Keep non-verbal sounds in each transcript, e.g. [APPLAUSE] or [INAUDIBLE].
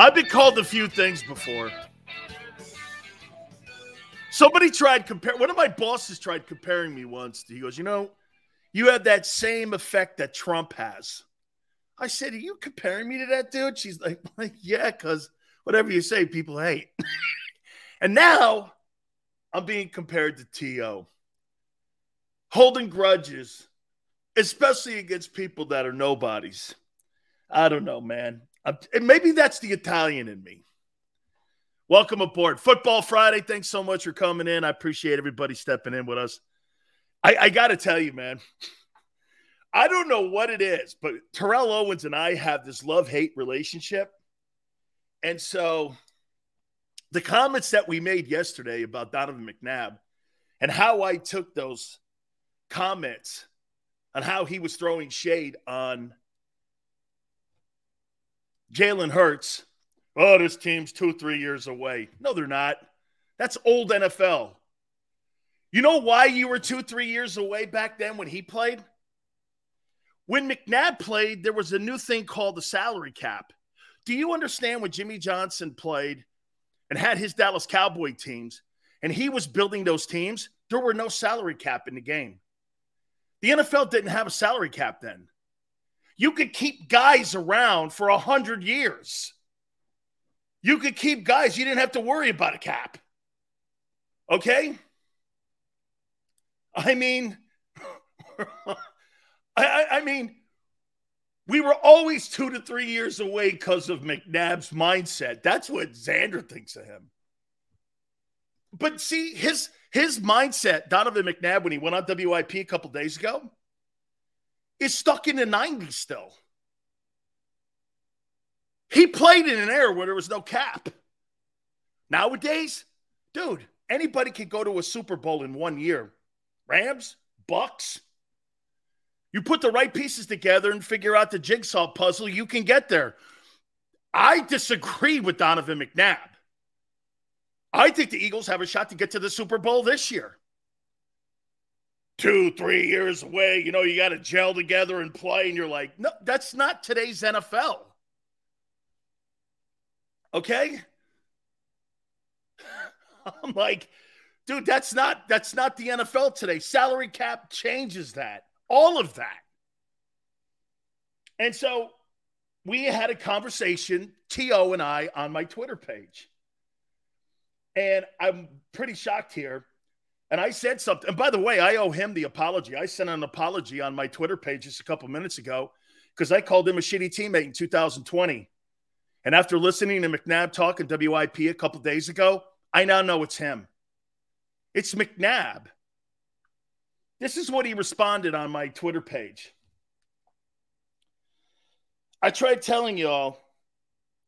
I've been called a few things before. Somebody tried compare. One of my bosses tried comparing me once. He goes, "You know, you have that same effect that Trump has." I said, "Are you comparing me to that dude?" She's like, [LAUGHS] "Yeah, because whatever you say, people hate." [LAUGHS] and now I'm being compared to To, holding grudges, especially against people that are nobodies. I don't know, man. Uh, maybe that's the Italian in me. Welcome aboard. Football Friday. Thanks so much for coming in. I appreciate everybody stepping in with us. I, I got to tell you, man, I don't know what it is, but Terrell Owens and I have this love hate relationship. And so the comments that we made yesterday about Donovan McNabb and how I took those comments on how he was throwing shade on Jalen Hurts, oh, this team's two, three years away. No, they're not. That's old NFL. You know why you were two, three years away back then when he played? When McNabb played, there was a new thing called the salary cap. Do you understand when Jimmy Johnson played and had his Dallas Cowboy teams and he was building those teams? There were no salary cap in the game. The NFL didn't have a salary cap then. You could keep guys around for a hundred years. You could keep guys. You didn't have to worry about a cap. Okay. I mean, [LAUGHS] I, I mean, we were always two to three years away because of McNabb's mindset. That's what Xander thinks of him. But see, his his mindset, Donovan McNabb, when he went on WIP a couple days ago, is stuck in the 90s still. He played in an era where there was no cap. Nowadays, dude, anybody could go to a Super Bowl in one year. Rams, Bucks. You put the right pieces together and figure out the jigsaw puzzle, you can get there. I disagree with Donovan McNabb. I think the Eagles have a shot to get to the Super Bowl this year two, three years away. You know, you got to gel together and play. And you're like, no, that's not today's NFL. Okay. [LAUGHS] I'm like, dude, that's not that's not the NFL today. Salary cap changes that. All of that. And so we had a conversation, T.O. and I, on my Twitter page. And I'm pretty shocked here and I said something. And by the way, I owe him the apology. I sent an apology on my Twitter page just a couple minutes ago because I called him a shitty teammate in 2020. And after listening to McNabb talk in WIP a couple days ago, I now know it's him. It's McNabb. This is what he responded on my Twitter page. I tried telling y'all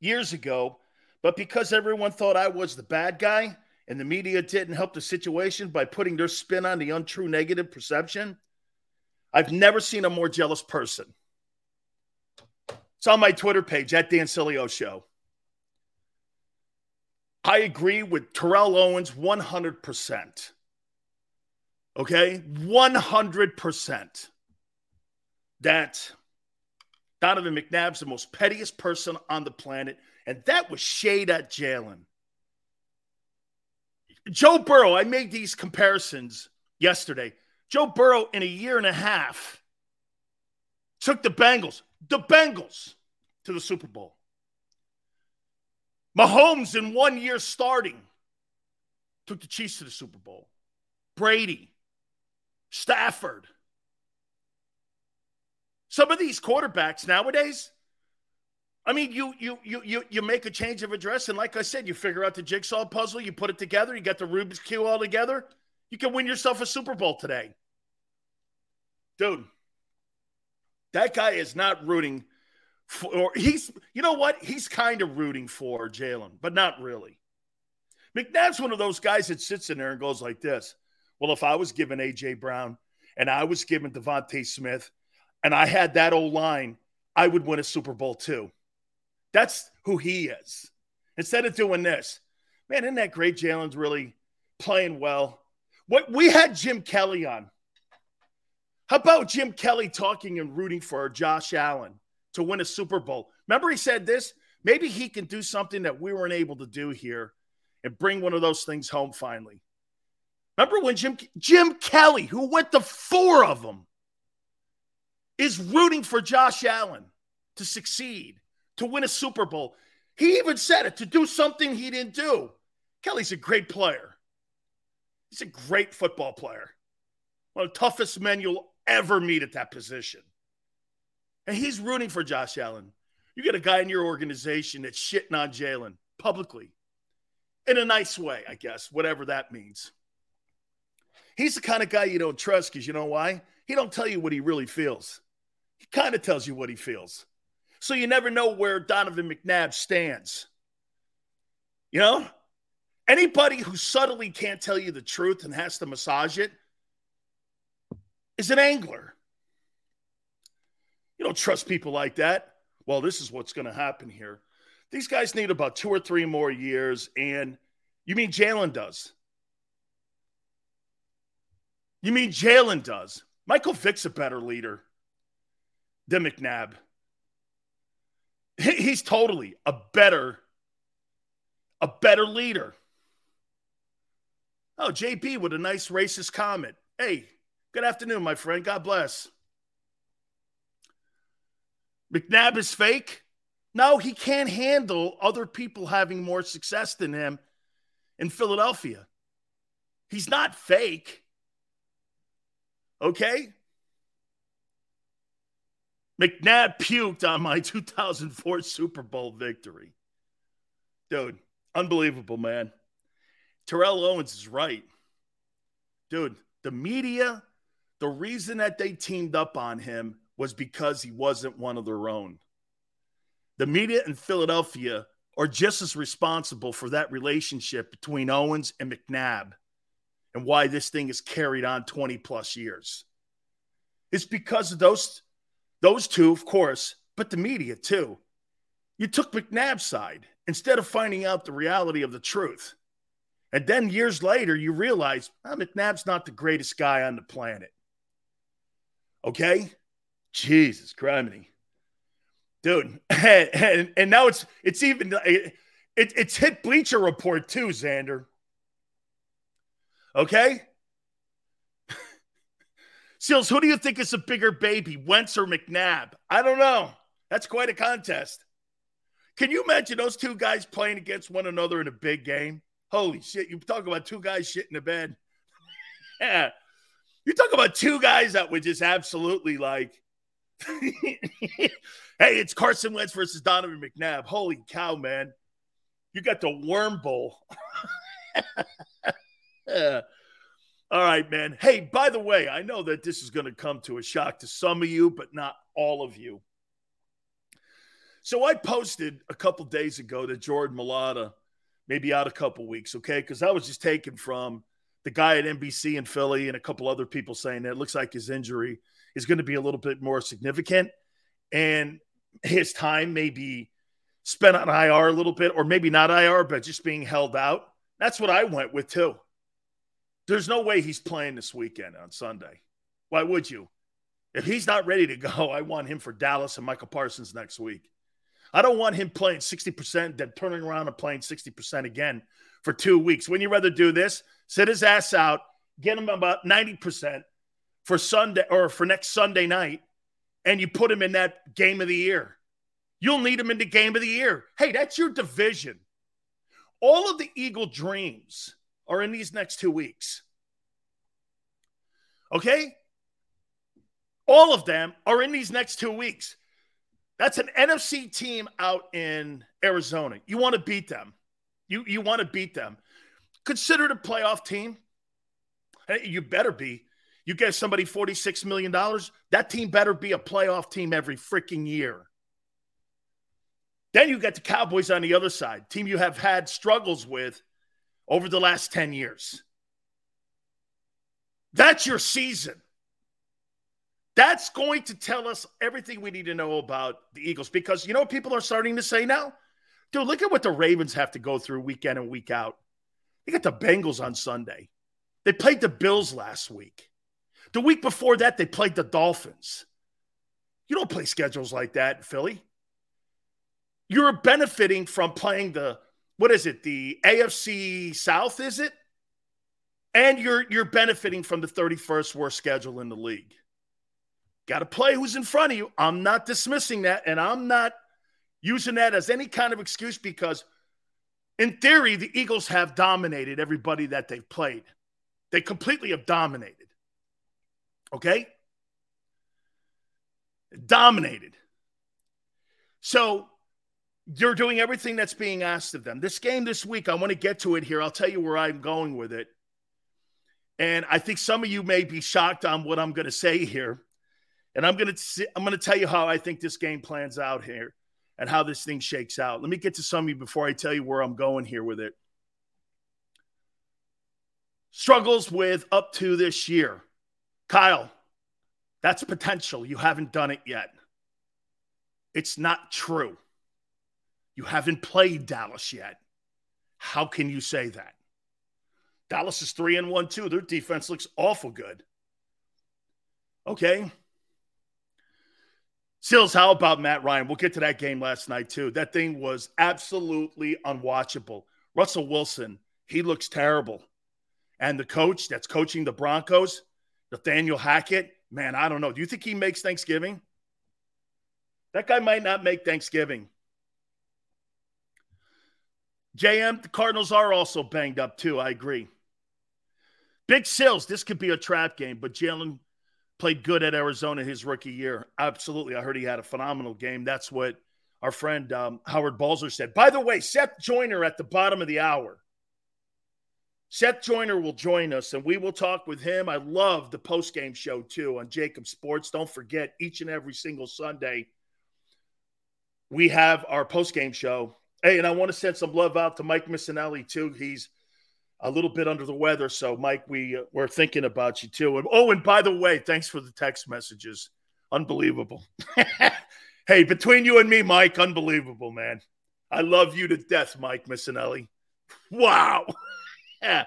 years ago, but because everyone thought I was the bad guy, and the media didn't help the situation by putting their spin on the untrue negative perception, I've never seen a more jealous person. It's on my Twitter page at Dan Sileo Show. I agree with Terrell Owens 100%. Okay? 100%. That Donovan McNabb's the most pettiest person on the planet. And that was shade at Jalen. Joe Burrow, I made these comparisons yesterday. Joe Burrow, in a year and a half, took the Bengals, the Bengals, to the Super Bowl. Mahomes, in one year starting, took the Chiefs to the Super Bowl. Brady, Stafford. Some of these quarterbacks nowadays, I mean, you you you you you make a change of address, and like I said, you figure out the jigsaw puzzle, you put it together, you get the Rubik's cube all together, you can win yourself a Super Bowl today, dude. That guy is not rooting for. He's you know what? He's kind of rooting for Jalen, but not really. McNabb's one of those guys that sits in there and goes like this. Well, if I was given AJ Brown and I was given DeVonta Smith and I had that old line, I would win a Super Bowl too. That's who he is. Instead of doing this, man, isn't that great? Jalen's really playing well. What we had Jim Kelly on. How about Jim Kelly talking and rooting for Josh Allen to win a Super Bowl? Remember, he said this. Maybe he can do something that we weren't able to do here and bring one of those things home finally. Remember when Jim Jim Kelly, who went to four of them, is rooting for Josh Allen to succeed to win a Super Bowl. He even said it to do something he didn't do. Kelly's a great player. He's a great football player. One of the toughest men you'll ever meet at that position. And he's rooting for Josh Allen. You get a guy in your organization that's shitting on Jalen publicly in a nice way, I guess, whatever that means. He's the kind of guy you don't trust because you know why? He don't tell you what he really feels. He kind of tells you what he feels. So you never know where Donovan McNabb stands. You know? Anybody who subtly can't tell you the truth and has to massage it is an angler. You don't trust people like that. Well, this is what's going to happen here. These guys need about two or three more years, and you mean Jalen does? You mean Jalen does? Michael Vick's a better leader than McNabb. He's totally a better, a better leader. Oh, JP with a nice racist comment. Hey, good afternoon, my friend. God bless. McNabb is fake. No, he can't handle other people having more success than him in Philadelphia. He's not fake. Okay? McNabb puked on my [LAUGHS] 2004 Super Bowl victory. Dude, unbelievable, man. Terrell Owens is right. Dude, the media, the reason that they teamed up on him was because he wasn't one of their own. The media in Philadelphia are just as responsible for that relationship between Owens and McNabb and why this thing is carried on 20 plus years. It's because of those those two, of course, but the media too. You took McNabb's side instead of finding out the reality of the truth. And then years later, you realize oh, McNabb's not the greatest guy on the planet. Okay? Jesus criminy. Dude. [LAUGHS] And, and, and now it's it's even it, it, it's hit Bleacher Report too, Xander. Okay? Seals, who do you think is a bigger baby, Wentz or McNabb? I don't know. That's quite a contest. Can you imagine those two guys playing against one another in a big game? Holy shit. You talk about two guys shitting in the bed. [LAUGHS] yeah. You talk about two guys that would just absolutely like, [LAUGHS] hey, it's Carson Wentz versus Donovan McNabb. Holy cow, man. You got the worm bowl. [LAUGHS] yeah. All right, man. Hey, by the way, I know that this is going to come to a shock to some of you, but not all of you. So I posted a couple days ago that Jordan Mailata may be out a couple weeks, okay? Because I was just taken from the guy at NBC in Philly and a couple other people saying that it looks like his injury is going to be a little bit more significant and his time may be spent on IR a little bit, or maybe not IR, but just being held out. That's what I went with too. There's no way he's playing this weekend on Sunday. Why would you? If he's not ready to go, I want him for Dallas and Micah Parsons next week. I don't want him playing 60%, then turning around and playing 60% again for two weeks. When you rather do this, sit his ass out, get him about 90% for Sunday or for next Sunday night, and you put him in that game of the year. You'll need him in the game of the year. Hey, that's your division. All of the Eagle dreams are in these next two weeks. Okay? All of them are in these next two weeks. That's an NFC team out in Arizona. You want to beat them. You, you want to beat them. Consider it a playoff team. You better be. You get somebody $46 million, that team better be a playoff team every freaking year. Then you get the Cowboys on the other side, team you have had struggles with over the last 10 years. That's your season. That's going to tell us everything we need to know about the Eagles because you know people are starting to say now? Dude, look at what the Ravens have to go through week in and week out. They got the Bengals on Sunday. They played the Bills last week. The week before that, they played the Dolphins. You don't play schedules like that Philly. You're benefiting from playing the, what is it, the AFC South, is it? And you're you're benefiting from the 31st worst schedule in the league. Got to play who's in front of you. I'm not dismissing that, and I'm not using that as any kind of excuse because, in theory, the Eagles have dominated everybody that they've played. They completely have dominated. Okay? Dominated. So you're doing everything that's being asked of them. This game this week, I want to get to it here. I'll tell you where I'm going with it. And I think some of you may be shocked on what I'm going to say here. And I'm going to I'm going to tell you how I think this game plans out here and how this thing shakes out. Let me get to some of you before I tell you where I'm going here with it. Struggles with up to this year. Kyle, that's potential. You haven't done it yet. It's not true. You haven't played Dallas yet. How can you say that? Dallas is 3 and 1 too. Their defense looks awful good. Okay. Sills, how about Matt Ryan? We'll get to that game last night, too. That thing was absolutely unwatchable. Russell Wilson, he looks terrible. And the coach that's coaching the Broncos, Nathaniel Hackett, man, I don't know. Do you think he makes Thanksgiving? That guy might not make Thanksgiving. JM, the Cardinals are also banged up, too. I agree. Big Sills, this could be a trap game, but Jalen played good at Arizona his rookie year. Absolutely. I heard he had a phenomenal game. That's what our friend um, Howard Balzer said. By the way, Seth Joyner at the bottom of the hour. Seth Joyner will join us and we will talk with him. I love the post game show too on JAKIB Sports. Don't forget, each and every single Sunday, we have our post game show. Hey, and I want to send some love out to Mike Missanelli too. He's a little bit under the weather. So, Mike, we uh, we're thinking about you too. And oh, and by the way, thanks for the text messages. Unbelievable. [LAUGHS] hey, between you and me, Mike, unbelievable, man. I love you to death, Mike Missanelli. Wow. [LAUGHS] yeah.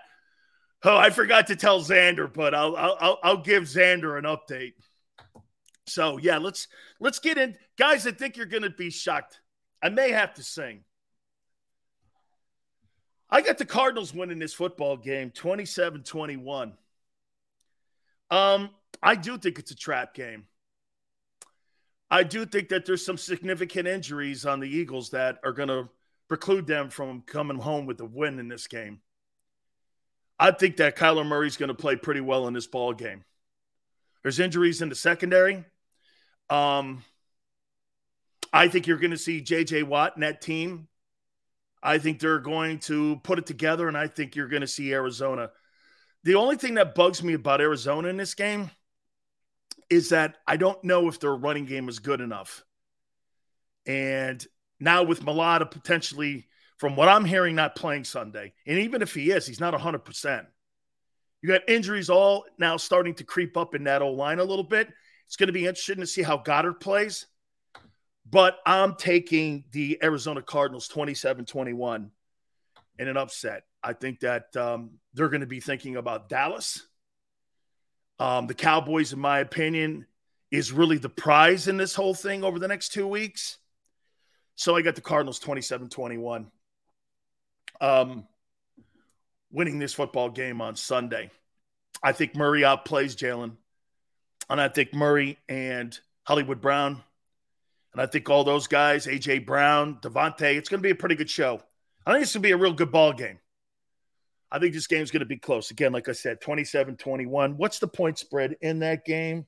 Oh, I forgot to tell Xander, but I'll I'll I'll give Xander an update. So yeah, let's let's get in, guys. I think you're going to be shocked. I may have to sing. I got the Cardinals winning this football game 27 21. Um, I do think it's a trap game. I do think that there's some significant injuries on the Eagles that are going to preclude them from coming home with a win in this game. I think that Kyler Murray's going to play pretty well in this ball game. There's injuries in the secondary. Um, I think you're going to see J.J. Watt and that team I think they're going to put it together, and I think you're going to see Arizona. The only thing that bugs me about Arizona in this game is that I don't know if their running game is good enough. And now with Mailata potentially, from what I'm hearing, not playing Sunday, and even if he is, he's not 100%. You got injuries all now starting to creep up in that old line a little bit. It's going to be interesting to see how Goddard plays. But I'm taking the Arizona Cardinals 27 21 in an upset. I think that um, they're going to be thinking about Dallas. Um, the Cowboys, in my opinion, is really the prize in this whole thing over the next two weeks. So I got the Cardinals 27 21, um, winning this football game on Sunday. I think Murray outplays Jalen. And I think Murray and Hollywood Brown, and I think all those guys, AJ Brown, DeVonta, it's going to be a pretty good show. I think it's going to be a real good ball game. I think this game's going to be close. Again, like I said, 27 21. What's the point spread in that game?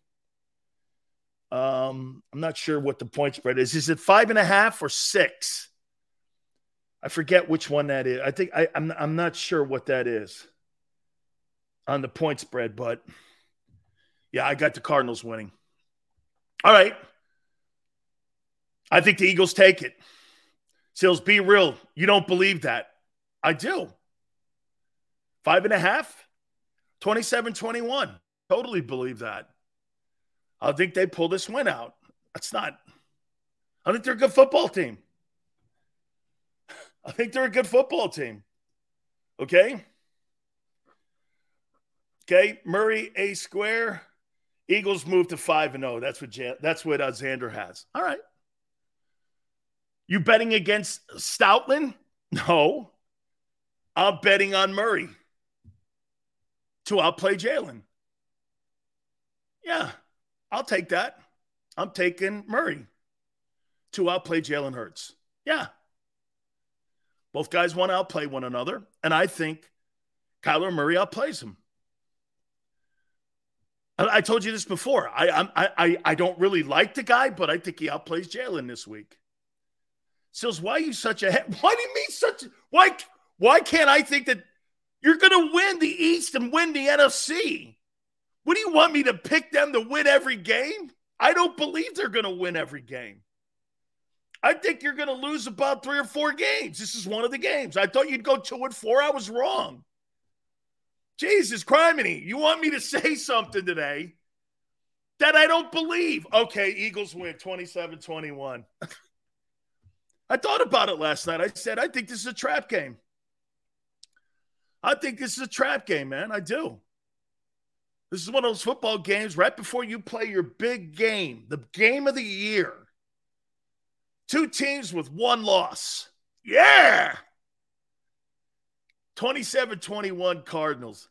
Um, I'm not sure what the point spread is. Is it five and a half or six? I forget which one that is. I think I, I'm I'm not sure what that is on the point spread, but yeah, I got the Cardinals winning. All right. I think the Eagles take it. Sills, be real. You don't believe that. I do. Five and a half, 27 21. Totally believe that. I think they pull this win out. That's not, I think they're a good football team. I think they're a good football team. Okay. Okay. Murray A square. Eagles move to 5 and 0. That's what that's what uh, Xander has. All right. You betting against Stoutland? No. I'm betting on Murray to outplay Jalen. Yeah, I'll take that. I'm taking Murray to outplay Jalen Hurts. Yeah. Both guys want to outplay one another. And I think Kyler Murray outplays him. I told you this before. I, I I I don't really like the guy, but I think he outplays Jalen this week. Sills, why are you such a why do you mean such why why can't I think that you're gonna win the East and win the NFC? What do you want me to pick them to win every game? I don't believe they're gonna win every game. I think you're gonna lose about three or four games. This is one of the games. I thought you'd go two and four. I was wrong. Jesus criminy, you want me to say something today that I don't believe? Okay, Eagles win 27 21. [LAUGHS] I thought about it last night. I said, I think this is a trap game. I think this is a trap game, man. I do. This is one of those football games right before you play your big game, the game of the year. Two teams with one loss. Yeah. 27 21 Cardinals.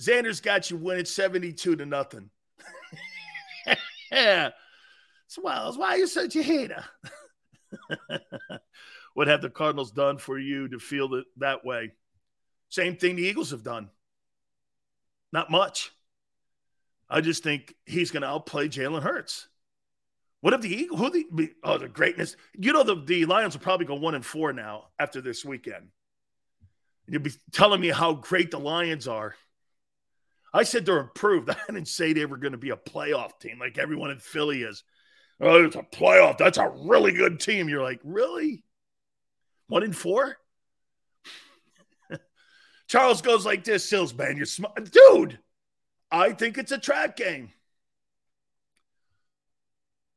Xander's got you winning 72 to nothing. [LAUGHS] yeah. Well, why are you such a hater? [LAUGHS] what have the Cardinals done for you to feel that, that way? Same thing the Eagles have done. Not much. I just think he's going to outplay Jalen Hurts. What if the Eagles? Who the oh the greatness? You know the the Lions will probably go one and four now after this weekend. You'll be telling me how great the Lions are. I said they're improved. [LAUGHS] I didn't say they were going to be a playoff team like everyone in Philly is. Oh, it's a playoff. That's a really good team. You're like, really? One in four? [LAUGHS] Charles goes like this, Sills, man. You're smart. Dude, I think it's a trap game.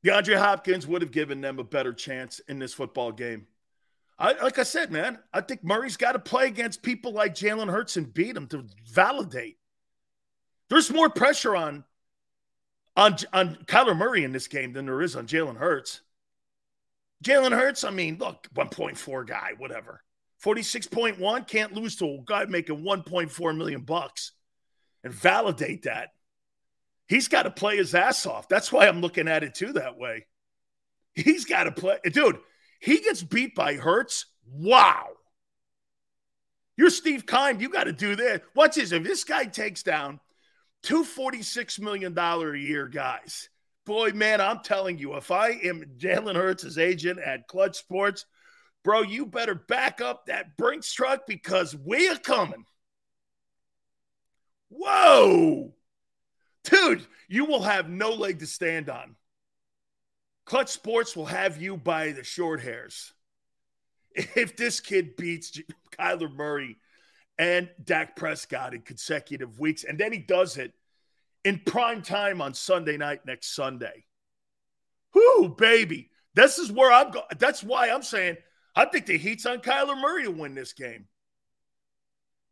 DeAndre Hopkins would have given them a better chance in this football game. I, like I said, man, I think Murray's got to play against people like Jalen Hurts and beat him to validate. There's more pressure on on on Kyler Murray in this game than there is on Jalen Hurts. Jalen Hurts, I mean, look, 1.4 guy, whatever. 46.1 can't lose to a guy making 1.4 million bucks and validate that. He's got to play his ass off. That's why I'm looking at it too that way. He's got to play. Dude, he gets beat by Hurts. Wow. You're Steve Keim. You got to do this. Watch this. If this guy takes down two $46 million a year guys, boy, man, I'm telling you, if I am Jalen Hurts' agent at Clutch Sports, bro, you better back up that Brinks truck because we are coming. Whoa. Dude, you will have no leg to stand on. Clutch Sports will have you by the short hairs. [LAUGHS] If this kid beats Kyler Murray and Dak Prescott in consecutive weeks, and then he does it in prime time on Sunday night next Sunday. Whoo, baby. This is where I'm going. That's why I'm saying I think the Heat's on Kyler Murray to win this game.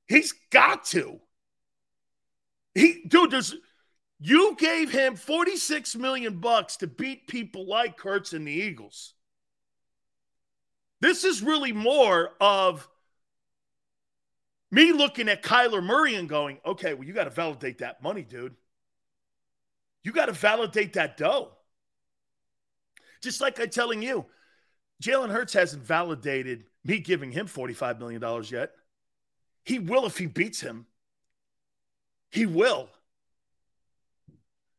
He's got to. He, dude, there's you gave him 46 million bucks to beat people like Hurts and the Eagles. This is really more of Me looking at Kyler Murray and going, okay, well, you got to validate that money, dude. You got to validate that dough. Just like I'm telling you, Jalen Hurts hasn't validated me giving him $45 million yet. He will if he beats him. He will.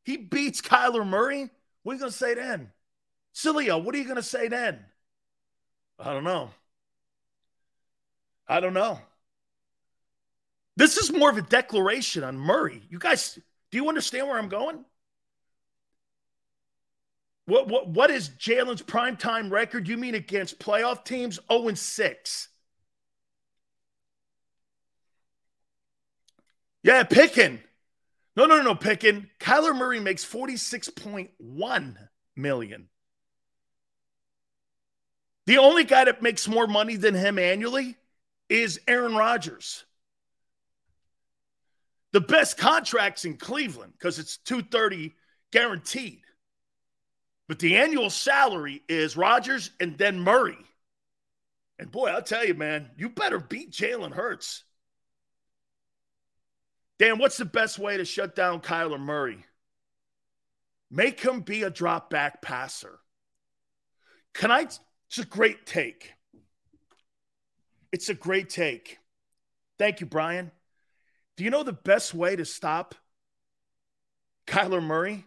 He beats Kyler Murray. What are you going to say then? Cilio, what are you going to say then? I don't know. I don't know. This is more of a declaration on Murray. You guys, do you understand where I'm going? What what what is Jalen's primetime record? You mean against playoff teams? 0 and 6. Yeah, picking. No, no, no, picking. Kyler Murray makes 46.1 million. The only guy that makes more money than him annually is Aaron Rodgers. The best contracts in Cleveland because it's 230 guaranteed. But the annual salary is Rodgers and then Murray. And boy, I'll tell you, man, you better beat Jalen Hurts. Dan, what's the best way to shut down Kyler Murray? Make him be a drop back passer. Can I? It's a great take. It's a great take. Thank you, Brian. Do you know the best way to stop Kyler Murray?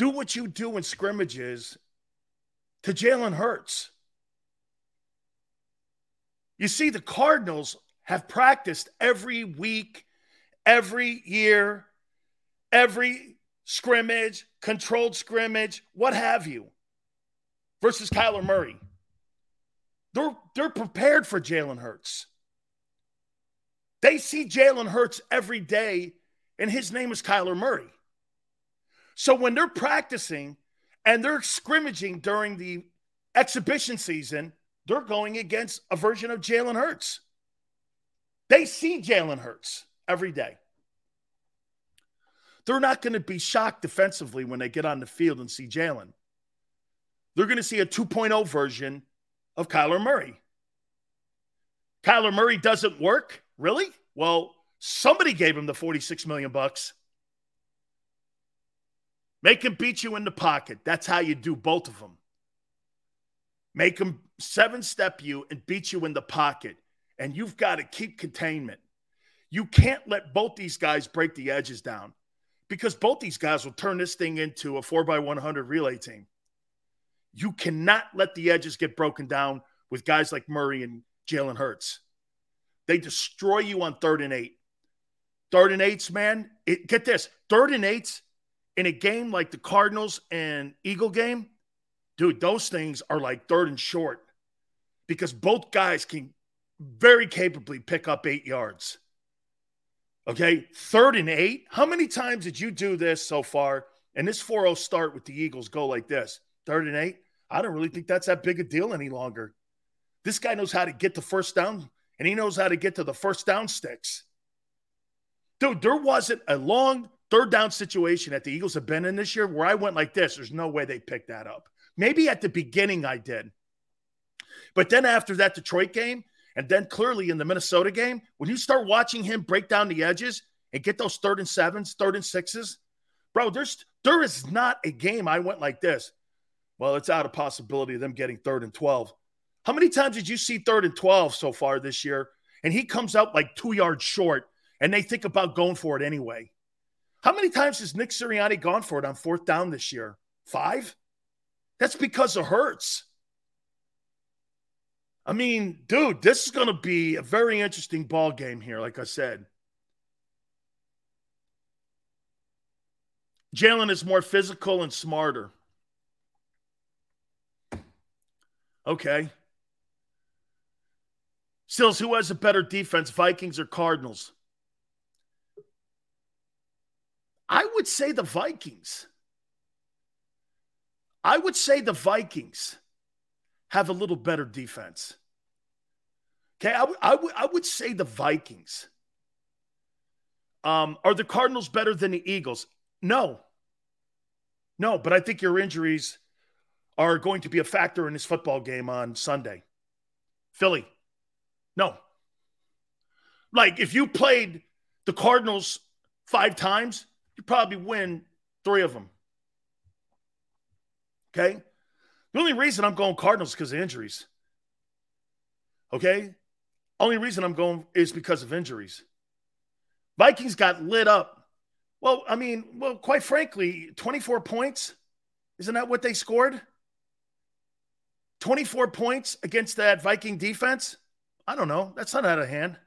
do what you do in scrimmages to Jalen Hurts. You see, the Cardinals have practiced every week, every year, every scrimmage, controlled scrimmage, what have you, versus Kyler Murray. They're, they're prepared for Jalen Hurts. They see Jalen Hurts every day, and his name is Kyler Murray. So when they're practicing and they're scrimmaging during the exhibition season, they're going against a version of Jalen Hurts. They see Jalen Hurts every day. They're not going to be shocked defensively when they get on the field and see Jalen. They're going to see a 2.0 version of Kyler Murray. Kyler Murray doesn't work? Really? Well, somebody gave him the 46 million bucks. Make him beat you in the pocket. That's how you do both of them. Make him seven step you and beat you in the pocket. And you've got to keep containment. You can't let both these guys break the edges down because both these guys will turn this thing into a 4x100 relay team. You cannot let the edges get broken down with guys like Murray and Jalen Hurts. They destroy you on third and eight. Third and eights, man. It, get this third and eights in a game like the Cardinals and Eagle game, dude, those things are like third and short because both guys can very capably pick up eight yards. Okay, third and eight. How many times did you do this so far? And this 4 0 start with the Eagles go like this third and eight. I don't really think that's that big a deal any longer. This guy knows how to get the first down and he knows how to get to the first down sticks. Dude, there wasn't a long third down situation that the Eagles have been in this year where I went like this. There's no way they picked that up. Maybe at the beginning I did. But then after that Detroit game, and then clearly in the Minnesota game, when you start watching him break down the edges and get those third and sevens, third and sixes, bro, there's there is not a game I went like this. Well, it's out of possibility of them getting third and 12. How many times did you see third and 12 so far this year? And he comes out like two yards short and they think about going for it anyway. How many times has Nick Sirianni gone for it on fourth down this year? Five? That's because of Hurts. I mean, dude, this is going to be a very interesting ball game here, like I said. Jalen is more physical and smarter. Okay. Stills, who has a better defense, Vikings or Cardinals? I would say the Vikings. I would say the Vikings have a little better defense. Okay, I, w- I, w- I would say the Vikings. Um, are the Cardinals better than the Eagles? No. No, but I think your injuries are going to be a factor in this football game on Sunday. Philly. No. Like if you played the Cardinals five times, you probably win three of them. Okay. The only reason I'm going Cardinals is because of injuries. Okay. Only reason I'm going is because of injuries. Vikings got lit up. Well, I mean, well, quite frankly, 24 points. Isn't that what they scored? 24 points against that Viking defense? I don't know. That's not out of hand.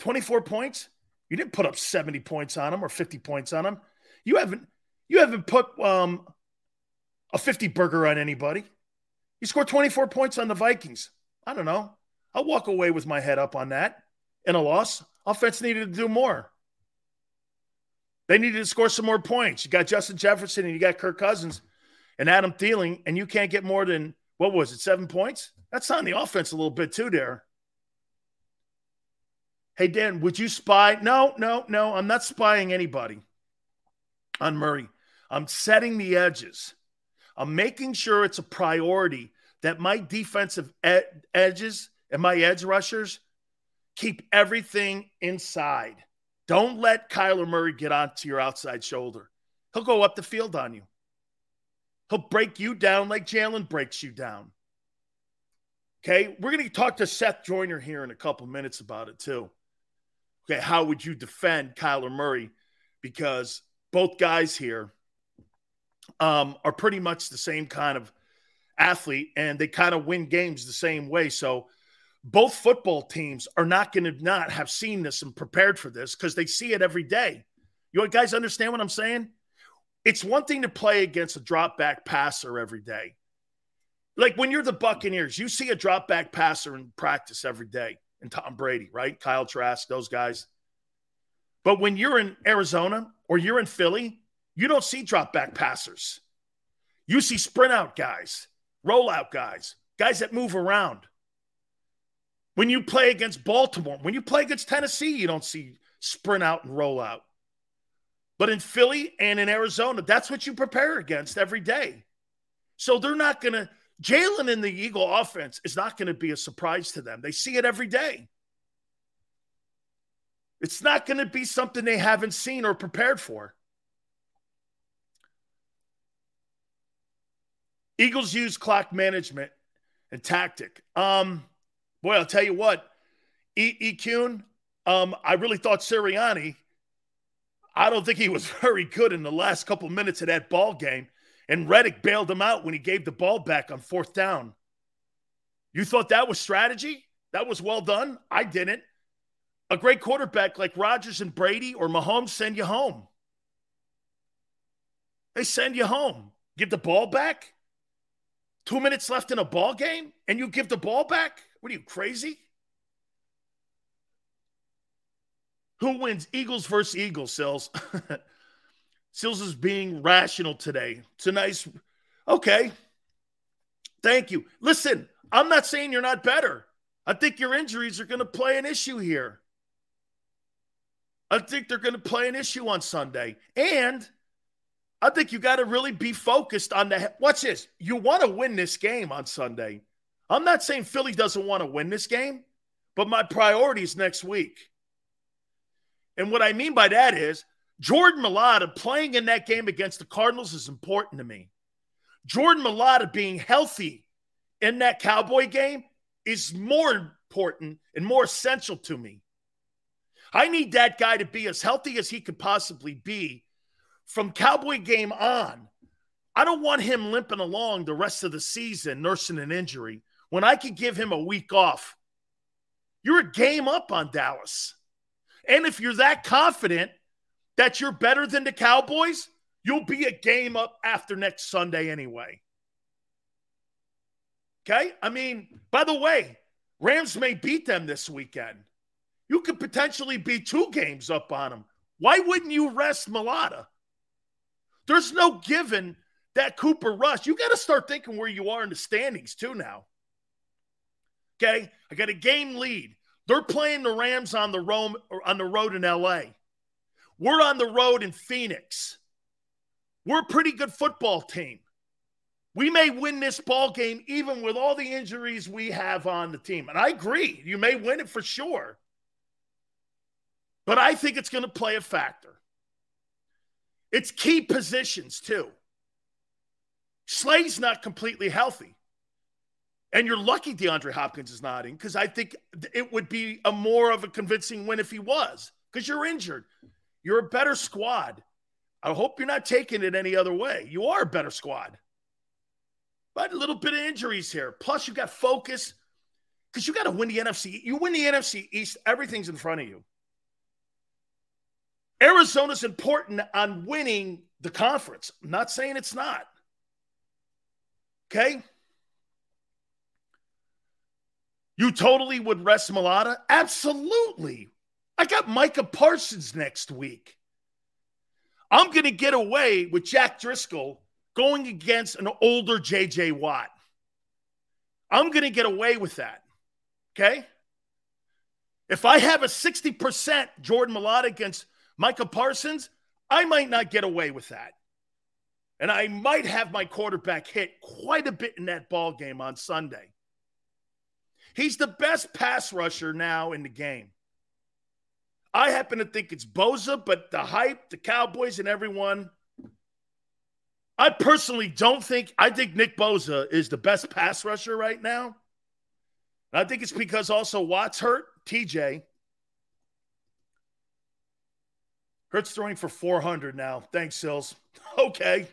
24 points? You didn't put up 70 points on them or 50 points on them. You haven't you haven't put um, a 50 burger on anybody. You scored 24 points on the Vikings. I don't know. I'll walk away with my head up on that. In a loss, offense needed to do more. They needed to score some more points. You got Justin Jefferson and you got Kirk Cousins and Adam Thielen, and you can't get more than what was it, seven points? That's on the offense a little bit too, there. Hey, Dan, would you spy? No, no, no. I'm not spying anybody on Murray. I'm setting the edges. I'm making sure it's a priority that my defensive ed- edges and my edge rushers keep everything inside. Don't let Kyler Murray get onto your outside shoulder. He'll go up the field on you. He'll break you down like Jalen breaks you down. Okay, we're going to talk to Seth Joyner here in a couple minutes about it too. Okay, how would you defend Kyler Murray? Because both guys here um, are pretty much the same kind of athlete and they kind of win games the same way. So both football teams are not going to not have seen this and prepared for this because they see it every day. You guys understand what I'm saying? It's one thing to play against a drop back passer every day. Like when you're the Buccaneers, you see a drop back passer in practice every day, and Tom Brady, right? Kyle Trask, those guys. But when you're in Arizona or you're in Philly, you don't see drop back passers. You see sprint out guys, roll out guys, guys that move around. When you play against Baltimore, when you play against Tennessee, you don't see sprint out and roll out. But in Philly and in Arizona, that's what you prepare against every day. So they're not going to, Jalen in the Eagle offense is not going to be a surprise to them. They see it every day. It's not going to be something they haven't seen or prepared for. Eagles use clock management and tactic. Um, boy, I'll tell you what, E. e- um, I really thought Sirianni I don't think he was [LAUGHS] very good in the last couple minutes of that ball game. And Reddick bailed him out when he gave the ball back on fourth down. You thought that was strategy? That was well done? I didn't. A great quarterback like Rodgers and Brady or Mahomes send you home. They send you home. Give the ball back. Two minutes left in a ball game, and you give the ball back? What are you, crazy? Who wins? Eagles versus Eagles, Sills. [LAUGHS] Sills is being rational today. It's a nice, okay. Thank you. Listen, I'm not saying you're not better. I think your injuries are going to play an issue here. I think they're going to play an issue on Sunday. And I think you got to really be focused on the. What's this? You want to win this game on Sunday. I'm not saying Philly doesn't want to win this game, but my priority is next week. And what I mean by that is Jordan Mailata playing in that game against the Cardinals is important to me. Jordan Mailata being healthy in that Cowboy game is more important and more essential to me. I need that guy to be as healthy as he could possibly be from Cowboy game on. I don't want him limping along the rest of the season, nursing an injury, when I could give him a week off. You're a game up on Dallas. And if you're that confident that you're better than the Cowboys, you'll be a game up after next Sunday anyway. Okay? I mean, by the way, Rams may beat them this weekend. You could potentially be two games up on them. Why wouldn't you rest Mailata? There's no given that Cooper Rush. You got to start thinking where you are in the standings too now. Okay? I got a game lead. They're playing the Rams on the road on the road in LA. We're on the road in Phoenix. We're a pretty good football team. We may win this ball game even with all the injuries we have on the team. And I agree, you may win it for sure. But I think it's going to play a factor. It's key positions, too. Slay's not completely healthy. And you're lucky DeAndre Hopkins is not in because I think it would be a more of a convincing win if he was because you're injured. You're a better squad. I hope you're not taking it any other way. You are a better squad. But a little bit of injuries here. Plus, you got focus because you got to win the NFC. You win the NFC East, everything's in front of you. Arizona's important on winning the conference. I'm not saying it's not. Okay. You totally would rest Mailata? Absolutely. I got Micah Parsons next week. I'm going to get away with Jack Driscoll going against an older JJ Watt. I'm going to get away with that. Okay? If I have a 60% Jordan Mailata against Micah Parsons, I might not get away with that. And I might have my quarterback hit quite a bit in that ball game on Sunday. He's the best pass rusher now in the game. I happen to think it's Bosa, but the hype, the Cowboys, and everyone. I personally don't think, I think Nick Bosa is the best pass rusher right now. I think it's because also Watt's hurt, TJ. Hurts throwing for 400 now. Thanks, Sills. [LAUGHS] Okay.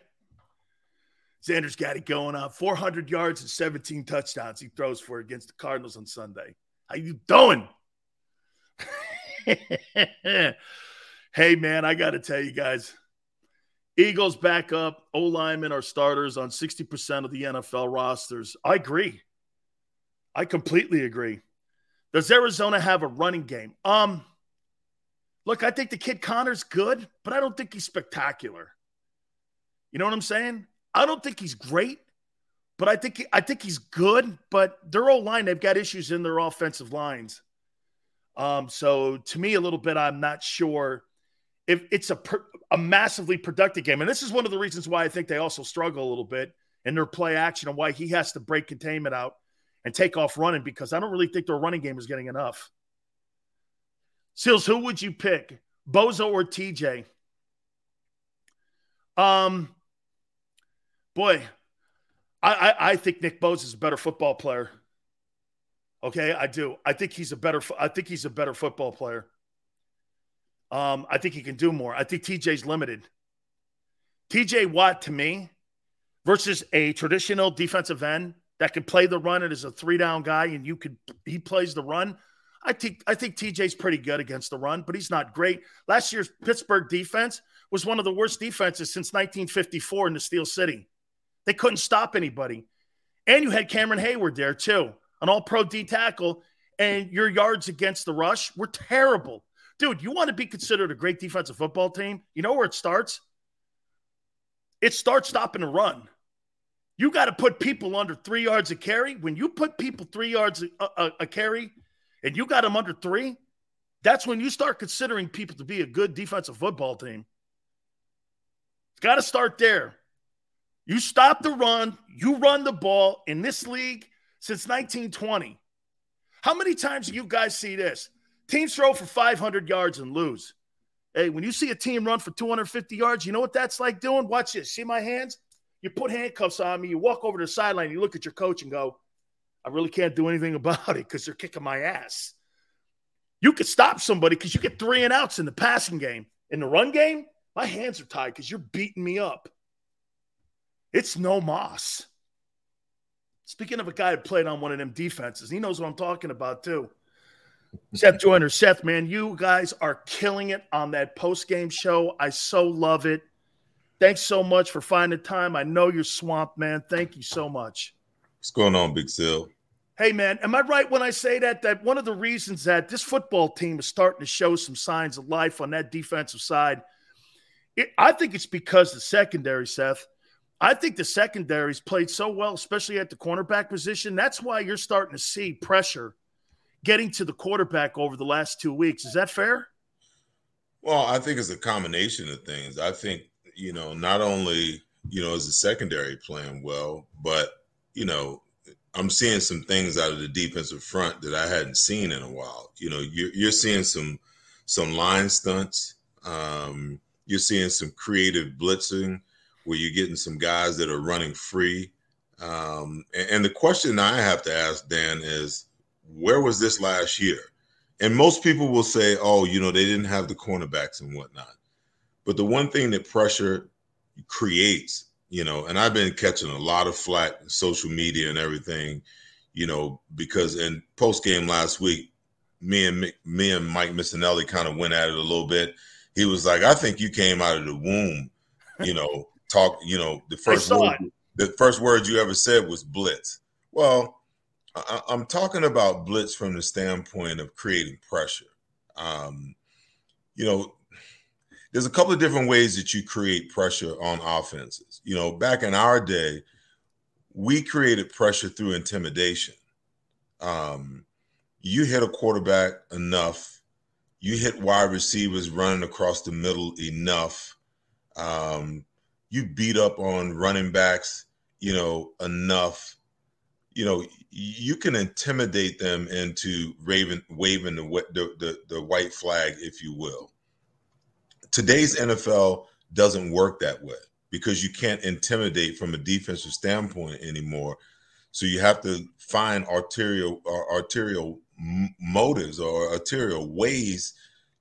Xander's got it going on. 400 yards and 17 touchdowns he throws for against the Cardinals on Sunday. How you doing? [LAUGHS] [LAUGHS] hey, man, I got to tell you guys. Eagles back up. O linemen are starters on 60% of the NFL rosters. I agree. I completely agree. Does Arizona have a running game? Um, look, I think the kid Connor's good, but I don't think he's spectacular. You know what I'm saying? I don't think he's great, but I think I think he's good. But their old line, they've got issues in their offensive lines. Um, so to me, a little bit, I'm not sure if it's a a massively productive game. And this is one of the reasons why I think they also struggle a little bit in their play action and why he has to break containment out and take off running because I don't really think their running game is getting enough. Seals, who would you pick, Bosa or TJ? Um, boy, I, I, I think Nick Bosa is a better football player. Okay, I do. I think he's a better. I think he's a better football player. Um, I think he can do more. I think TJ's limited. TJ Watt to me versus a traditional defensive end that could play the run and is a three down guy, and you could he plays the run. I think I think TJ's pretty good against the run, but he's not great. Last year's Pittsburgh defense was one of the worst defenses since 1954 in the Steel City. They couldn't stop anybody. And you had Cameron Heyward there too, an all pro D tackle, and your yards against the rush were terrible. Dude, you want to be considered a great defensive football team? You know where it starts? It starts stopping the run. You got to put people under three yards a carry. When you put people three yards a, a, a carry and you got them under three, that's when you start considering people to be a good defensive football team. It's got to start there. You stop the run, you run the ball in this league since 1920. How many times do you guys see this? Teams throw for 500 yards and lose. Hey, when you see a team run for 250 yards, you know what that's like doing? Watch this. See my hands? You put handcuffs on me, you walk over to the sideline, you look at your coach and go, I really can't do anything [LAUGHS] about it because they're kicking my ass. You could stop somebody because you get three and outs in the passing game. In the run game, my hands are tied because you're beating me up. It's no moss. Speaking of a guy that played on one of them defenses, he knows what I'm talking about too. Seth Joyner, Seth, man, you guys are killing it on that post game show. I so love it. Thanks so much for finding time. I know you're swamped, man. Thank you so much. What's going on, Big Sil? Hey, man, am I right when I say that? That one of the reasons that this football team is starting to show some signs of life on that defensive side, it, I think it's because the secondary, Seth. I think the secondary's played so well, especially at the cornerback position. That's why you're starting to see pressure getting to the quarterback over the last two weeks. Is that fair? Well, I think it's a combination of things. I think, you know, not only, you know, is the secondary playing well? But you know, I'm seeing some things out of the defensive front that I hadn't seen in a while. You know, you're, you're seeing some some line stunts. Um, you're seeing some creative blitzing where you're getting some guys that are running free. Um, and, and the question I have to ask Dan is, where was this last year? And most people will say, oh, you know, they didn't have the cornerbacks and whatnot. But the one thing that pressure creates, you know, and I've been catching a lot of flack social media and everything, you know, because in post game last week, me and me and Mike Missanelli kind of went at it a little bit. He was like, "I think you came out of the womb, you know, talk, you know, the first word, the first word you ever said was blitz." Well, I, am talking about blitz from the standpoint of creating pressure. Um, you know, there's a couple of different ways that you create pressure on offenses. You know, back in our day, we created pressure through intimidation. Um, you hit a quarterback enough, you hit wide receivers running across the middle enough, um, you beat up on running backs, you know, enough you know, you can intimidate them into raving, waving the, the, the, the white flag, if you will. Today's NFL doesn't work that way because you can't intimidate from a defensive standpoint anymore. So you have to find arterial uh, arterial motives or arterial ways,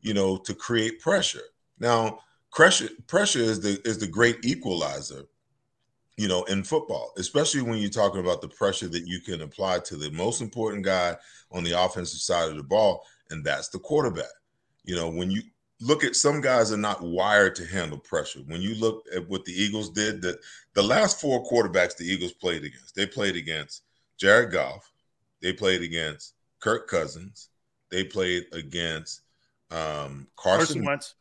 you know, to create pressure. Now, pressure pressure is the is the great equalizer you know, in football, especially when you're talking about the pressure that you can apply to the most important guy on the offensive side of the ball, and that's the quarterback. You know, when you look at some guys are not wired to handle pressure. When you look at what the Eagles did, that the last four quarterbacks the Eagles played against, they played against Jared Goff, they played against Kirk Cousins, they played against um, Carson, Carson Wentz,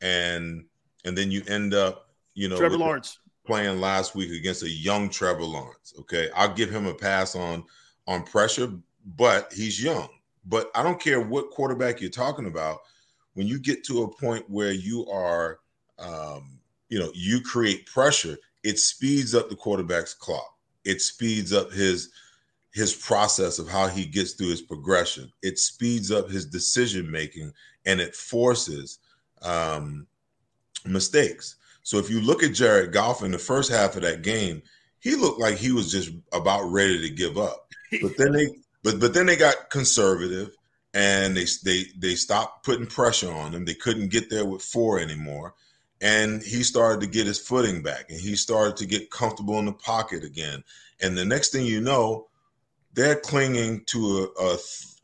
and and then you end up, you know, Trevor Lawrence playing last week against a young Trevor Lawrence. Okay, I'll give him a pass on on pressure, but he's young. But I don't care what quarterback you're talking about. When you get to a point where you are, um, you know, you create pressure, it speeds up the quarterback's clock. It speeds up his his process of how he gets through his progression. It speeds up his decision making, and it forces um, mistakes. So if you look at Jared Goff in the first half of that game, he looked like he was just about ready to give up. But then they but but then they got conservative and they they they stopped putting pressure on him. They couldn't get there with four anymore. And he started to get his footing back and he started to get comfortable in the pocket again. And the next thing you know, they're clinging to a, a,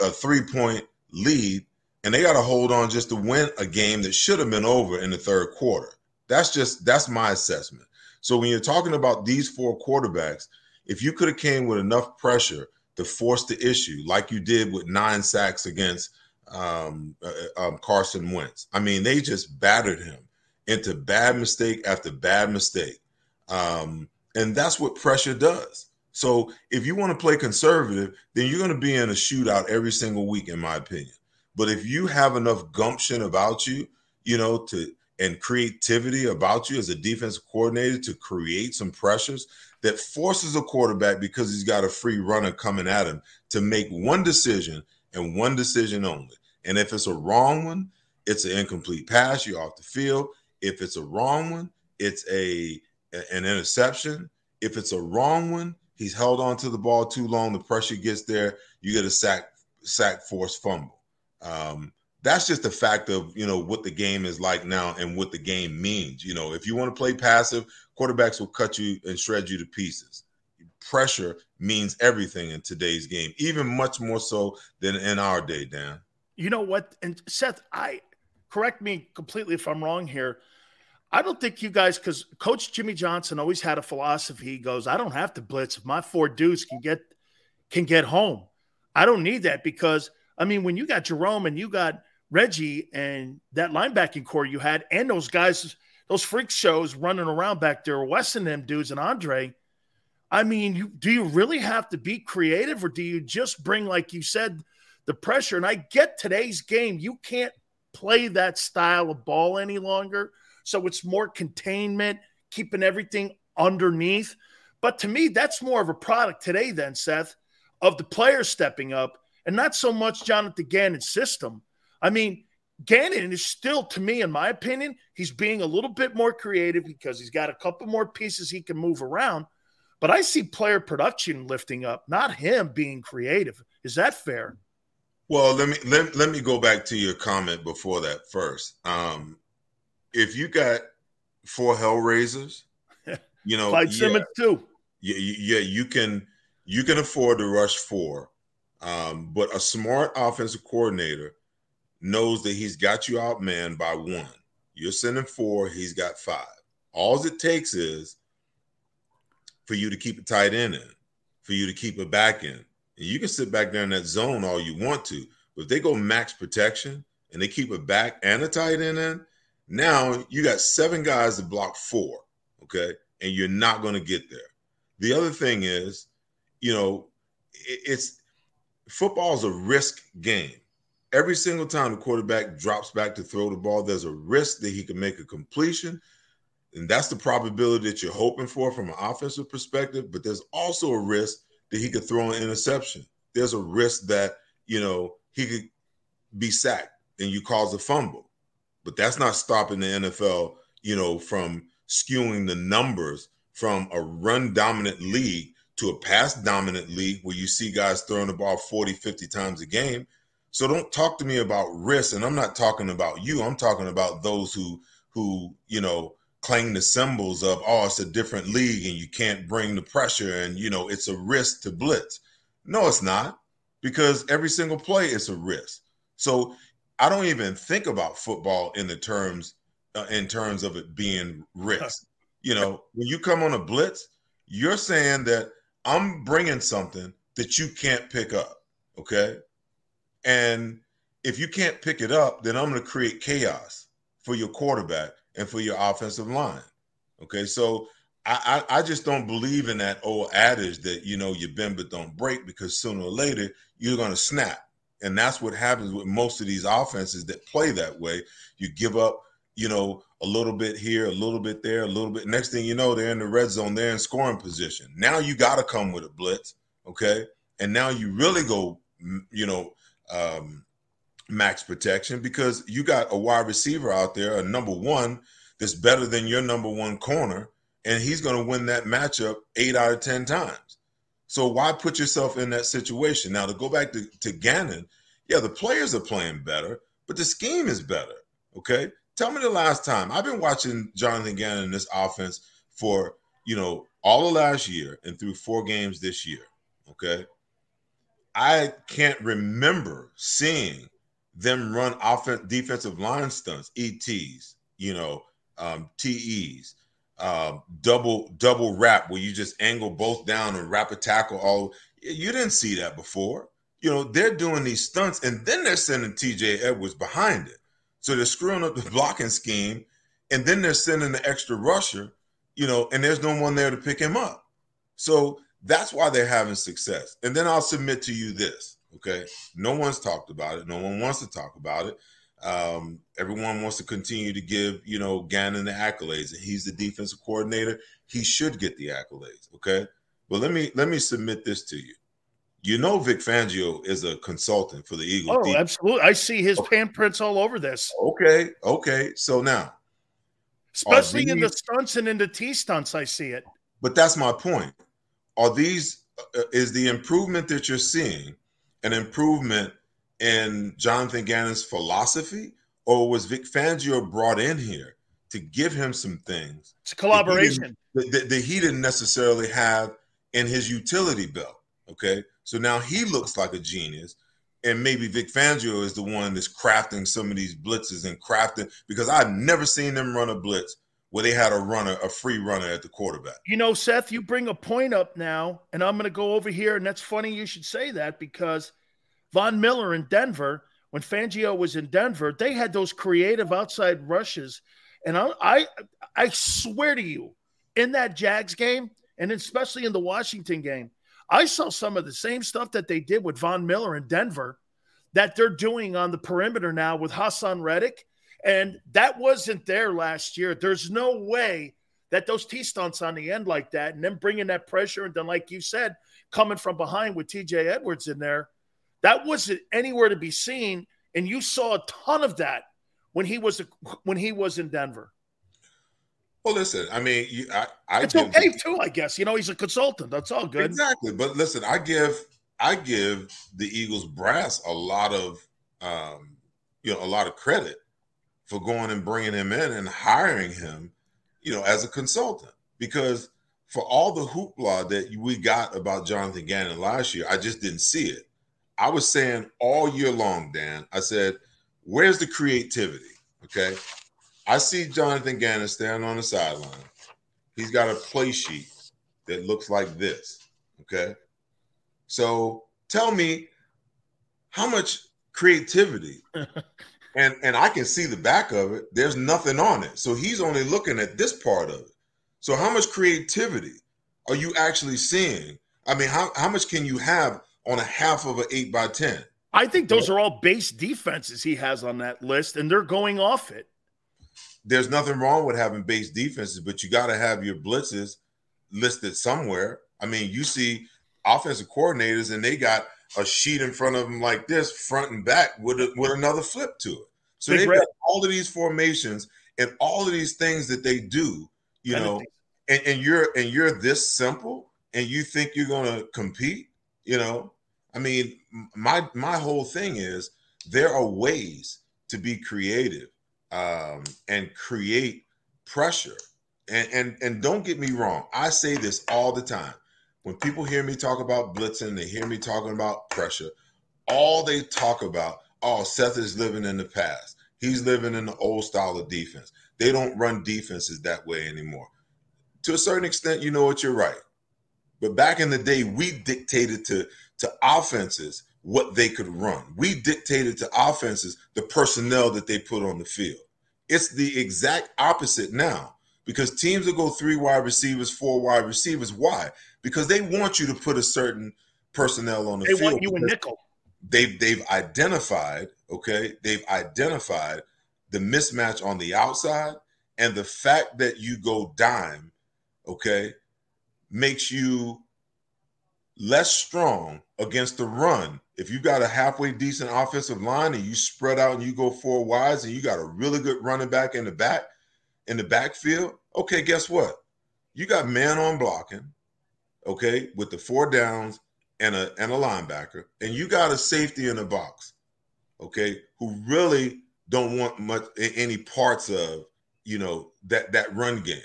a three point lead and they got to hold on just to win a game that should have been over in the third quarter. That's just that's my assessment. So when you're talking about these four quarterbacks, if you could have came with enough pressure to force the issue, like you did with nine sacks against um, uh, uh, um, Carson Wentz, I mean, they just battered him into bad mistake after bad mistake, um, and that's what pressure does. So if you want to play conservative, then you're going to be in a shootout every single week, in my opinion. But if you have enough gumption about you, you know, to and creativity about you as a defensive coordinator to create some pressures that forces a quarterback because he's got a free runner coming at him to make one decision and one decision only. And if it's a wrong one, it's an incomplete pass, you're off the field. If it's a wrong one, it's a an interception. If it's a wrong one, he's held on to the ball too long, the pressure gets there, you get a sack sack force fumble. Um, that's just the fact of you know what the game is like now and what the game means. You know, if you want to play passive, quarterbacks will cut you and shred you to pieces. Pressure means everything in today's game, even much more so than in our day, Dan. You know what? And Seth, I correct me completely if I'm wrong here. I don't think you guys, because Coach Jimmy Johnson always had a philosophy. He goes, "I don't have to blitz if my four dudes can get can get home. I don't need that because I mean, when you got Jerome and you got Reggie and that linebacking core you had, and those guys, those freak shows running around back there, Wes and them dudes and Andre. I mean, you, do you really have to be creative, or do you just bring, like you said, the pressure? And I get today's game, you can't play that style of ball any longer. So it's more containment, keeping everything underneath. But to me, that's more of a product today, than Seth, of the players stepping up and not so much Jonathan Gannon's system. I mean, Gannon is still, to me, in my opinion, he's being a little bit more creative because he's got a couple more pieces he can move around. But I see player production lifting up, not him being creative. Is that fair? Well, let me let, let me go back to your comment before that first. Um, if you got four Hellraisers, [LAUGHS] you know, Clyde Simmons too. Yeah, yeah, you can you can afford to rush four, um, but a smart offensive coordinator knows that he's got you outmanned by one. You're sending four, he's got five. All it takes is for you to keep a tight end in, for you to keep a back in. And you can sit back there in that zone all you want to. But if they go max protection and they keep a back and a tight end in, now you got seven guys to block four. Okay. And you're not going to get there. The other thing is, you know, it's football's a risk game. Every single time the quarterback drops back to throw the ball, there's a risk that he can make a completion and that's the probability that you're hoping for from an offensive perspective. But there's also a risk that he could throw an interception. There's a risk that, you know, he could be sacked and you cause a fumble. But that's not stopping the NFL, you know, from skewing the numbers from a run dominant league to a pass dominant league where you see guys throwing the ball 40, 50 times a game. So don't talk to me about risk. And I'm not talking about you. I'm talking about those who who, you know, clang the symbols of oh it's a different league and you can't bring the pressure and you know it's a risk to blitz no it's not because every single play is a risk so i don't even think about football in the terms uh, in terms of it being risk you know when you come on a blitz you're saying that i'm bringing something that you can't pick up okay and if you can't pick it up then i'm going to create chaos for your quarterback and for your offensive line. Okay, so I, I, I just don't believe in that old adage that you know you bend but don't break because sooner or later you're going to snap, and that's what happens with most of these offenses that play that way. You give up, you know, a little bit here, a little bit there, a little bit. Next thing you know, they're in the red zone, they're in scoring position. Now you got to come with a blitz, okay, and now you really go, you know, um, max protection because you got a wide receiver out there, a number one that's better than your number one corner, and he's going to win that matchup eight out of 10 times. So why put yourself in that situation? Now, to go back to, to Gannon, yeah, the players are playing better, but the scheme is better. Okay. Tell me the last time I've been watching Jonathan Gannon in this offense for, you know, all of last year and through four games this year. Okay. I can't remember seeing them run offense defensive line stunts, ETs, you know, um, TEs, uh, double double wrap where you just angle both down and wrap a tackle. All you didn't see that before. You know, they're doing these stunts and then they're sending TJ Edwards behind it. So they're screwing up the blocking scheme, and then they're sending the extra rusher, you know, and there's no one there to pick him up. So that's why they're having success. And then I'll submit to you this Okay. No one's talked about it. No one wants to talk about it. Um, everyone wants to continue to give, you know, Gannon the accolades, and he's the defensive coordinator. He should get the accolades. Okay. But let me let me submit this to you. You know, Vic Fangio is a consultant for the Eagles. Oh, absolutely. I see his okay. handprints all over this. Okay. Okay. So now, especially these, in the stunts and in the T stunts, I see it. But that's my point. Are these uh, is the improvement that you're seeing an improvement in Jonathan Gannon's philosophy, or was Vic Fangio brought in here to give him some things? It's a collaboration that he, that, that he didn't necessarily have in his utility belt. Okay, so now he looks like a genius, and maybe Vic Fangio is the one that's crafting some of these blitzes and crafting because I've never seen them run a blitz where they had a runner, a free runner at the quarterback. You know, Seth, you bring a point up now, and I'm going to go over here, and that's funny you should say that because Von Miller in Denver, when Fangio was in Denver, they had those creative outside rushes, and I, I, I swear to you, in that Jags game, and especially in the Washington game, I saw some of the same stuff that they did with Von Miller in Denver that they're doing on the perimeter now with Haason Reddick and that wasn't there last year. There's no way that those T stunts on the end like that, and then bringing that pressure, and then like you said, coming from behind with T.J. Edwards in there, that wasn't anywhere to be seen. And you saw a ton of that when he was when he was in Denver. Well, listen, I mean, you, I, I it's okay too, I guess. You know, he's a consultant. That's all good. Exactly. But listen, I give I give the Eagles brass a lot of um, you know a lot of credit for going and bringing him in and hiring him, you know, as a consultant because for all the hoopla that we got about Jonathan Gannon last year, I just didn't see it. I was saying all year long, Dan. I said, "Where's the creativity?" Okay, I see Jonathan Gannon standing on the sideline. He's got a play sheet that looks like this. Okay. So tell me how much creativity [LAUGHS] and and I can see the back of it. There's nothing on it. So he's only looking at this part of it. So how much creativity are you actually seeing? I mean, how, how much can you have on a half of an eight by ten? I think those are all base defenses he has on that list, and they're going off it there's nothing wrong with having base defenses, but you got to have your blitzes listed somewhere. I mean, you see offensive coordinators and they got a sheet in front of them like this, front and back, with a, with another flip to it. So Big they've red. got all of these formations and all of these things that they do, you know, and, and you're and you're this simple and you think you're gonna compete, you know. I mean, my my whole thing is there are ways to be creative um, and create pressure. And, and and don't get me wrong, I say this all the time. When people hear me talk about blitzing, they hear me talking about pressure. All they talk about, oh, Seth is living in the past. He's living in the old style of defense. They don't run defenses that way anymore. To a certain extent, you know what, you're right. But back in the day, we dictated to to offenses what they could run. We dictated to offenses the personnel that they put on the field. It's the exact opposite now because teams will go three wide receivers, four wide receivers. Why? Because they want you to put a certain personnel on the they field. They want you a nickel. They've they've identified, okay, they've identified the mismatch on the outside and the fact that you go dime, okay, makes you less strong against the run. If you've got a halfway decent offensive line and you spread out and you go four wides and you got a really good running back in the back in the backfield, okay, guess what? You got man on blocking, okay, with the four downs and a and a linebacker, and you got a safety in the box, okay, who really don't want much any parts of you know that that run game.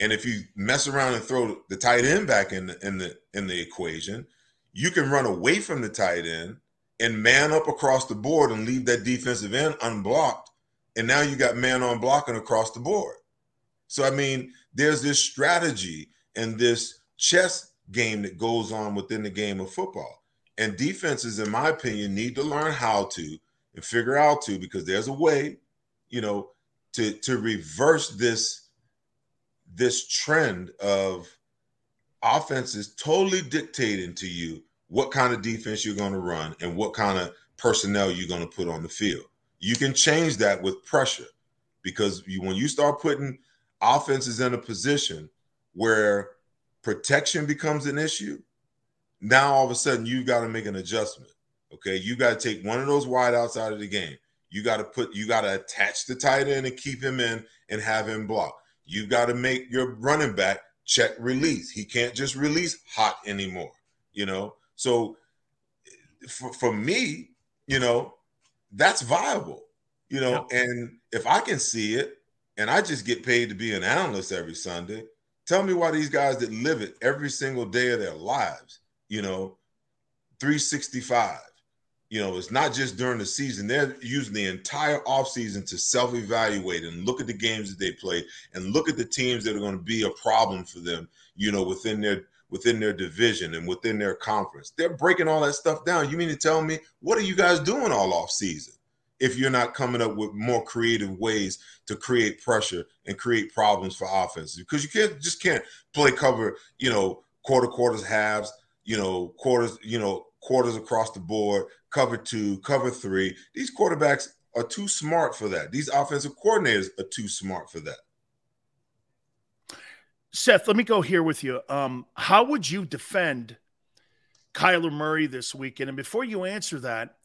And if you mess around and throw the tight end back in the in the in the equation, you can run away from the tight end and man up across the board and leave that defensive end unblocked. And now you got man on blocking across the board. So, I mean, there's this strategy and this chess game that goes on within the game of football. And defenses, in my opinion, need to learn how to and figure out to because there's a way, you know, to to reverse this this trend of offense is totally dictating to you what kind of defense you're going to run and what kind of personnel you're going to put on the field. You can change that with pressure because you, when you start putting offenses in a position where protection becomes an issue, now all of a sudden you've got to make an adjustment. Okay, you got to take one of those wide outside of the game. You got to put, you got to attach the tight end and keep him in and have him block. You've got to make your running back check release. He can't just release hot anymore, you know? So for, for me, you know, that's viable, you know, yeah. and if I can see it and I just get paid to be an analyst every Sunday, tell me why these guys that live it every single day of their lives, you know, 365 you know, it's not just during the season. They're using the entire offseason to self-evaluate and look at the games that they play and look at the teams that are going to be a problem for them, you know, within their within their division and within their conference. They're breaking all that stuff down. You mean to tell me what are you guys doing all off season if you're not coming up with more creative ways to create pressure and create problems for offenses? Because you can't just can't play cover, you know, quarter quarters, halves, you know, quarters, you know, quarters across the board, cover two, cover three. These quarterbacks are too smart for that. These offensive coordinators are too smart for that. Seth, let me go here with you. Um, how would you defend Kyler Murray this weekend? And before you answer that,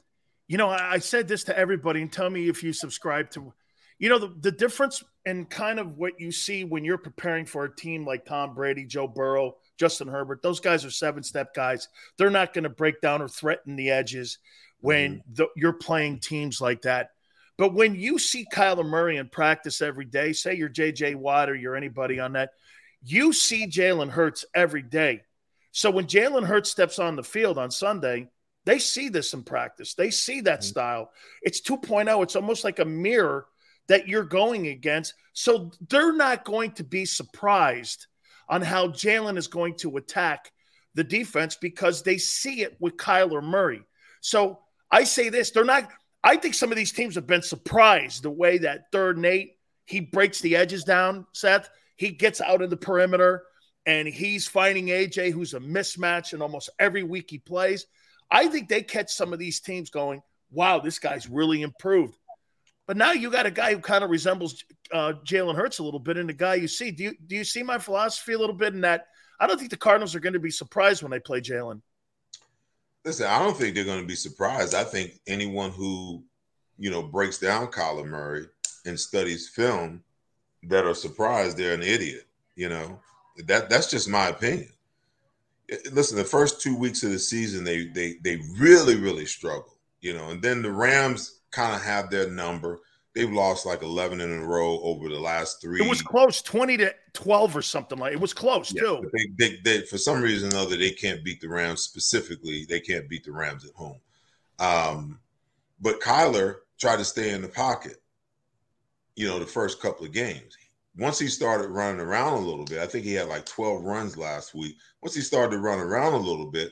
you know, I, I said this to everybody, and tell me if you subscribe to, you know, the, the difference in kind of what you see when you're preparing for a team like Tom Brady, Joe Burrow, Justin Herbert. Those guys are seven step guys. They're not going to break down or threaten the edges when mm-hmm. the, you're playing teams like that. But when you see Kyler Murray in practice every day, say you're JJ Watt or you're anybody on that, you see Jalen Hurts every day. So when Jalen Hurts steps on the field on Sunday, they see this in practice. They see that mm-hmm. style. It's 2.0. It's almost like a mirror that you're going against. So they're not going to be surprised on how Jalen is going to attack the defense because they see it with Kyler Murray. So I say this, they're not I think some of these teams have been surprised the way that third Nate, he breaks the edges down, Seth. He gets out of the perimeter and he's finding AJ, who's a mismatch, in almost every week he plays. I think they catch some of these teams going, wow, this guy's really improved. But now you got a guy who kind of resembles uh, Jalen Hurts a little bit, and the guy you see. Do you do you see my philosophy a little bit in that? I don't think the Cardinals are going to be surprised when they play Jalen. Listen, I don't think they're going to be surprised. I think anyone who, you know, breaks down Kyler Murray and studies film that are surprised they're an idiot. You know, that that's just my opinion. Listen, the first two weeks of the season, they they they really really struggle. You know, and then the Rams kind of have their number they've lost like 11 in a row over the last three. It was close, 20 to 12 or something like it was close yeah, too. They, they, they, for some reason or other, they can't beat the Rams specifically. They can't beat the Rams at home. Um, but Kyler tried to stay in the pocket, you know, the first couple of games. Once he started running around a little bit, I think he had like 12 runs last week. Once he started to run around a little bit,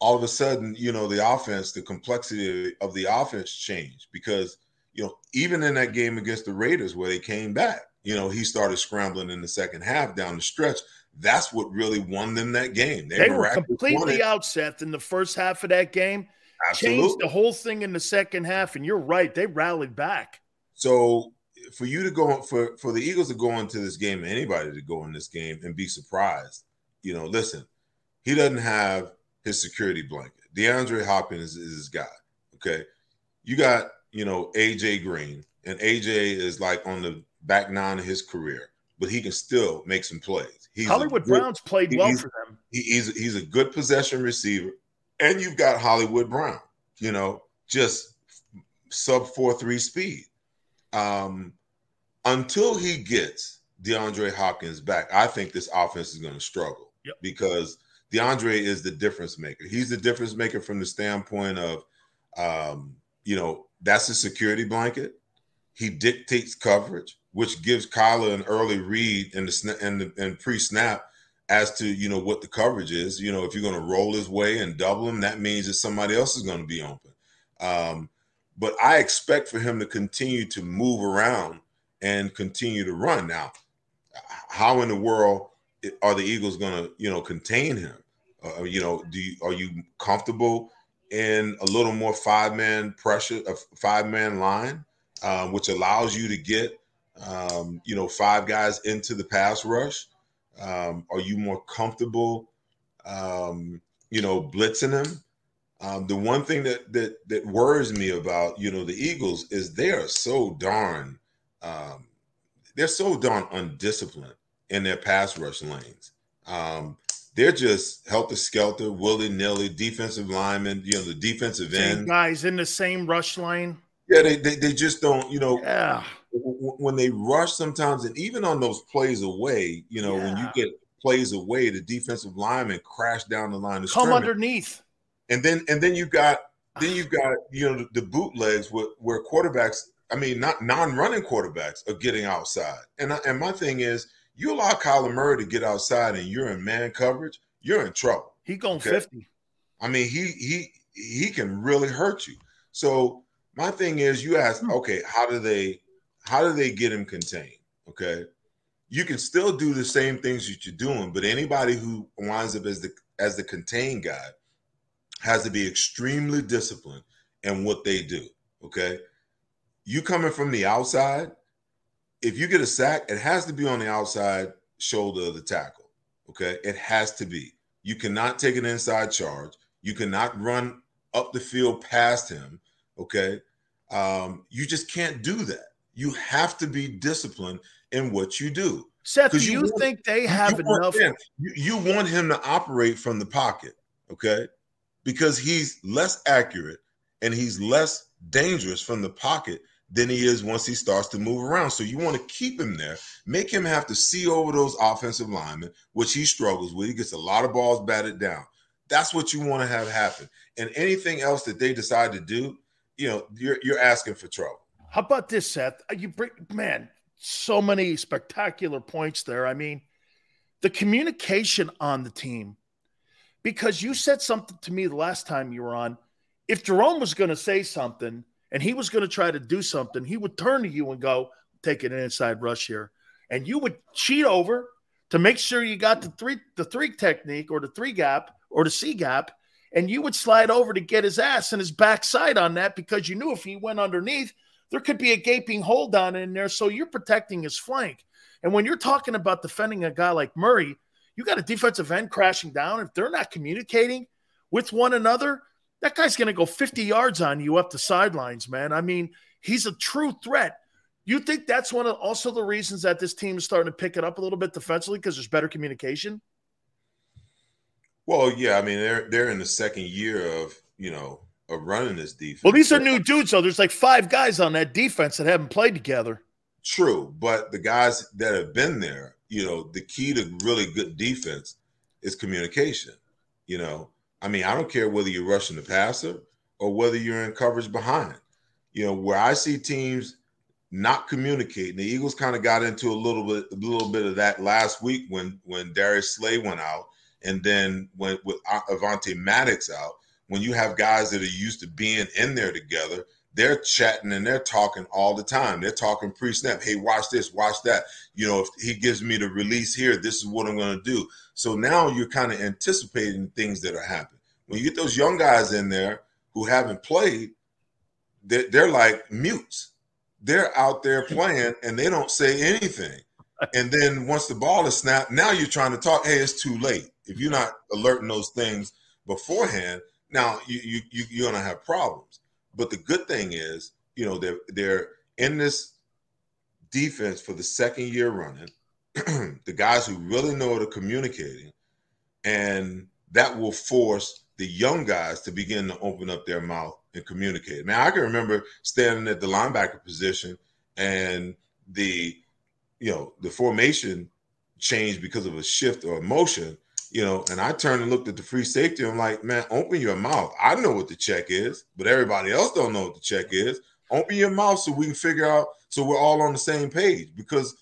all of a sudden, you know, the offense, the complexity of the offense changed because – you know, even in that game against the Raiders where they came back, you know, he started scrambling in the second half down the stretch. That's what really won them that game. They, they were completely outset in the first half of that game. Absolutely. Changed the whole thing in the second half, and you're right, they rallied back. So for you to go for for the Eagles to go into this game, anybody to go in this game and be surprised, you know, listen, he doesn't have his security blanket. DeAndre Hopkins is his guy. Okay, you got you know, AJ Green, and AJ is like on the back nine of his career, but he can still make some plays. He's Hollywood good, Brown's played well for them. He, he's he's a good possession receiver, and you've got Hollywood Brown. You know, just sub four three speed. Um, until he gets DeAndre Hopkins back, I think this offense is going to struggle yep. because DeAndre is the difference maker. He's the difference maker from the standpoint of, um, you know, that's a security blanket. He dictates coverage, which gives Kyler an early read in the in, the, in pre-snap as to you know what the coverage is. You know, if you're going to roll his way and double him, that means that somebody else is going to be open. Um, but I expect for him to continue to move around and continue to run. Now, how in the world are the Eagles going to you know contain him? Uh, you know, do you, are you comfortable in a little more five man pressure, a five man line, um, which allows you to get, um, you know, five guys into the pass rush? Um, are you more comfortable, um, you know, blitzing them? Um, the one thing that that that worries me about you know the Eagles is they are so darn um, they're so darn undisciplined in their pass rush lanes. Um, they're just helter skelter, willy nilly, defensive linemen, you know, the defensive same end. Guys in the same rush lane. Yeah, they, they, they just don't, you know, yeah. when they rush sometimes, and even on those plays away, you know, yeah. when you get plays away, the defensive linemen crash down the line. Of Come underneath. And then and then you've got then you've got you know the, the bootlegs where, where quarterbacks, I mean, not non-running quarterbacks are getting outside. And I, and my thing is, you allow Kyler Murray to get outside and you're in man coverage, you're in trouble. He going okay? 50. I mean, he he he can really hurt you. So my thing is you ask, hmm. okay, how do they how do they get him contained? Okay. You can still do the same things that you're doing, but anybody who winds up as the as the contained guy has to be extremely disciplined in what they do. Okay. You coming from the outside, if you get a sack, it has to be on the outside shoulder of the tackle. Okay. It has to be. You cannot take an inside charge. You cannot run up the field past him. Okay. Um, you just can't do that. You have to be disciplined in what you do. Seth, do you, you want, think they have you enough? Him, you, you want him to operate from the pocket, okay? Because he's less accurate and he's less dangerous from the pocket than he is once he starts to move around. So you want to keep him there, make him have to see over those offensive linemen, which he struggles with. He gets a lot of balls batted down. That's what you want to have happen. And anything else that they decide to do, you know, you're you're asking for trouble. How about this, Seth? Uh, you bring man, so many spectacular points there. I mean, the communication on the team, because you said something to me the last time you were on. If Jerome was going to say something and he was going to try to do something, he would turn to you and go, "Take an inside rush here," and you would cheat over to make sure you got the three the three technique or the three gap or the C gap, and you would slide over to get his ass and his backside on that because you knew if he went underneath, there could be a gaping hole down in there. So you're protecting his flank. And when you're talking about defending a guy like Murray, you got a defensive end crashing down. If they're not communicating with one another, that guy's going to go 50 yards on you up the sidelines, man. I mean, he's a true threat. You think that's one of also the reasons that this team is starting to pick it up a little bit defensively because there's better communication? Well, yeah, I mean they're they're in the second year of you know of running this defense. Well, these are new dudes, so there's like five guys on that defense that haven't played together. True, but the guys that have been there, you know, the key to really good defense is communication. You know, I mean, I don't care whether you're rushing the passer or whether you're in coverage behind. You know, where I see teams not communicating, the Eagles kind of got into a little bit, a little bit of that last week when when Darius Slay went out, and then when with uh, Avonte Maddox out when you have guys that are used to being in there together, they're chatting and they're talking all the time. They're talking pre snap. Hey, watch this, watch that. You know, if he gives me the release here, this is what I'm going to do. So now you're kind of anticipating things that are happening. When you get those young guys in there who haven't played, they're, they're like mutes. They're out there playing and they don't say anything. And then once the ball is snapped, now you're trying to talk. Hey, it's too late. If you're not alerting those things beforehand, now you you, you you're gonna have problems. But the good thing is, you know, they're they're in this defense for the second year running. [CLEARS THROAT] the guys who really know how to communicating, and that will force the young guys to begin to open up their mouth and communicate. Now I can remember standing at the linebacker position and the you know the formation changed because of a shift or a motion you know, and I turned and looked at the free safety. I'm like, man, open your mouth. I know what the check is, but everybody else don't know what the check is. Open your mouth so we can figure out so we're all on the same page. Because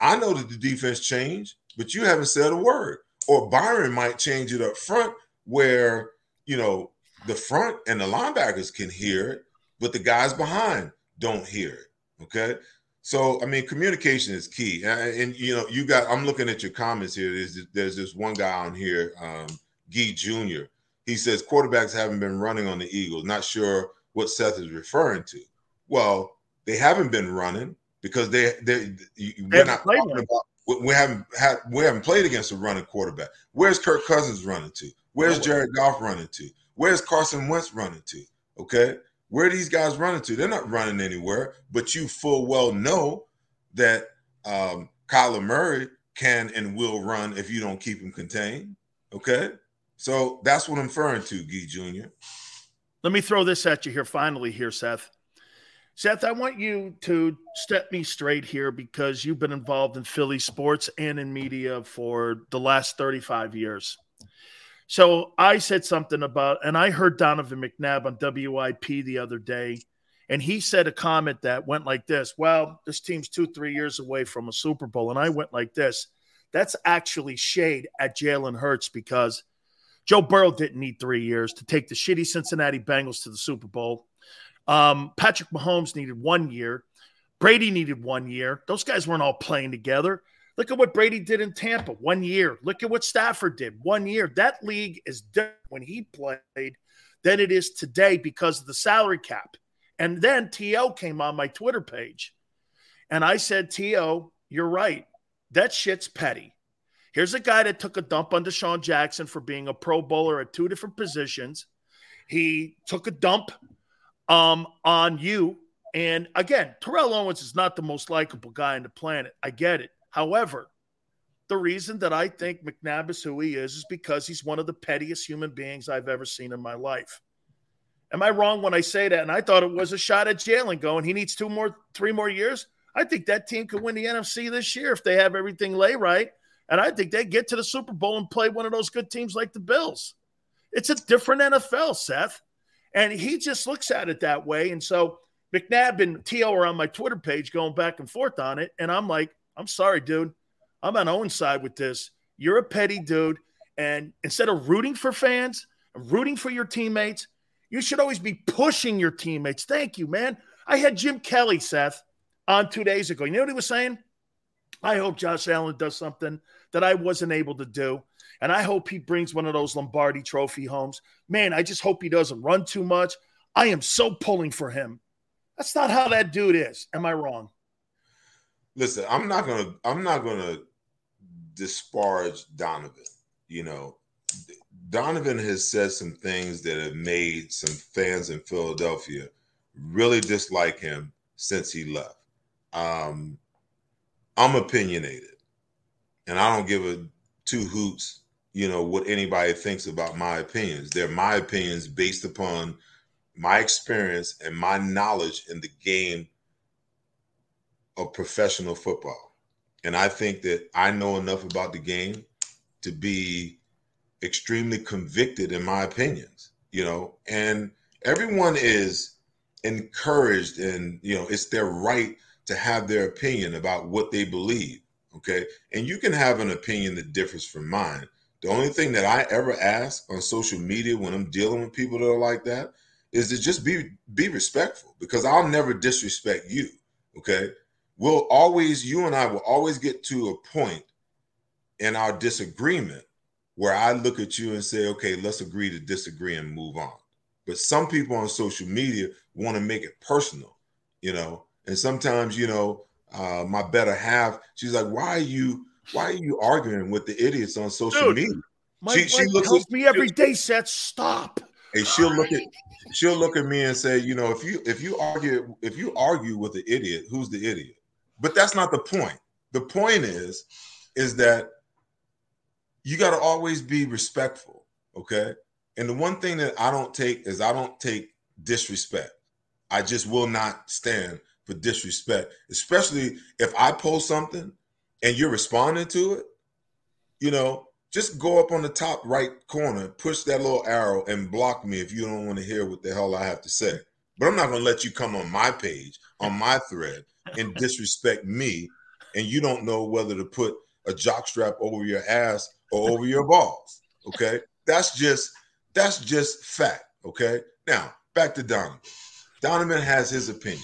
I know that the defense changed, but you haven't said a word. Or Byron might change it up front where, you know, the front and the linebackers can hear it, but the guys behind don't hear it. Okay. So I mean, communication is key, and, and, you know, you got. I'm looking at your comments here. There's there's this one guy on here, um, Gee Jr. He says quarterbacks haven't been running on the Eagles. Not sure what Seth is referring to. Well, they haven't been running because they they we're not talking about. We haven't had we haven't played against a running quarterback. Where's Kirk Cousins running to? Where's Jared Goff running to? Where's Carson Wentz running to? Okay, where these guys running to? They're not running anywhere, but you full well know that um, Kyler Murray can and will run if you don't keep him contained. Okay. So that's what I'm referring to, Gee Jr. Let me throw this at you here finally, here, Seth. Seth, I want you to step me straight here because you've been involved in Philly sports and in media for the last 35 years. So I said something about, and I heard Donovan McNabb on WIP the other day, and he said a comment that went like this Well, this team's two, three years away from a Super Bowl. And I went like this That's actually shade at Jalen Hurts because Joe Burrow didn't need three years to take the shitty Cincinnati Bengals to the Super Bowl. Um, Patrick Mahomes needed one year. Brady needed one year. Those guys weren't all playing together. Look at what Brady did in Tampa, one year. Look at what Stafford did, one year. That league is different when he played than it is today because of the salary cap. And then T.O. came on my Twitter page. And I said, T.O., you're right. that shit's petty. Here's a guy that took a dump on DeSean Jackson for being a pro bowler at two different positions. He took a dump um, on you. And again, Terrell Owens is not the most likable guy on the planet. I get it. However, the reason that I think McNabb is who he is is because he's one of the pettiest human beings I've ever seen in my life. Am I wrong when I say that? And I thought it was a shot at Jalen going, he needs two more, three more years. I think that team could win the NFC this year if they have everything lay right. And I think they get to the Super Bowl and play one of those good teams like the Bills. It's a different NFL, Seth. And he just looks at it that way. And so McNabb and T.O. are on my Twitter page going back and forth on it. And I'm like, I'm sorry, dude. I'm on Owens' side with this. You're a petty dude. And instead of rooting for fans, rooting for your teammates, you should always be pushing your teammates. Thank you, man. I had Jim Kelly, Seth, on two days ago. You know what he was saying? I hope Josh Allen does something that I wasn't able to do. And I hope he brings one of those Lombardi trophy homes. Man, I just hope he doesn't run too much. I am so pulling for him. That's not how that dude is. Am I wrong? Listen, I'm not gonna I'm not gonna disparage Donovan. You know, Donovan has said some things that have made some fans in Philadelphia really dislike him since he left. Um, I'm opinionated, and I don't give a two hoots, you know, what anybody thinks about my opinions. They're my opinions based upon my experience and my knowledge in the game of professional football. And I think that I know enough about the game to be extremely convicted in my opinions, you know, and everyone is encouraged and, you know, it's their right to have their opinion about what they believe. Okay. And you can have an opinion that differs from mine. The only thing that I ever ask on social media when I'm dealing with people that are like that is to just be be respectful because I'll never disrespect you. Okay. We'll always, you and I will always get to a point in our disagreement where I look at you and say, okay, let's agree to disagree and move on. But some people on social media want to make it personal, you know, and sometimes, you know, uh, my better half, she's like, why are you, why are you arguing with the idiots on social Dude, media? My she, she looks tells at, me every day, Seth, stop. And she'll look at she'll look at me and say, you know, if you if you argue if you argue with the idiot, who's the idiot? But that's not the point. The point is, is that you got to always be respectful. Okay. And the one thing that I don't take is I don't take disrespect. I just will not stand for disrespect, especially if I post something and you're responding to it. You know, just go up on the top right corner, push that little arrow, and block me if you don't want to hear what the hell I have to say. But I'm not going to let you come on my page, on my thread, and disrespect me. And you don't know whether to put a jock strap over your ass or over your balls. Okay. That's just that's just fact. Okay. Now back to Donovan. Donovan has his opinion,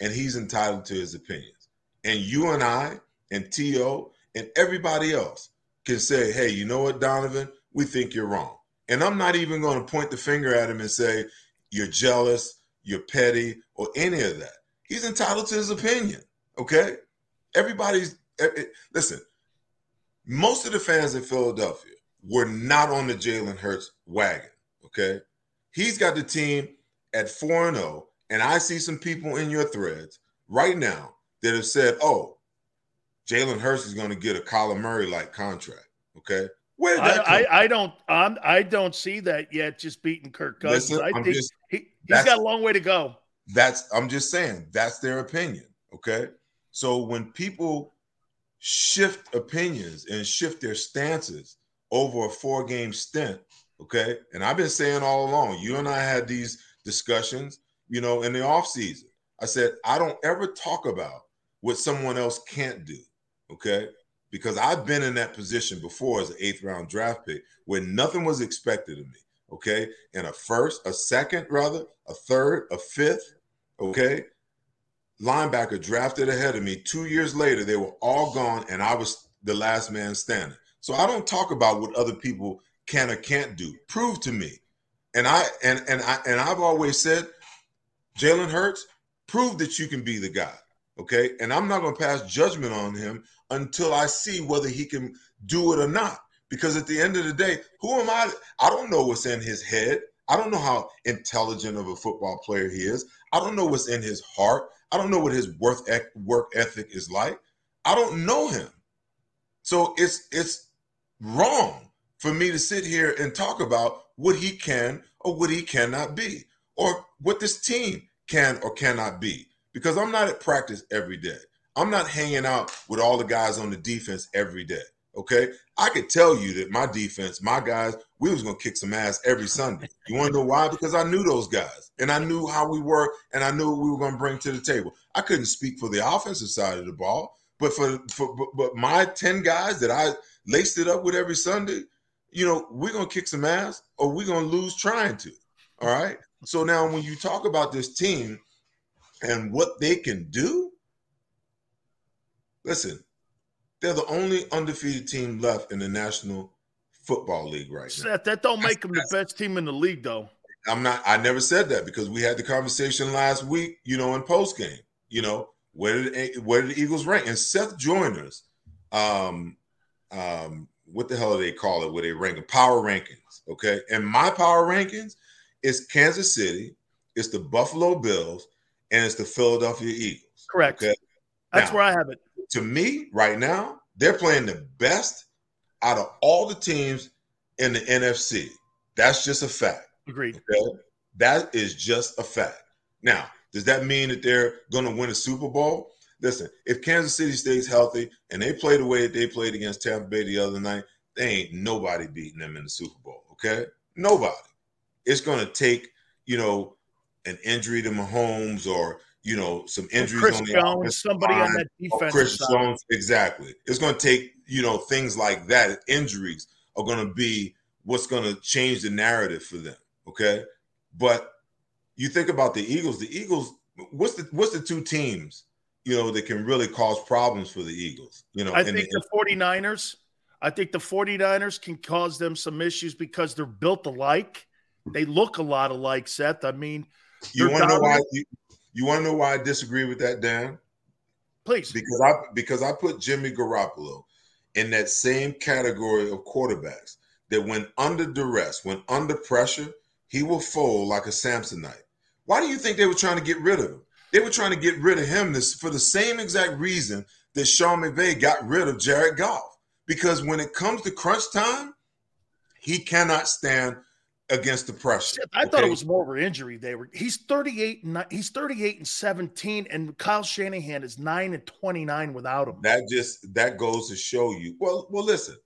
and he's entitled to his opinions. And you and I and T.O. and everybody else can say, hey, you know what, Donovan? We think you're wrong. And I'm not even going to point the finger at him and say, you're jealous, you're petty, or any of that. He's entitled to his opinion. Okay. Everybody's, listen, most of the fans in Philadelphia were not on the Jalen Hurts wagon. Okay. He's got the team at 4 and 0. And I see some people in your threads right now that have said, oh, Jalen Hurts is going to get a Kyler Murray like contract. Okay. Where did I, I, I, don't I'm, I don't see that yet. Just beating Kirk Cousins. Listen, I I'm think just, he, he's got a long way to go. That's I'm just saying that's their opinion. Okay. So when people shift opinions and shift their stances over a four game stint, okay, and I've been saying all along, you and I had these discussions, you know, in the off season. I said I don't ever talk about what someone else can't do. Okay. Because I've been in that position before as an eighth round draft pick where nothing was expected of me. Okay. And a first, a second, rather, a third, a fifth. Okay. Linebacker drafted ahead of me. Two years later, they were all gone, and I was the last man standing. So I don't talk about what other people can or can't do. Prove to me. And I and and I and I've always said, Jalen Hurts, prove that you can be the guy. Okay. And I'm not to pass judgment on him until I see whether he can do it or not. Because at the end of the day, who am I? I don't know what's in his head. I don't know how intelligent of a football player he is. I don't know what's in his heart. I don't know what his work work ethic is like. I don't know him. So it's it's wrong for me to sit here and talk about what he can or what he cannot be or what this team can or cannot be because I'm not at practice every day. I'm not hanging out with all the guys on the defense every day. Okay. I could tell you that my defense, my guys, we was gonna kick some ass every Sunday. You wanna know why? Because I knew those guys and I knew how we were and I knew what we were gonna bring to the table. I couldn't speak for the offensive side of the ball, but for, for but my 10 guys that I laced it up with every Sunday, you know, we're gonna kick some ass or we're gonna lose trying to. All right. So now when you talk about this team and what they can do, listen, they're the only undefeated team left in the National Football League right now. Seth, that don't make them the best team in the league, though. I'm not. I never said that because we had the conversation last week. You know, in post game. You know, where did where did the Eagles rank? And Seth Joyner's, um, um, what the hell do they call it? Where they rank power rankings? Okay, and my power rankings is Kansas City, it's the Buffalo Bills, and it's the Philadelphia Eagles. Correct. Okay? That's now, where I have it to me, right now, they're playing the best out of all the teams in the NFC. That's just a fact. Agreed. Okay? That is just a fact. Now, does that mean that they're going to win a Super Bowl? Listen, if Kansas City stays healthy and they play the way that they played against Tampa Bay the other night, they ain't nobody beating them in the Super Bowl. Okay, nobody. It's going to take you know an injury to Mahomes or you know, some injuries Chris on the Jones, somebody line, on that defense. Chris side. Jones, exactly. It's going to take you know things like that. Injuries are going to be what's going to change the narrative for them. Okay, but you think about the Eagles. The Eagles. What's the what's the two teams you know that can really cause problems for the Eagles? You know, I think the, the 49ers. I think the 49ers can cause them some issues because they're built alike. They look a lot alike, Seth. I mean, you want to know why? You, you want to know why I disagree with that, Dan? Please. Because I because I put Jimmy Garoppolo in that same category of quarterbacks that when under duress, when under pressure, he will fold like a Samsonite. Why do you think they were trying to get rid of him? They were trying to get rid of him this, for the same exact reason that Sean McVay got rid of Jared Goff. Because when it comes to crunch time, he cannot stand against the pressure. I okay? thought it was more of an injury. They were. He's thirty eight. He's thirty eight and seventeen, and Kyle Shanahan is nine and twenty nine without him. That just that goes to show you. Well, well, listen.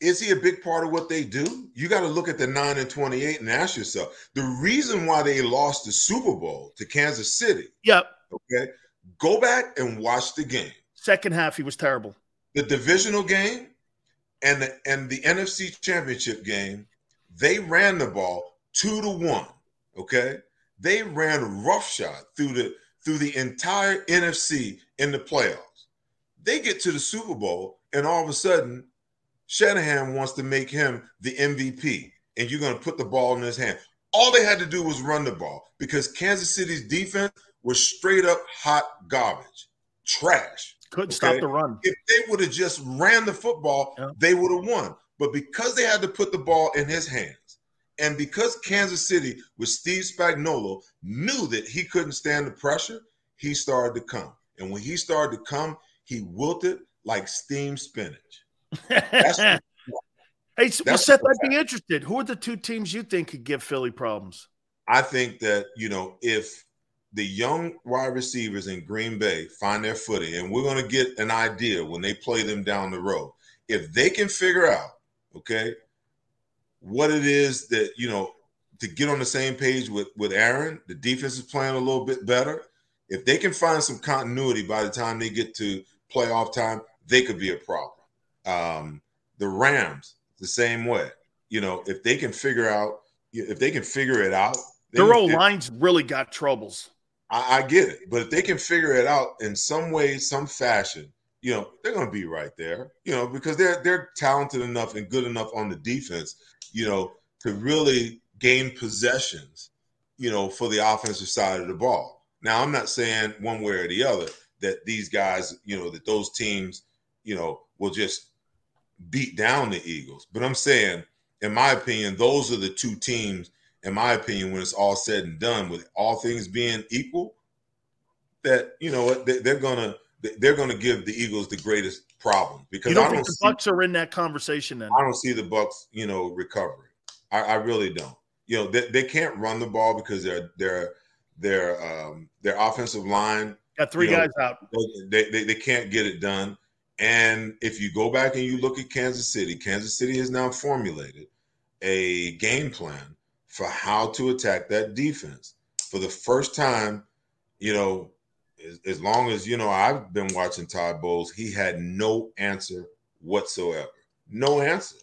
Is he a big part of what they do? You got to look at the nine and twenty eight and ask yourself the reason why they lost the Super Bowl to Kansas City. Yep. Okay. Go back and watch the game. Second half, he was terrible. The divisional game and the and the NFC Championship game they ran the ball two to one. Okay, they ran roughshod through the through the entire NFC in the playoffs. They get to the Super Bowl, and all of a sudden, Shanahan wants to make him the MVP, and you're going to put the ball in his hand. All they had to do was run the ball because Kansas City's defense was straight up hot garbage, trash. Couldn't okay? stop the run. If they would have just ran the football, yeah. they would have won. But because they had to put the ball in his hands, and because Kansas City with Steve Spagnuolo knew that he couldn't stand the pressure, he started to come. And when he started to come, he wilted like steamed spinach. That's [LAUGHS] hey, well, Seth, I'd be interested. Who are the two teams you think could give Philly problems? I think that, you know, if the young wide receivers in Green Bay find their footing, and we're going to get an idea when they play them down the road. If they can figure out okay, what it is that, you know, to get on the same page with, with Aaron, the defense is playing a little bit better. If they can find some continuity by the time they get to playoff time, they could be a problem. Um, the Rams, the same way. You know, if they can figure out, if they can figure it out, their old lines really got troubles. I, I, get it, but if they can figure it out in some way, some fashion, you know, they're going to be right there, you know, because they're they're talented enough and good enough on the defense, you know, to really gain possessions, you know, for the offensive side of the ball. Now, I'm not saying one way or the other that these guys, you know, that those teams, you know, will just beat down the Eagles. But I'm saying, in my opinion, those are the two teams, in my opinion, when it's all said and done, with all things being equal, that you know they're gonna they're gonna give the Eagles the greatest problem because you don't I think don't the see, Bucs are in that conversation then? I don't see the Bucs, you know, recovering. I, I really don't. You know, they, they can't run the ball because their their their um their offensive line Got three you know, guys out. they, they they can't get it done. And if you go back and you look at Kansas City, Kansas City has now formulated a game plan for how to attack that defense. For the first time, you know, as, long as you know I've been watching Todd Bowles, he had no answer whatsoever. No answer,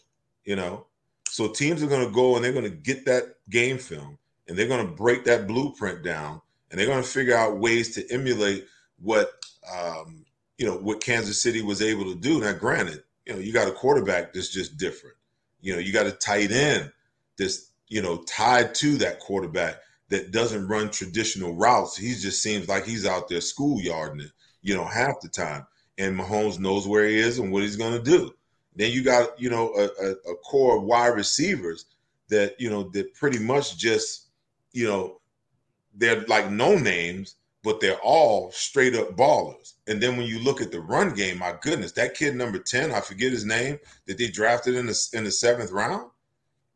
you know. So teams are going to go and they're going to get that game film and they're going to break that blueprint down and they're going to figure out ways to emulate what um, you know what Kansas City was able to do. Now, granted, you know you got a quarterback that's just different. You know you got a tight end that's you know tied to that quarterback that doesn't run traditional routes. He just seems like he's out there schoolyarding it, you know, half the time. And Mahomes knows where he is and what he's going to do. Then you got you know a, a, a core of wide receivers that you know that pretty much just you know they're like no names, but they're all straight up ballers. And then when you look at the run game, my goodness, that kid number ten, I forget his name, that they drafted in the in the seventh round.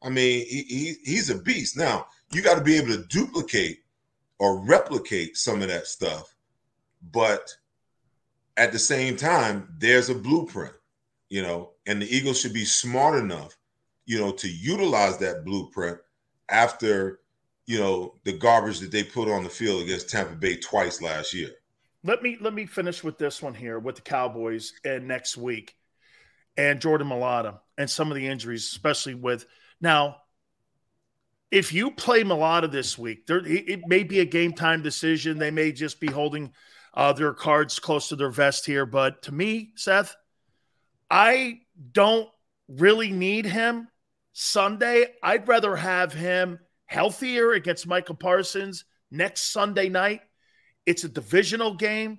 I mean, he, he he's a beast. Now you got to be able to duplicate or replicate some of that stuff, but at the same time, there's a blueprint, you know, and the Eagles should be smart enough, you know, to utilize that blueprint after you know the garbage that they put on the field against Tampa Bay twice last year. Let me let me finish with this one here with the Cowboys and next week and Jordan Mailata and some of the injuries, especially with now. If you play Mailata this week, there it may be a game time decision. They may just be holding uh, their cards close to their vest here. But to me, Seth, I don't really need him Sunday. I'd rather have him healthier against Micah Parsons next Sunday night. It's a divisional game.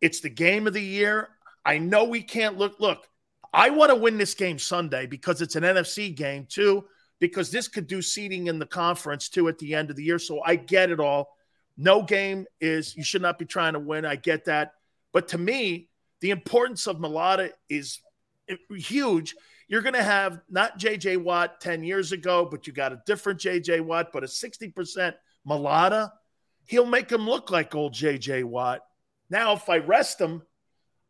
It's the game of the year. I know we can't look. Look, I want to win this game Sunday because it's an NFC game too, because this could do seeding in the conference too at the end of the year. So I get it all. No game is, you should not be trying to win. I get that. But to me, the importance of Mailata is eh, huge. You're going to have not JJ Watt 10 years ago, but you got a different JJ Watt, but a 60% Mailata. He'll make him look like old JJ Watt. Now, if I rest him,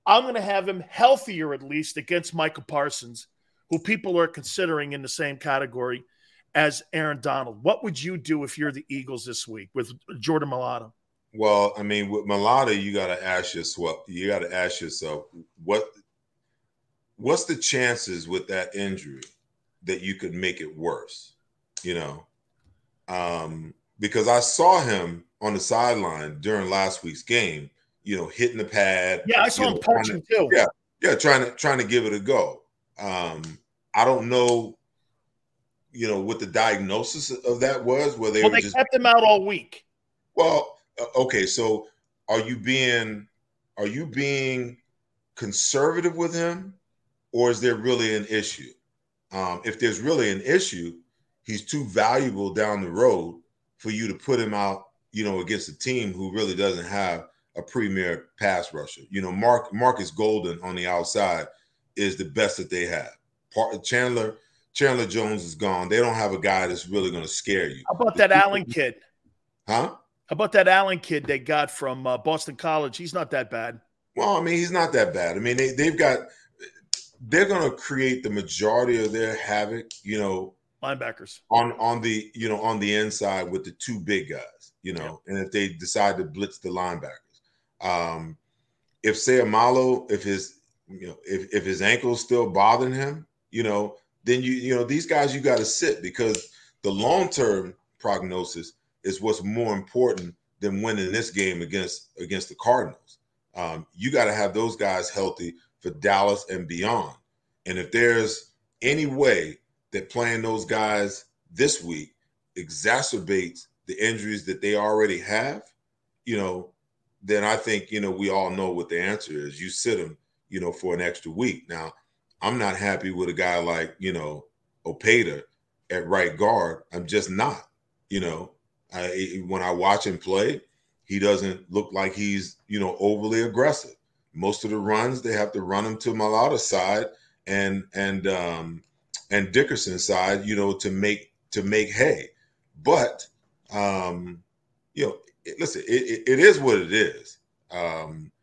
I'm going to have him healthier at least against Micah Parsons, who people are considering in the same category as Aaron Donald. What would you do if you're the Eagles this week with Jordan Mailata? Well, I mean, with Mailata, you got to ask yourself. You got to ask yourself what what's the chances with that injury that you could make it worse? You know, um, because I saw him on the sideline during last week's game. You know, hitting the pad. Yeah, I saw him punching to, too. Yeah, yeah, trying to trying to give it a go. Um, I don't know, you know, what the diagnosis of that was. Where they well, they just, kept him out all week. Well, uh, okay, so are you being are you being conservative with him, or is there really an issue? Um, if there's really an issue, he's too valuable down the road for you to put him out, you know, against a team who really doesn't have a premier pass rusher. You know, Mark Marcus Golden on the outside is the best that they have. Part Chandler Chandler Jones is gone. They don't have a guy that's really going to scare you. How about that Allen kid? Huh? How about that Allen kid they got from uh, Boston College? He's not that bad. Well, I mean, he's not that bad. I mean, they they've got they're going to create the majority of their havoc, you know, linebackers on on the you know on the inside with the two big guys, you know, yeah. and if they decide to blitz the linebackers, um, if Seumalo, if his you know if if his ankle's still bothering him, you know, then you you know these guys you got to sit because the long term prognosis is what's more important than winning this game against against the Cardinals. Um, you got to have those guys healthy for Dallas and beyond. And if there's any way that playing those guys this week exacerbates the injuries that they already have, you know, then I think you know we all know what the answer is. You sit him, you know, for an extra week. Now, I'm not happy with a guy like you know Opeta at right guard. I'm just not. You know, I, when I watch him play, he doesn't look like he's you know overly aggressive. Most of the runs they have to run him to Mailata's side and and um, and Dickerson's side, you know, to make to make hay. But um, you know, it, listen, it, it is what it is. Um, it,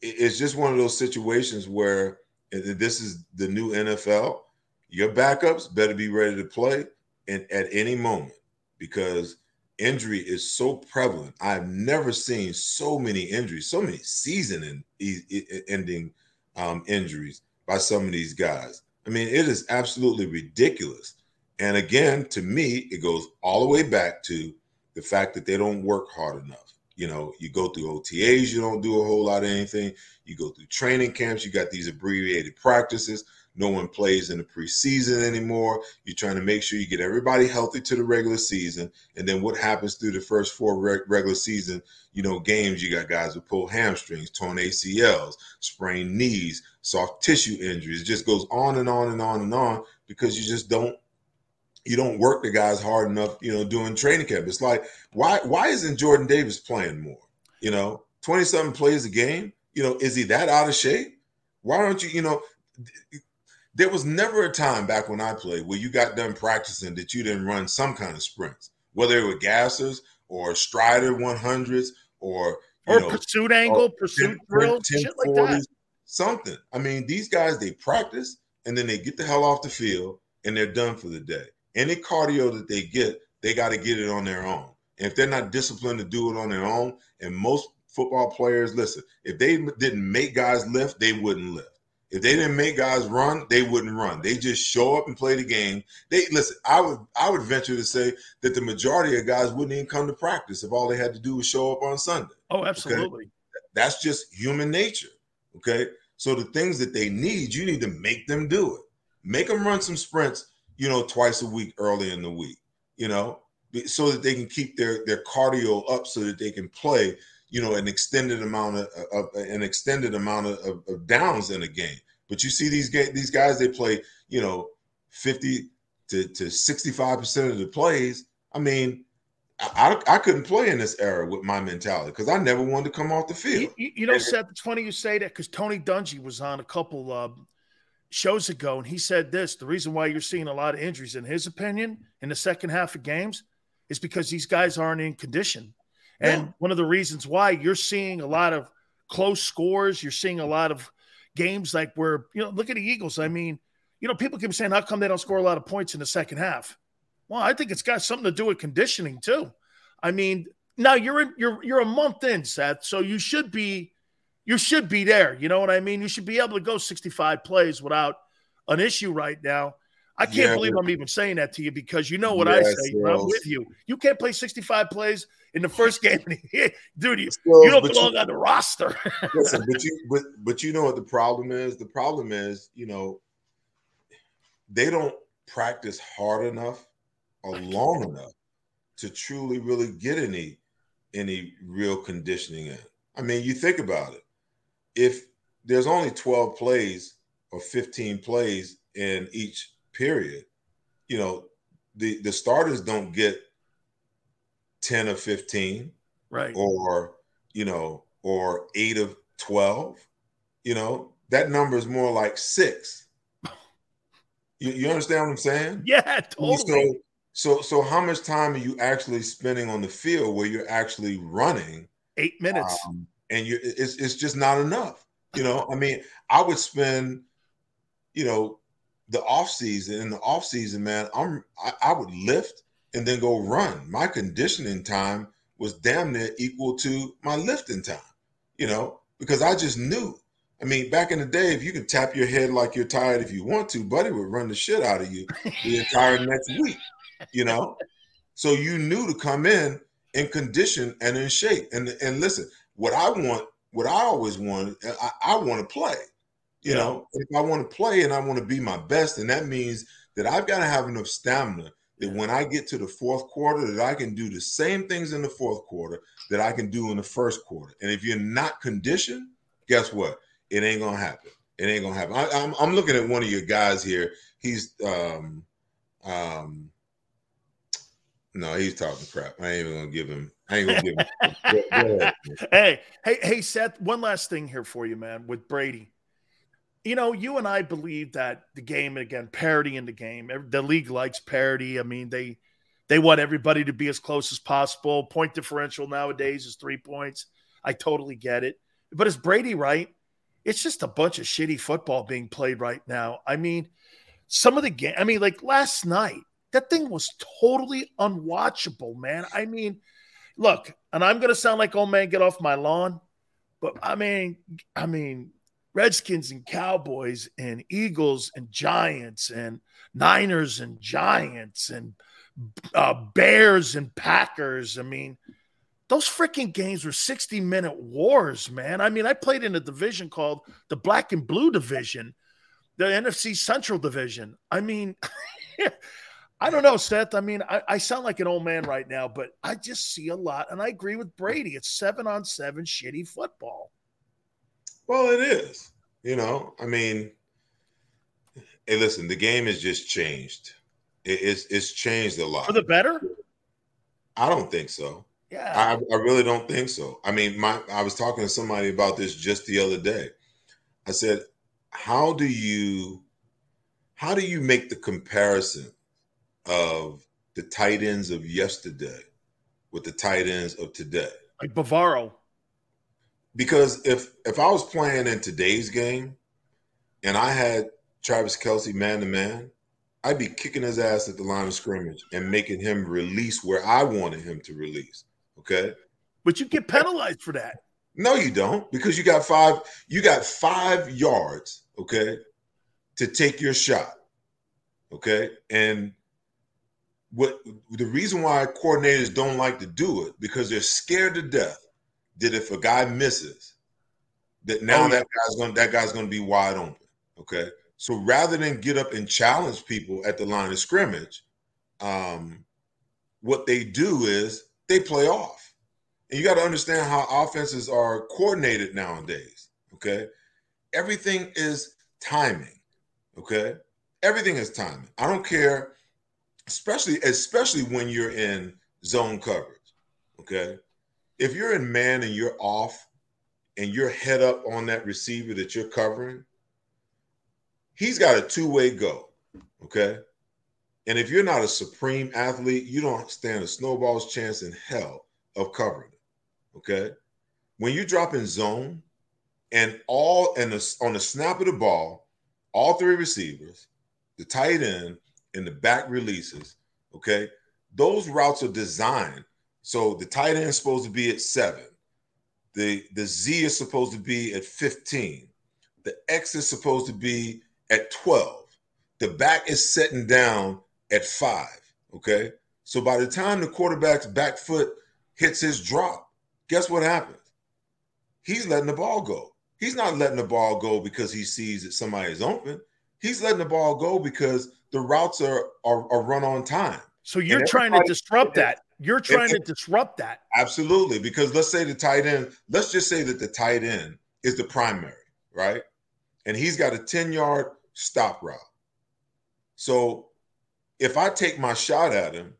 it's just one of those situations where this is the new NFL. Your backups better be ready to play at any moment because injury is so prevalent. I've never seen so many injuries, so many season-ending um, injuries by some of these guys. I mean, it is absolutely ridiculous. And again, to me, it goes all the way back to the fact that they don't work hard enough. You know, you go through OTAs, you don't do a whole lot of anything. You go through training camps, you got these abbreviated practices. No one plays in the preseason anymore. You're trying to make sure you get everybody healthy to the regular season. And then what happens through the first four regular season, you know, games, you got guys who pull hamstrings, torn ACLs, sprained knees, soft tissue injuries. It just goes on and on and on and on because you just don't you don't work the guys hard enough, you know, doing training camp. It's like, why why isn't Jordan Davis playing more? You know, 27 plays a game. You know, is he that out of shape? Why don't you, you know, there was never a time back when I played where you got done practicing that you didn't run some kind of sprints, whether it were gassers or strider 100s or or know, pursuit angle, or pursuit 10, drill, 10, shit like that. Something. I mean, these guys they practice and then they get the hell off the field and they're done for the day. Any cardio that they get, they got to get it on their own. And if they're not disciplined to do it on their own, and most football players, listen, if they didn't make guys lift, they wouldn't lift. If they didn't make guys run, they wouldn't run. They just show up and play the game. They listen. I would I would venture to say that the majority of guys wouldn't even come to practice if all they had to do was show up on Sunday. Oh, absolutely. Okay? That's just human nature. Okay. So the things that they need, you need to make them do it. Make them run some sprints, you know, twice a week early in the week, you know, so that they can keep their their cardio up so that they can play you know an extended amount of, of an extended amount of, of, downs in a game. But you see these these guys they play you know fifty to to sixty five percent of the plays. I mean. I, I couldn't play in this era with my mentality because I never wanted to come off the field. You, you know, Seth, it's funny you say that because Tony Dungy was on a couple uh, shows ago and he said this the reason why you're seeing a lot of injuries, in his opinion, in the second half of games is because these guys aren't in condition. And yeah. one of the reasons why you're seeing a lot of close scores, you're seeing a lot of games like where, you know, look at the Eagles. I mean, you know, people keep saying, how come they don't score a lot of points in the second half? Well, I think it's got something to do with conditioning too. I mean, now you're in, you're you're a month in, Seth, so you should be you should be there. You know what I mean? You should be able to go 65 plays without an issue right now. I can't yeah, believe I'm even saying that to you because you know what yes, I say. I'm with you. You can't play 65 plays in the first [LAUGHS] game, dude. You, you don't belong you, on the roster. [LAUGHS] listen, but you but but you know what the problem is? The problem is, you know, they don't practice hard enough or long enough to truly really get any any real conditioning in. I mean, you think about it. If there's only 12 plays or 15 plays in each period, you know, the the starters don't get 10 of 15 right. or you know or 8 of 12 you know that number is more like 6 you, you understand what i'm saying? Yeah totally so so so how much time are you actually spending on the field where you're actually running? 8 minutes. Um, and you it's it's just not enough you know i mean i would spend you know the off season in the off season man i'm I, I would lift and then go run. My conditioning time was damn near equal to my lifting time, you know, because I just knew. I mean, back in the day, if you could tap your head like you're tired if you want to, Buddy would run the shit out of you the entire [LAUGHS] next week, you know? So you knew to come in in condition and in shape. And and listen, what I want, what I always wanted, I, I want to play. You yeah. know, if I want to play and I want to be my best, and that means that I've got to have enough stamina that when I get to the fourth quarter, that I can do the same things in the fourth quarter that I can do in the first quarter. And if you're not conditioned, guess what? It ain't gonna happen. It ain't gonna happen. I, am I'm, I'm looking at one of your guys here. He's um um no, he's talking crap. I ain't even gonna give him. I ain't gonna give hey, hey, hey, Seth. One last thing here for you, man. With Brady, you know, you and I believe that the game again, parity in the game. The league likes parity. I mean, they they want everybody to be as close as possible. Point differential nowadays is three points. I totally get it. But is Brady right? It's just a bunch of shitty football being played right now. I mean, some of the game. I mean, like last night, that thing was totally unwatchable, man. I mean, look, and I'm gonna sound like old man, get off my lawn, but I mean, I mean, Redskins and Cowboys and Eagles and Giants and Niners and Giants and uh, Bears and Packers. I mean, those freaking games were 60 minute wars, man. I mean, I played in a division called the Black and Blue Division, the NFC Central Division. I mean, [LAUGHS] I don't know, Seth. I mean, I, I, sound like an old man right now, but I just see a lot, and I agree with Brady. It's seven on seven shitty football. Well, it is. You know, I mean, hey, listen, the game has just changed. It, it's it's changed a lot for the better. I don't think so. Yeah, I, I really don't think so. I mean, my I was talking to somebody about this just the other day. I said, "How do you, how do you make the comparison of the tight ends of yesterday with the tight ends of today. Like Bavaro. Because if if I was playing in today's game and I had Travis Kelce man to man, I'd be kicking his ass at the line of scrimmage and making him release where I wanted him to release. Okay. But you get penalized for that. No, you don't, because you got five, you got five yards, okay, to take your shot. Okay. And what the reason why coordinators don't like to do it because they're scared to death that if a guy misses, that now oh, that guy's going that guy's going to be wide open. Okay, so rather than get up and challenge people at the line of scrimmage, um, what they do is they play off, and you got to understand how offenses are coordinated nowadays. Okay, everything is timing. Okay, everything is timing. I don't care especially especially when you're in zone coverage. Okay, if you're in man and you're off, and you're head up on that receiver that you're covering, he's got a two way go. Okay. And if you're not a supreme athlete, you don't stand a snowball's chance in hell of covering it. Okay. When you drop in zone and all and on the snap of the ball, all three receivers, the tight end, in the back releases, okay, those routes are designed. So the tight end is supposed to be at seven. The the Z is supposed to be at 15. The X is supposed to be at 12. The back is setting down at five. Okay. So by the time the quarterback's back foot hits his drop, guess what happens? He's letting the ball go. He's not letting the ball go because he sees that somebody is open. He's letting the ball go because the routes are are, are run on time. So you're trying to disrupt that. You're trying to disrupt that. Absolutely, because let's say the tight end. Let's just say that the tight end is the primary, right? And he's got a ten yard stop route. So if I take my shot at him,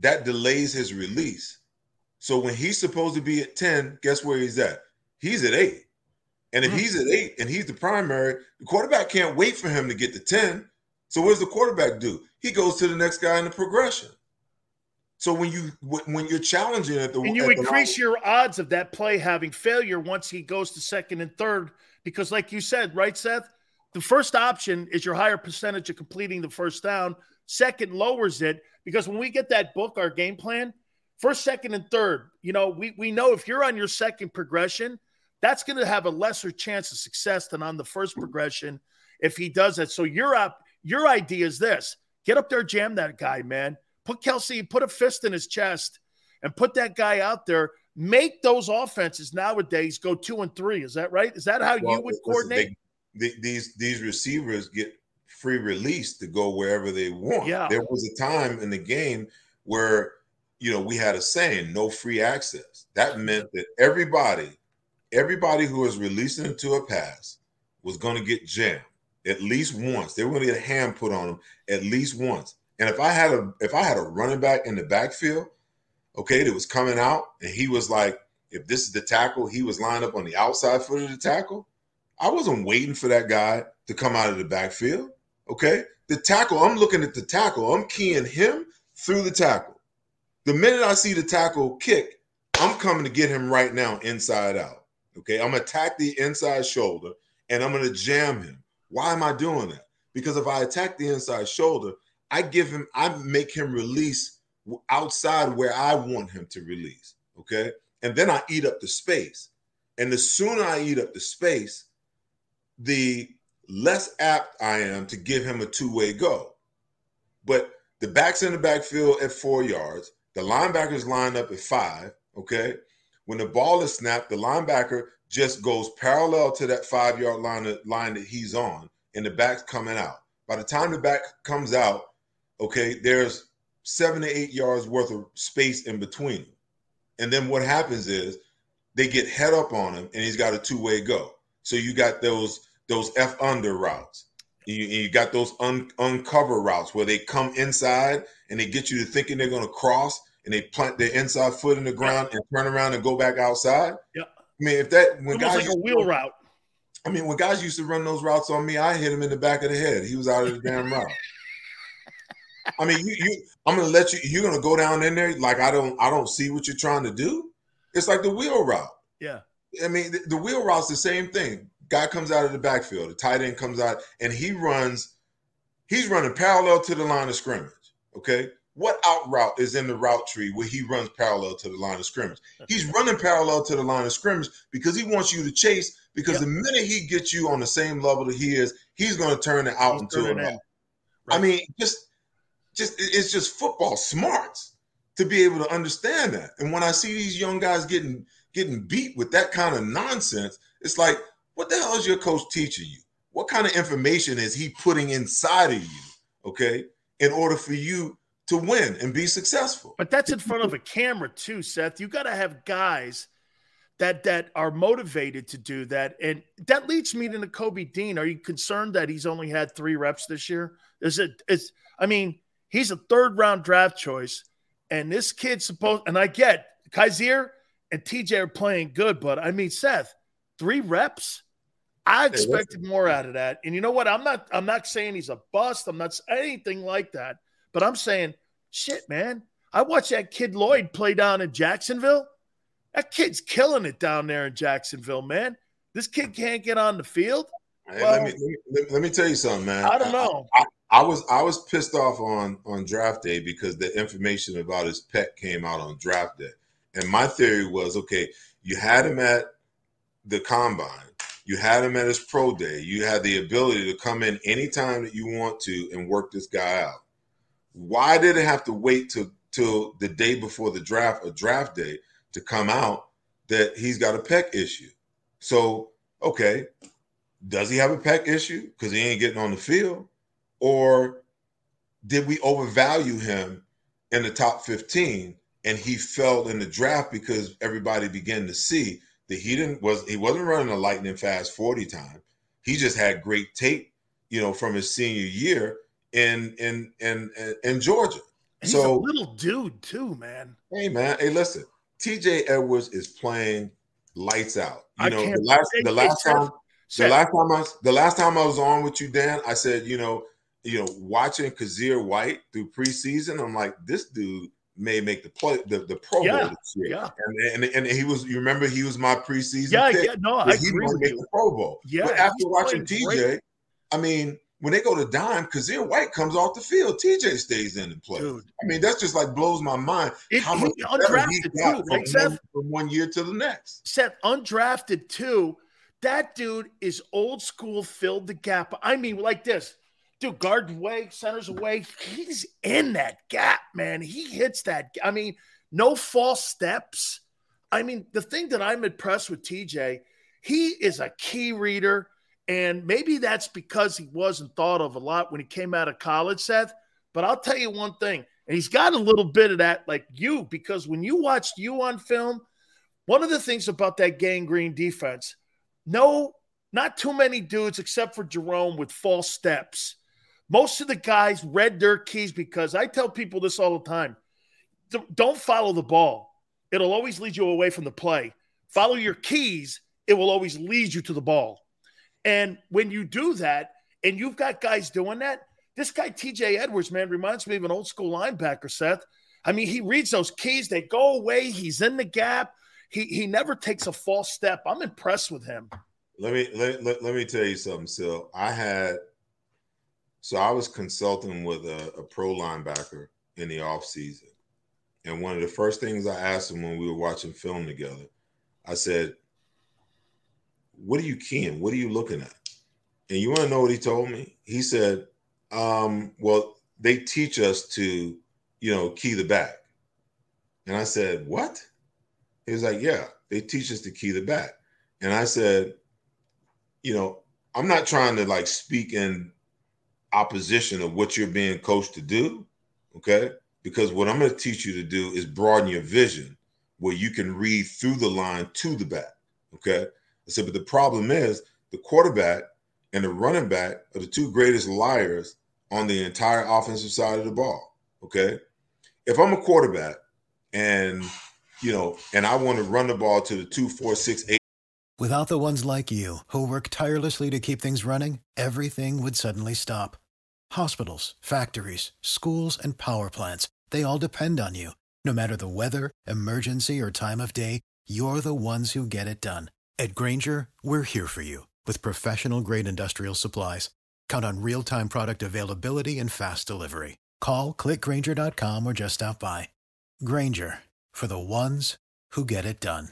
that delays his release. So when he's supposed to be at 10, guess where he's at? He's at eight. And if mm-hmm. he's at eight and he's the primary, the quarterback can't wait for him to get to 10. So what does the quarterback do? He goes to the next guy in the progression. So when you when you're challenging at the and you increase your odds of that play having failure once he goes to second and third, because like you said, right, Seth, the first option is your higher percentage of completing the first down. Second lowers it because when we get that book, our game plan, first, second, and third, you know, we we know if you're on your second progression, that's going to have a lesser chance of success than on the first progression if he does it. So you're up your idea is this get up there, jam that guy, man. Put Kelce, put a fist in his chest and put that guy out there. Make those offenses nowadays go two and three. Is that right? Is that how well, you would coordinate? They, these these receivers get free release to go wherever they want. Yeah. There was a time in the game where you know, we had a saying, no free access. That meant that everybody, everybody who was releasing into a pass was going to get jammed at least once. They were going to get a hand put on them at least once. And if I had a if I had a running back in the backfield, okay, that was coming out, and he was like, if this is the tackle, he was lined up on the outside foot of the tackle. I wasn't waiting for that guy to come out of the backfield. Okay. The tackle, I'm looking at the tackle. I'm keying him through the tackle. The minute I see the tackle kick, I'm coming to get him right now inside out. Okay. I'm attack the inside shoulder and I'm going to jam him. Why am I doing that? Because if I attack the inside shoulder, I give him, I make him release outside where I want him to release. Okay. And then I eat up the space. And the sooner I eat up the space, the less apt I am to give him a two way go. But the back's in the backfield at four yards. The linebackers line up at five. Okay. When the ball is snapped, the linebacker just goes parallel to that five yard line, line that he's on, and the back's coming out. By the time the back comes out, okay, there's seven to eight yards worth of space in between. And then what happens is they get head up on him, and he's got a two way go. So you got those those F under routes. You, you got those un, uncover routes where they come inside and they get you to thinking they're going to cross and they plant their inside foot in the ground and turn around and go back outside. Yeah. I mean, if that when guys like a wheel route. I mean, when guys used to run those routes on me, I hit him in the back of the head. He was out of the damn route. [LAUGHS] I mean, you, you, I'm gonna let you. You're gonna go down in there like I don't, I don't see what you're trying to do. It's like the wheel route. Yeah. I mean, the, the wheel route's the same thing. Guy comes out of the backfield, the tight end comes out, and he runs. He's running parallel to the line of scrimmage. Okay, what out route is in the route tree where he runs parallel to the line of scrimmage? He's running parallel to the line of scrimmage because he wants you to chase. Because Yep. the minute he gets you on the same level that he is, he's going to turn it out He's into turning a in. I mean, just, just it's just football smarts to be able to understand that. And when I see these young guys getting getting beat with that kind of nonsense, it's like, what the hell is your coach teaching you? What kind of information is he putting inside of you? Okay, in order for you to win and be successful. But that's in front of a camera too, Seth. You got to have guys that that are motivated to do that, and that leads me to Kobe Dean. Are you concerned that he's only had three reps this year? Is it? It's. I mean, he's a third round draft choice, and this kid's supposed. And I get Kyzir and TJ are playing good, but I mean, Seth, three reps. I expected more out of that. And you know what? I'm not. I'm not saying he's a bust. I'm not anything like that. But I'm saying, shit, man. I watched that kid Lloyd play down in Jacksonville. That kid's killing it down there in Jacksonville, man. This kid can't get on the field. Hey, Well- let, me, let, me, let- me tell you something, man. I don't know. I was I was pissed off on on draft day because the information about his pec came out on draft day, and my theory was okay. You had him at the combine, you had him at his pro day, you had the ability to come in anytime that you want to and work this guy out. Why did it have to wait till till the day before the draft or draft day to come out that he's got a pec issue? So okay, does he have a pec issue because he ain't getting on the field? or did we overvalue him in the top 15 and he fell in the draft because everybody began to see that he didn't was he wasn't running a lightning fast 40 time he just had great tape you know from his senior year in in in in, in georgia He's so a little dude too, man. hey man hey listen tj edwards is playing lights out you I know the last the last time the last time I was, the last time I was on with you, Dan, I said, you know, you know, watching Kyzir White through preseason, I'm like, this dude may make the play the, the Pro Yeah, Bowl this year. yeah. And, and and he was you remember he was my preseason yeah, pick. yeah, no, I he agree make you. the Pro Bowl. Yeah, but after watching TJ, great. I mean, when they go to dime, Kyzir White comes off the field, TJ stays in and plays. Dude. I mean, that's just like blows my mind It- how much he undrafted got too, from, right, one, from one year to the next. Seth, undrafted too. That dude is old school, filled the gap. I mean, like this. Dude, guard away, centers away. He's in that gap, man. He hits that. I mean, no false steps. I mean, the thing that I'm impressed with TJ, he is a key reader. And maybe that's because he wasn't thought of a lot when he came out of college, Seth. But I'll tell you one thing And he's got a little bit of that, like you, because when you watched you on film, one of the things about that gang green defense, no, not too many dudes except for Jerome with false steps. Most of the guys read their keys because I tell people this all the time don't follow the ball, it'll always lead you away from the play. Follow your keys, it will always lead you to the ball. And when you do that, and you've got guys doing that, this guy, TJ Edwards, man, reminds me of an old school linebacker, Seth. I mean, he reads those keys, they go away. He's in the gap. He, he never takes a false step. I'm impressed with him. Let me let, let, let me tell you something, Sil. I had so I was consulting with a, a pro linebacker in the off season. And one of the first things I asked him when we were watching film together, I said, What are you keying? What are you looking at? And you want to know what he told me? He said, um, well, they teach us to, you know, key the back. And I said, What? He was like, Yeah, they teach us to key the back. And I said, You know, I'm not trying to like speak in opposition of what you're being coached to do. Okay. Because what I'm going to teach you to do is broaden your vision where you can read through the line to the back. Okay. I said, but the problem is the quarterback and the running back are the two greatest liars on the entire offensive side of the ball. Okay. If I'm a quarterback and, you know, and I want to run the ball to the two, four, six, eight. Without the ones like you who work tirelessly to keep things running, everything would suddenly stop. Hospitals, factories, schools, and power plants, they all depend on you. No matter the weather, emergency, or time of day, you're the ones who get it done. At Grainger, we're here for you with professional grade industrial supplies. Count on real time product availability and fast delivery. Call clickgrainger.com or just stop by. Grainger for the ones who get it done.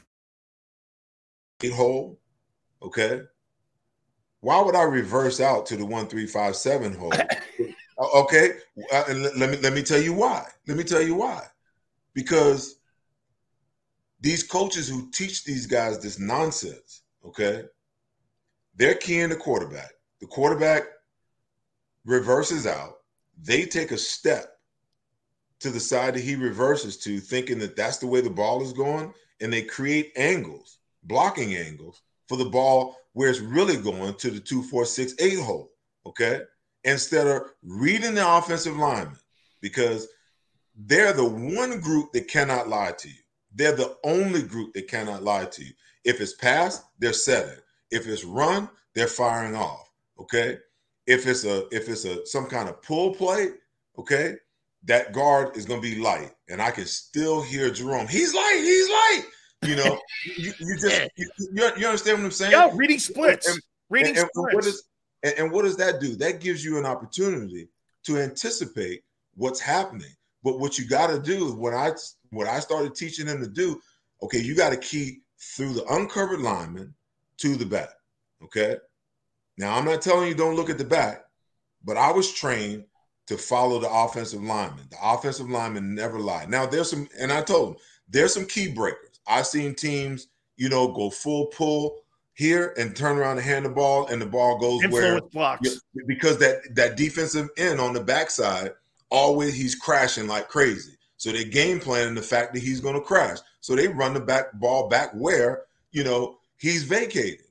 Hole, okay. Why would I reverse out to the one three five seven hole? [COUGHS] okay, uh, let me let me tell you why. Let me tell you why. Because these coaches who teach these guys this nonsense, okay, they're keying the quarterback. The quarterback reverses out. They take a step to the side that he reverses to, thinking that that's the way the ball is going, and they create angles, blocking angles for the ball where it's really going to the two, four, six, eight hole. Okay, instead of reading the offensive lineman because they're the one group that cannot lie to you. They're the only group that cannot lie to you. If it's pass, they're setting. If it's run, they're firing off. Okay. If it's a if it's a some kind of pull play, okay, that guard is going to be light, and I can still hear Jerome. He's light. He's light. You know, [LAUGHS] you, you, just you, you, understand what I'm saying? Yeah, reading splits. And, reading and, splits. What is, and, and what does that do? That gives you an opportunity to anticipate what's happening. But what you got to do is what I what I started teaching them to do. Okay, you got to keep through the uncovered lineman to the back. Okay. Now, I'm not telling you don't look at the back, but I was trained to follow the offensive lineman. The offensive lineman never lie. Now, there's some, and I told them, there's some key breakers. I've seen teams, you know, go full pull here and turn around and hand the ball, and the ball goes Influence where blocks. because that that defensive end on the backside always he's crashing like crazy. So they game planning the fact that he's going to crash. So they run the back ball back where you know he's vacated.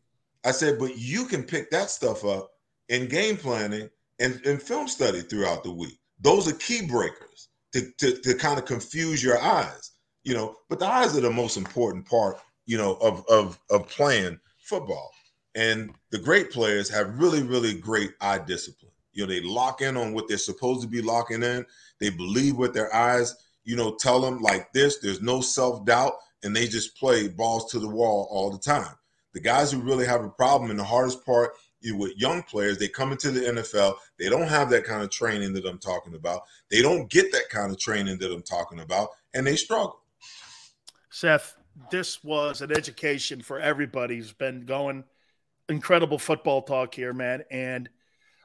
I said, but you can pick that stuff up in game planning and, and film study throughout the week. Those are key breakers to, to, to kind of confuse your eyes, you know. But the eyes are the most important part, you know, of, of, of playing football. And the great players have really, really great eye discipline. You know, they lock in on what they're supposed to be locking in. They believe with their eyes, you know, tell them like this. There's no self doubt, and they just play balls to the wall all the time. The guys who really have a problem, and the hardest part with young players, they come into the NFL, they don't have that kind of training that I'm talking about. They don't get that kind of training that I'm talking about, and they struggle. Seth, this was an education for everybody who's been going. Incredible football talk here, man. And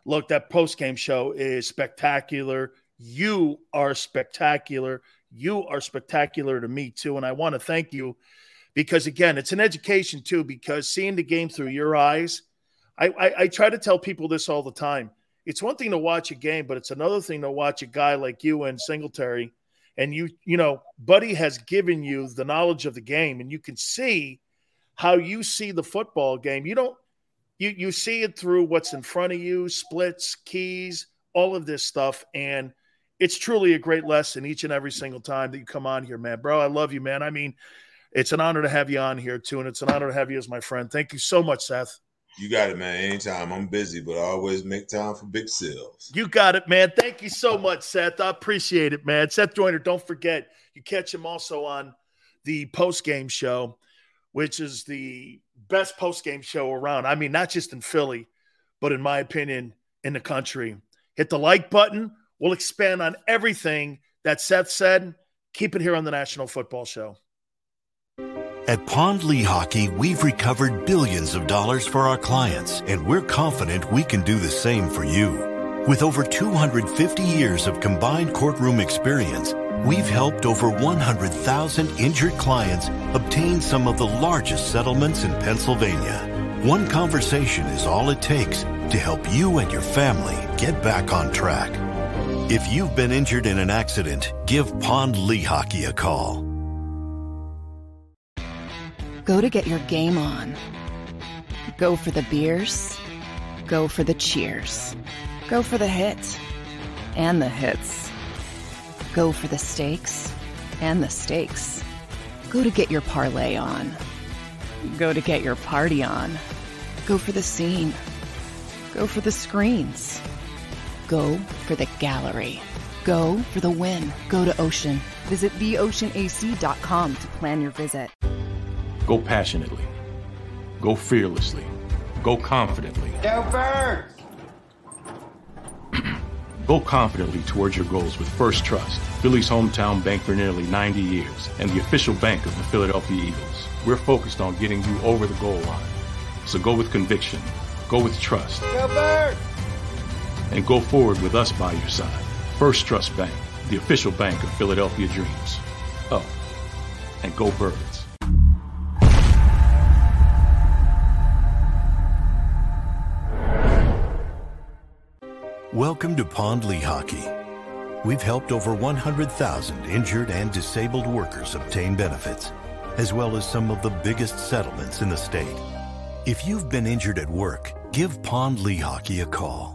look, that post game show is spectacular. You are spectacular. You are spectacular to me, too. And I want to thank you because again, it's an education too. Because seeing the game through your eyes, I, I, I try to tell people this all the time. it's one thing to watch a game, but it's another thing to watch a guy like you and Singletary. And you, you know, Buddy has given you the knowledge of the game, and you can see how you see the football game. You don't you you see it through what's in front of you, splits, keys, all of this stuff. And it's truly a great lesson each and every single time that you come on here, man. Bro, I love you, man. I mean, it's an honor to have you on here too, and it's an honor to have you as my friend. Thank you so much, Seth. You got it, man. Anytime. I'm busy, but I always make time for big Sills. You got it, man. Thank you so much, Seth. I appreciate it, man. Seth Joyner, don't forget, you catch him also on the post game show, which is the best post game show around. I mean, not just in Philly, but in my opinion, in the country. Hit the like button. We'll expand on everything that Seth said. Keep it here on the National Football Show. At Pond Lehocky, we've recovered billions of dollars for our clients, and we're confident we can do the same for you. With over 250 years of combined courtroom experience, we've helped over 100,000 injured clients obtain some of the largest settlements in Pennsylvania. One conversation is all it takes to help you and your family get back on track. If you've been injured in an accident, give Pond Lehocky a call. Go to get your game on. Go for the beers. Go for the cheers. Go for the hit and the hits. Go for the stakes and the stakes. Go to get your parlay on. Go to get your party on. Go for the scene. Go for the screens. Go for the gallery. Go for the win. Go to Ocean. Visit theoceanac.com to plan your visit. Go passionately. Go fearlessly. Go confidently. Go birds! [CLEARS THROAT] Go confidently towards your goals with Firstrust, Philly's hometown bank for nearly 90 years, and the official bank of the Philadelphia Eagles. We're focused on getting you over the goal line. So go with conviction. Go with trust. Go birds! And go forward with us by your side. Firstrust Bank, the official bank of Philadelphia Dreams. Oh, and go birds. Welcome to Pond Lehocky. We've helped over 100,000 injured and disabled workers obtain benefits, as well as some of the biggest settlements in the state. If you've been injured at work, give Pond Lehocky a call.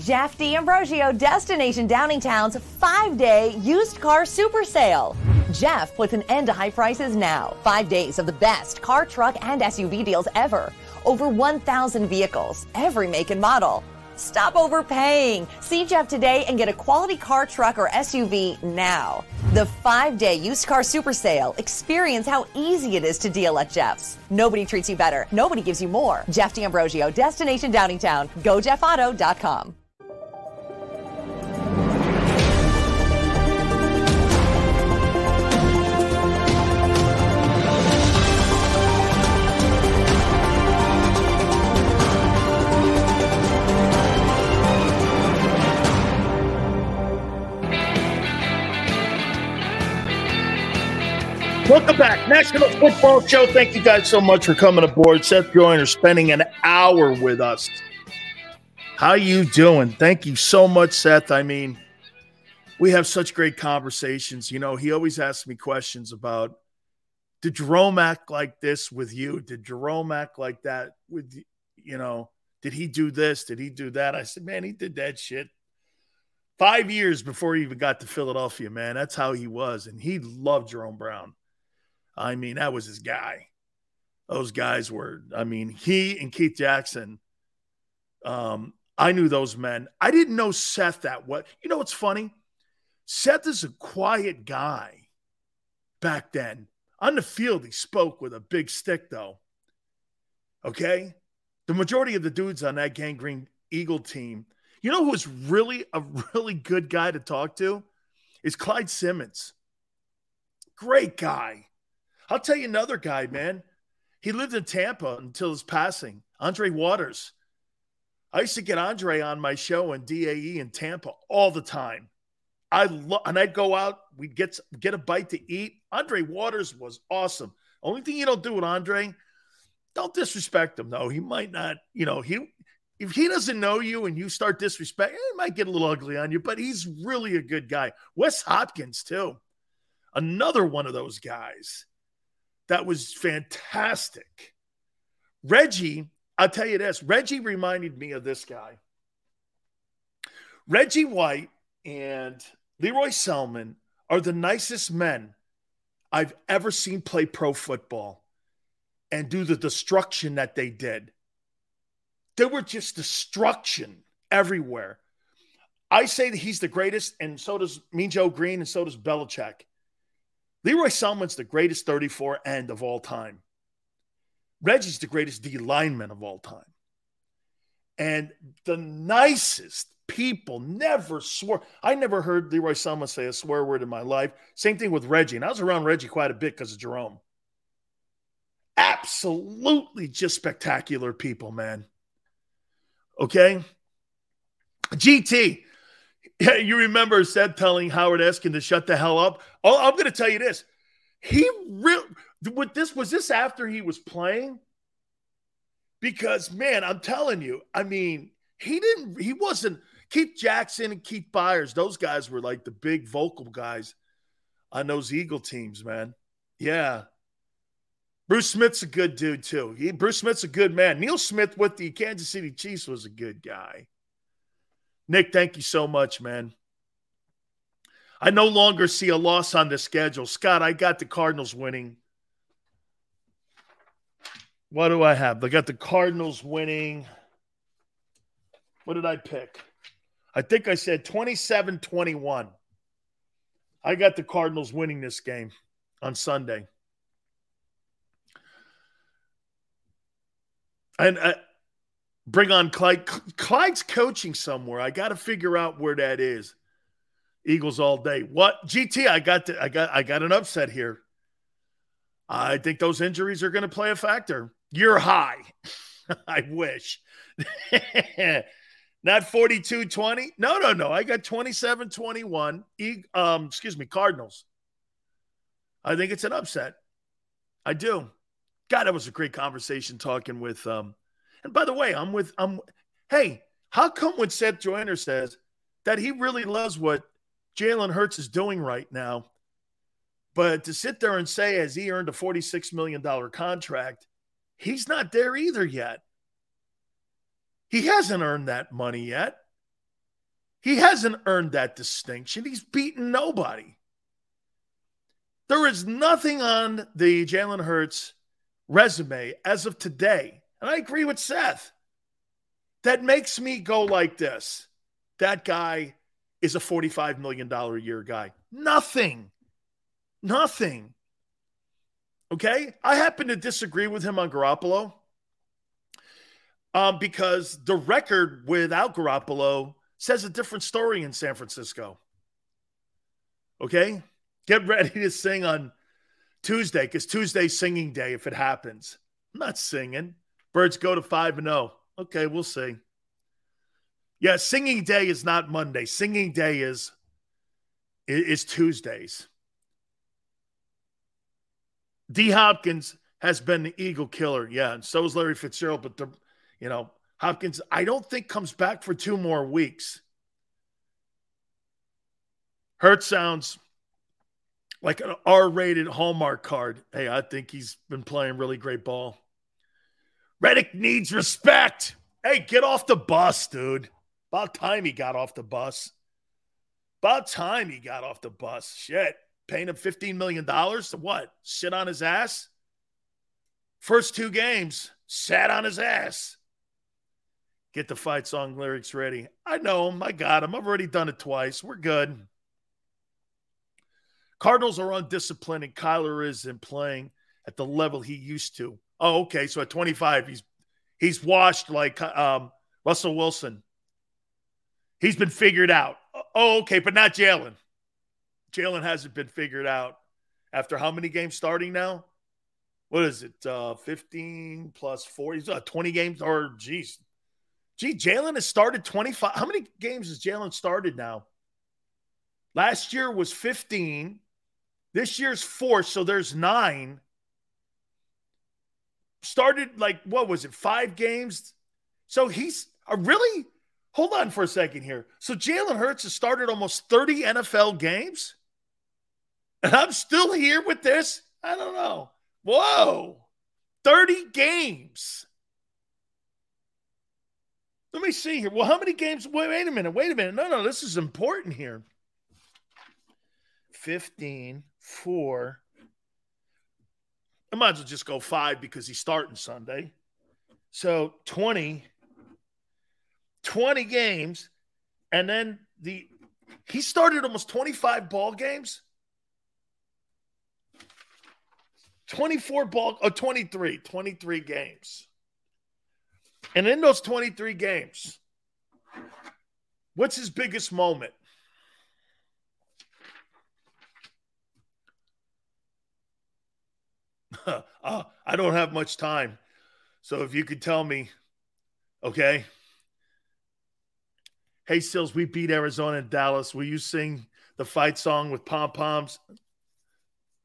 Jeff D'Ambrosio, Destination Downingtown's five day used car super sale. Jeff puts an end to high prices now. Five days of the best car, truck, and SUV deals ever. Over 1,000 vehicles, every make and model. Stop overpaying. See Jeff today and get a quality car, truck, or SUV now. The five day used car super sale. Experience how easy it is to deal at Jeff's. Nobody treats you better. Nobody gives you more. Jeff D'Ambrosio, Destination Downingtown. GoJeffAuto.com. Welcome back, National Football Show. Thank you guys so much for coming aboard. Seth Joyner spending an hour with us. How you doing? Thank you so much, Seth. I mean, we have such great conversations. You know, he always asks me questions about did Jerome act like this with you? Did Jerome act like that with you know? Did he do this? Did he do that? I said, man, he did that shit five years before he even got to Philadelphia, man. That's how he was. And he loved Jerome Brown. I mean, that was his guy. Those guys were, I mean, he and Keith Jackson. Um, I knew those men. I didn't know Seth that well. You know what's funny? Seth is a quiet guy back then. On the field, he spoke with a big stick, though. Okay? The majority of the dudes on that Gang Green Eagle team, You know who was really a really good guy to talk to? Is Clyde Simmons. Great guy. I'll tell you another guy, man. He lived in Tampa until his passing. Andre Waters. I used to get Andre on my show in DAE in Tampa all the time. I love, and I'd go out. We'd get get a bite to eat. Andre Waters was awesome. Only thing you don't do with Andre, don't disrespect him. though. he might not. You know, he if he doesn't know you and you start disrespect, it might get a little ugly on you. But he's really a good guy. Wes Hopkins too, another one of those guys that was fantastic. Reggie, I'll tell you this Reggie reminded me of this guy. Reggie White and Lee Roy Selmon are the nicest men I've ever seen play pro football and do the destruction that they did. There were just destruction everywhere. I say that he's the greatest, and so does Mean Joe Greene, and so does Belichick. Lee Roy Selmon's the greatest 34 end of all time. Reggie's the greatest D lineman of all time. And the nicest people never swore. I never heard Lee Roy Selmon say a swear word in my life. Same thing with Reggie. And I was around Reggie quite a bit because of Jerome. Absolutely just spectacular people, man. Okay. GT, you remember said telling Howard Eskin to shut the hell up. Oh, I'm going to tell you this. He real with this was this after he was playing? Because man, I'm telling you, I mean, he didn't. He wasn't Keith Jackson and Keith Byars. Those guys were like the big vocal guys on those Eagle teams, man. Yeah. Bruce Smith's a good dude too. He, Bruce Smith's a good man. Neil Smith with the Kansas City Chiefs was a good guy. Nick, thank you so much, man. I no longer see a loss on the schedule. Scott, I got the Cardinals winning. What do I have? I got the Cardinals winning. What did I pick? I think I said 27 21. I got the Cardinals winning this game on Sunday. And uh, bring on Clyde. Clyde's coaching somewhere. I got to figure out where that is. Eagles all day. What GT? I got to, I got I got an upset here. I think those injuries are going to play a factor. You're high. [LAUGHS] I wish. [LAUGHS] Not 42 20. No, no, no. I got 27 21. Um, excuse me, Cardinals. I think it's an upset. I do. God, that was a great conversation talking with um, and by the way, I'm with I'm hey, how come when Seth Joyner says that he really loves what Jalen Hurts is doing right now, but to sit there and say as he earned a $46 million contract, he's not there either yet. He hasn't earned that money yet. He hasn't earned that distinction. He's beaten nobody. There is nothing on the Jalen Hurts resume as of today and I agree with Seth. That makes me go like this. That guy is a $45 million a year guy. Nothing. Nothing. Okay. I happen to disagree with him on Garoppolo um, because the record without Garoppolo says a different story in San Francisco. Okay. Get ready to sing on Tuesday because Tuesday's singing day if it happens. I'm not singing. Birds go to 5 and 0. Okay, we'll see. Yeah, singing day is not Monday. Singing day is is Tuesdays. D Hopkins has been the Eagle killer. Yeah, and so is Larry Fitzgerald, but the you know, Hopkins I don't think comes back for two more weeks. Hurt sounds like an R-rated Hallmark card. Hey, I think he's been playing really great ball. Reddick needs respect. Hey, get off the bus, dude. About time he got off the bus. About time he got off the bus. Shit. Paying him $15 million to what? Sit on his ass? First two games, sat on his ass. Get the fight song lyrics ready. I know him. I got him. I've already done it twice. We're good. Cardinals are undisciplined, and Kyler isn't playing at the level he used to. Oh, okay. So at 25, he's he's washed like um, Russell Wilson. He's been figured out. Oh, okay, but not Jalen. Jalen hasn't been figured out after how many games starting now? What is it? Uh, 15 plus 40, uh, 20 games, or geez. Gee, Jalen has started 25. How many games has Jalen started now? Last year was 15. This year's four, so there's nine. Started like, what was it, five games? So he's uh, really, hold on for a second here. So Jalen Hurts has started almost 30 NFL games? And I'm still here with this? I don't know. Whoa, 30 games. Let me see here. Well, how many games? Wait, wait a minute. Wait a minute. No, no, this is important here. 15, 4. I might as well just go five because he's starting Sunday. So 20, 20 games. And then the he started almost 25 ball games. 24 ball, oh, 23, 23 games. And in those 23 games, what's his biggest moment? [LAUGHS] uh, I don't have much time. So if you could tell me, okay. Hey, Sills, we beat Arizona and Dallas. Will you sing the fight song with pom poms?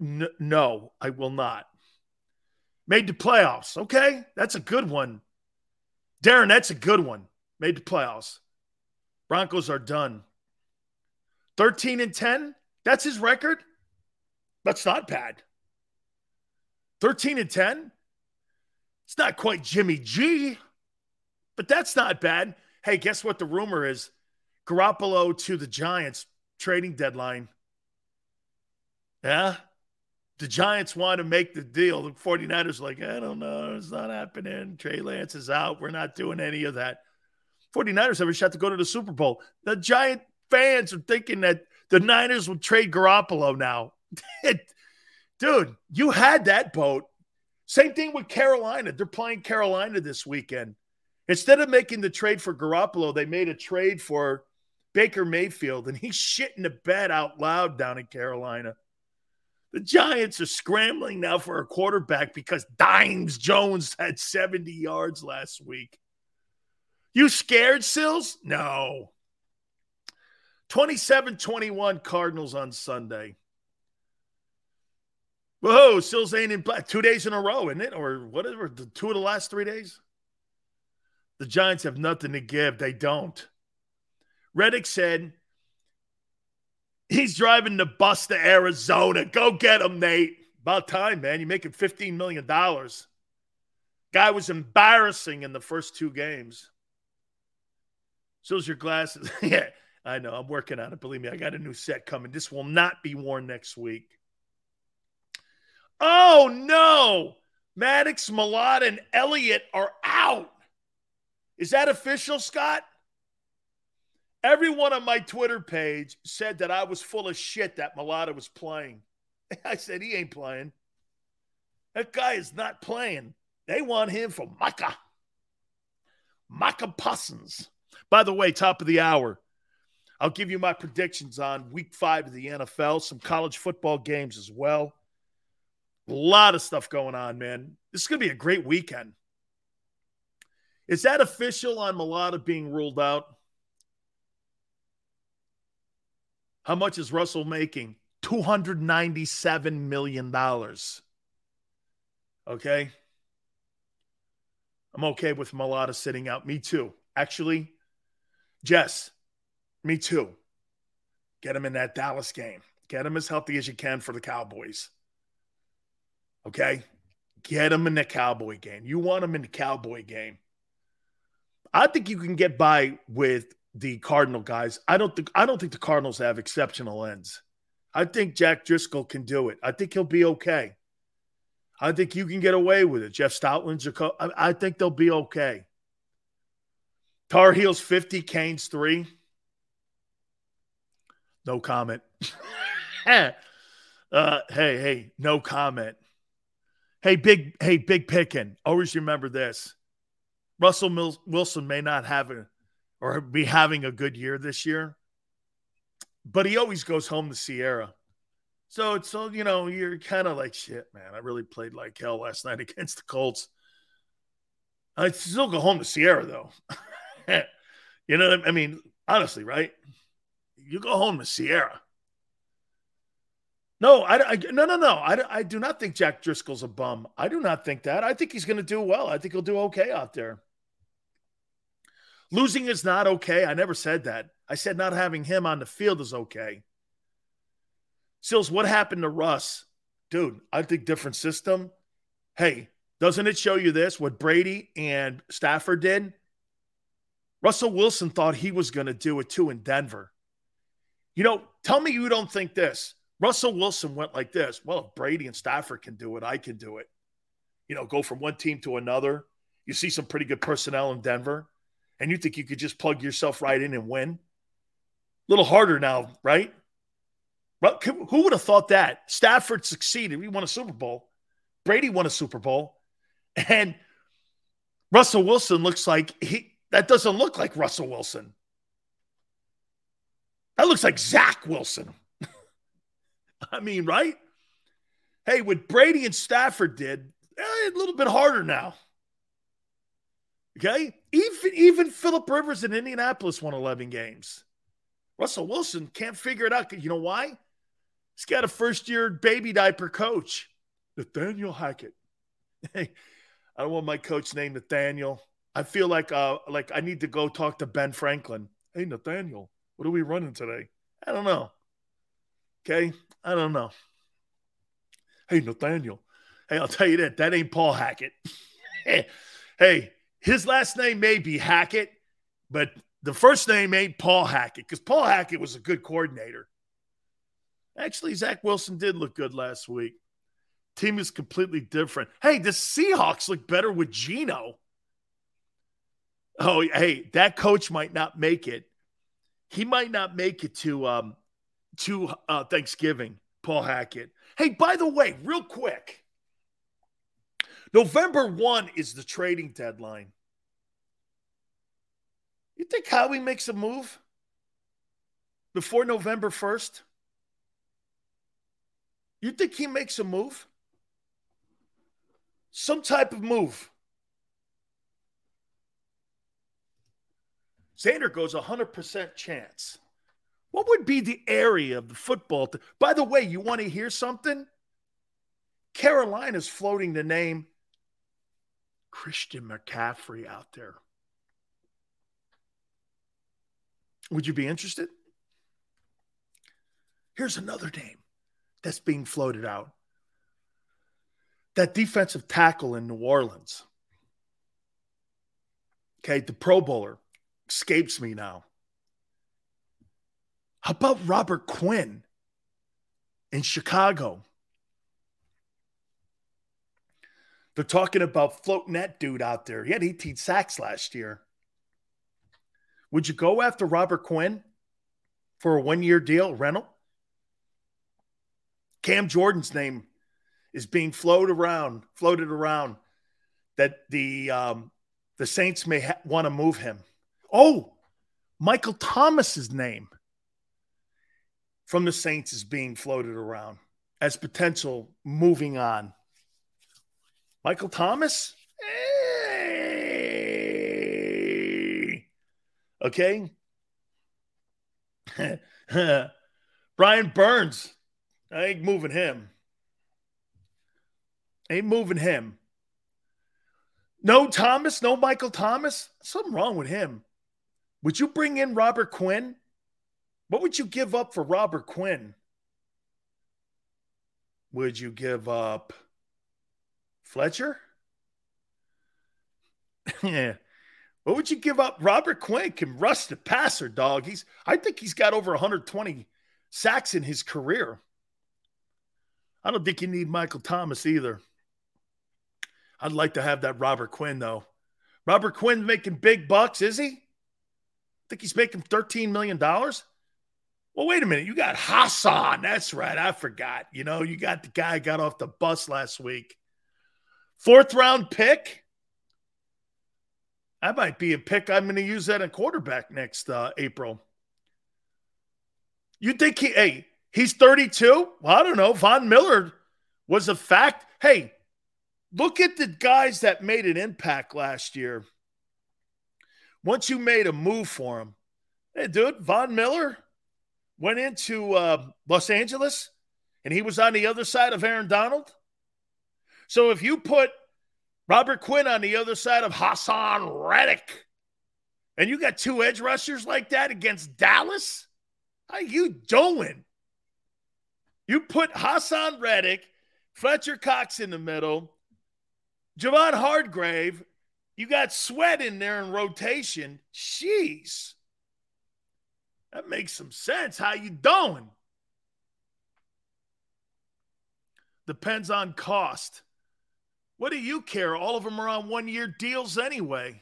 N- no, I will not. Made the playoffs. Okay, that's a good one. Darren, that's a good one. Made the playoffs. Broncos are done. 13 and 10. That's his record. That's not bad. 13 and 10. It's not quite Jimmy G, but that's not bad. Hey, guess what the rumor is? Garoppolo to the Giants trading deadline. Yeah, the Giants want to make the deal. The 49ers like, I don't know. It's not happening. Trey Lance is out. We're not doing any of that. 49ers have a shot to go to the Super Bowl. The Giant fans are thinking that the Niners will trade Garoppolo now. [LAUGHS] Dude, you had that boat. Same thing with Carolina. They're playing Carolina this weekend. Instead of making the trade for Garoppolo, they made a trade for Baker Mayfield, and he's shitting the bed out loud down in Carolina. The Giants are scrambling now for a quarterback because Dimes Jones had 70 yards last week. You scared, Sills? No. 27 21 Cardinals on Sunday. Whoa, Sills ain't in black. Two days in a row, isn't it? Or whatever, the two of the last three days? The Giants have nothing to give. They don't. Reddick said He's driving the bus to Arizona. Go get him, Nate. About time, man. You're making $15 million. Guy was embarrassing in the first two games. So's your glasses. [LAUGHS] yeah, I know. I'm working on it. Believe me, I got a new set coming. This will not be worn next week. Oh, no. Maddox, Mailata, and Elliott are out. Is that official, Scott? Everyone on my Twitter page said that I was full of shit that Mailata was playing. [LAUGHS] I said, he ain't playing. That guy is not playing. They want him for Micah. Micah Parsons. By the way, top of the hour, I'll give you my predictions on week five of the NFL, some college football games as well. A lot of stuff going on, man. This is going to be a great weekend. Is that official on Mailata being ruled out? How much is Russell making? $297 million. Okay. I'm okay with Mailata sitting out. Me too. Actually, Jess, me too. Get him in that Dallas game. Get him as healthy as you can for the Cowboys. Okay. Get him in the Cowboy game. You want him in the Cowboy game. I think you can get by with the Cardinal guys. I don't think I don't think the Cardinals have exceptional ends. I think Jack Driscoll can do it. I think he'll be okay. I think you can get away with it. Jeff Stoutland's a co- I, I think they'll be okay. Tar Heels 50, Canes 3. No comment. [LAUGHS] uh, hey, hey, no comment. Hey, big, hey, big picking. Always remember this. Russell Wilson may not have a or be having a good year this year. But he always goes home to Ciara. So it's so, you know, you're kind of like, shit, man, I really played like hell last night [LAUGHS] against the Colts. I'd still go home to Ciara though. [LAUGHS] you know, I mean, honestly, right? You go home to Ciara. No, I, I no, no, no. I, I do not think Jack Driscoll's a bum. I do not think that. I think he's going to do well. I think he'll do okay out there. Losing is not okay. I never said that. I said not having him on the field is okay. Sills, what happened to Russ? Dude, I think different system. Hey, doesn't it show you this? What Brady and Stafford did? Russell Wilson thought he was going to do it too in Denver. You know, tell me you don't think this. Russell Wilson went like this. Well, if Brady and Stafford can do it, I can do it. You know, go from one team to another. You see some pretty good personnel in Denver, and you think you could just plug yourself right in and win. A little harder now, right? Who would have thought that? Stafford succeeded. He won a Super Bowl. Brady won a Super Bowl. And Russell Wilson looks like he that doesn't look like Russell Wilson. That looks like Zach Wilson. [LAUGHS] I mean, right? Hey, what Brady and Stafford did, eh, a little bit harder now. Okay? Even, even Philip Rivers in Indianapolis won 11 games. Russell Wilson can't figure it out. You know why? He's got a first year baby diaper coach, Nathaniel Hackett. [LAUGHS] Hey, I don't want my coach named Nathaniel. I feel like uh like I need to go talk to Ben Franklin. Hey Nathaniel, what are we running today? I don't know. Okay, I don't know. Hey Nathaniel, hey, I'll tell you that that ain't Paul Hackett. [LAUGHS] hey, his last name may be Hackett, but the first name ain't Paul Hackett because Paul Hackett was a good coordinator. Actually, Zach Wilson did look good last week. Team is completely different. Hey, the Seahawks look better with Geno. Oh, hey, that coach might not make it. He might not make it to um to uh, Thanksgiving. Paul Hackett. Hey, by the way, real quick, November one is the trading deadline. You think Howie makes a move before November first? You think he makes a move? Some type of move. Xander goes 100% chance. What would be the area of the football? By the way, you want to hear something? Carolina's floating the name Christian McCaffrey out there. Would you be interested? Here's another name that's being floated out that defensive tackle in New Orleans. Okay, the Pro Bowler escapes me now. How about Robert Quinn in Chicago? They're talking about floating that dude out there. He had 18 sacks last year. Would you go after Robert Quinn for a one year deal, rental? Cam Jordan's name is being floated around, floated around that the um, the Saints may ha- want to move him. Oh, Michael Thomas's name from the Saints is being floated around as potential moving on. Michael Thomas? Hey. Okay. [LAUGHS] Brian Burns. I ain't moving him. Ain't moving him. No Thomas, no Michael Thomas. Something wrong with him. Would you bring in Robert Quinn? What would you give up for Robert Quinn? Would you give up Fletcher? [LAUGHS] yeah. What would you give up? Robert Quinn can rush the passer, dog. He's I think he's got over 120 sacks in his career. I don't think you need Michael Thomas either. I'd like to have that Robert Quinn, though. Robert Quinn's making big bucks, is he? I think he's making $13 million. Well, wait a minute. You got Haason. That's right. I forgot. You know, you got the guy got off the bus last week. Fourth round pick. That might be a pick. I'm going to use that in quarterback next uh, April. You think he, hey, he's 32? Well, I don't know. Von Miller was a fact. Hey, look at the guys that made an impact last year. Once you made a move for him, hey, dude, Von Miller went into uh, Los Angeles and he was on the other side of Aaron Donald. So if you put Robert Quinn on the other side of Haason Reddick, and you got two edge rushers like that against Dallas, how you doing? You put Haason Reddick, Fletcher Cox in the middle, Javon Hargrave. You got Sweat in there in rotation. Jeez. That makes some sense. How you doing? Depends on cost. What do you care? All of them are on one year deals anyway.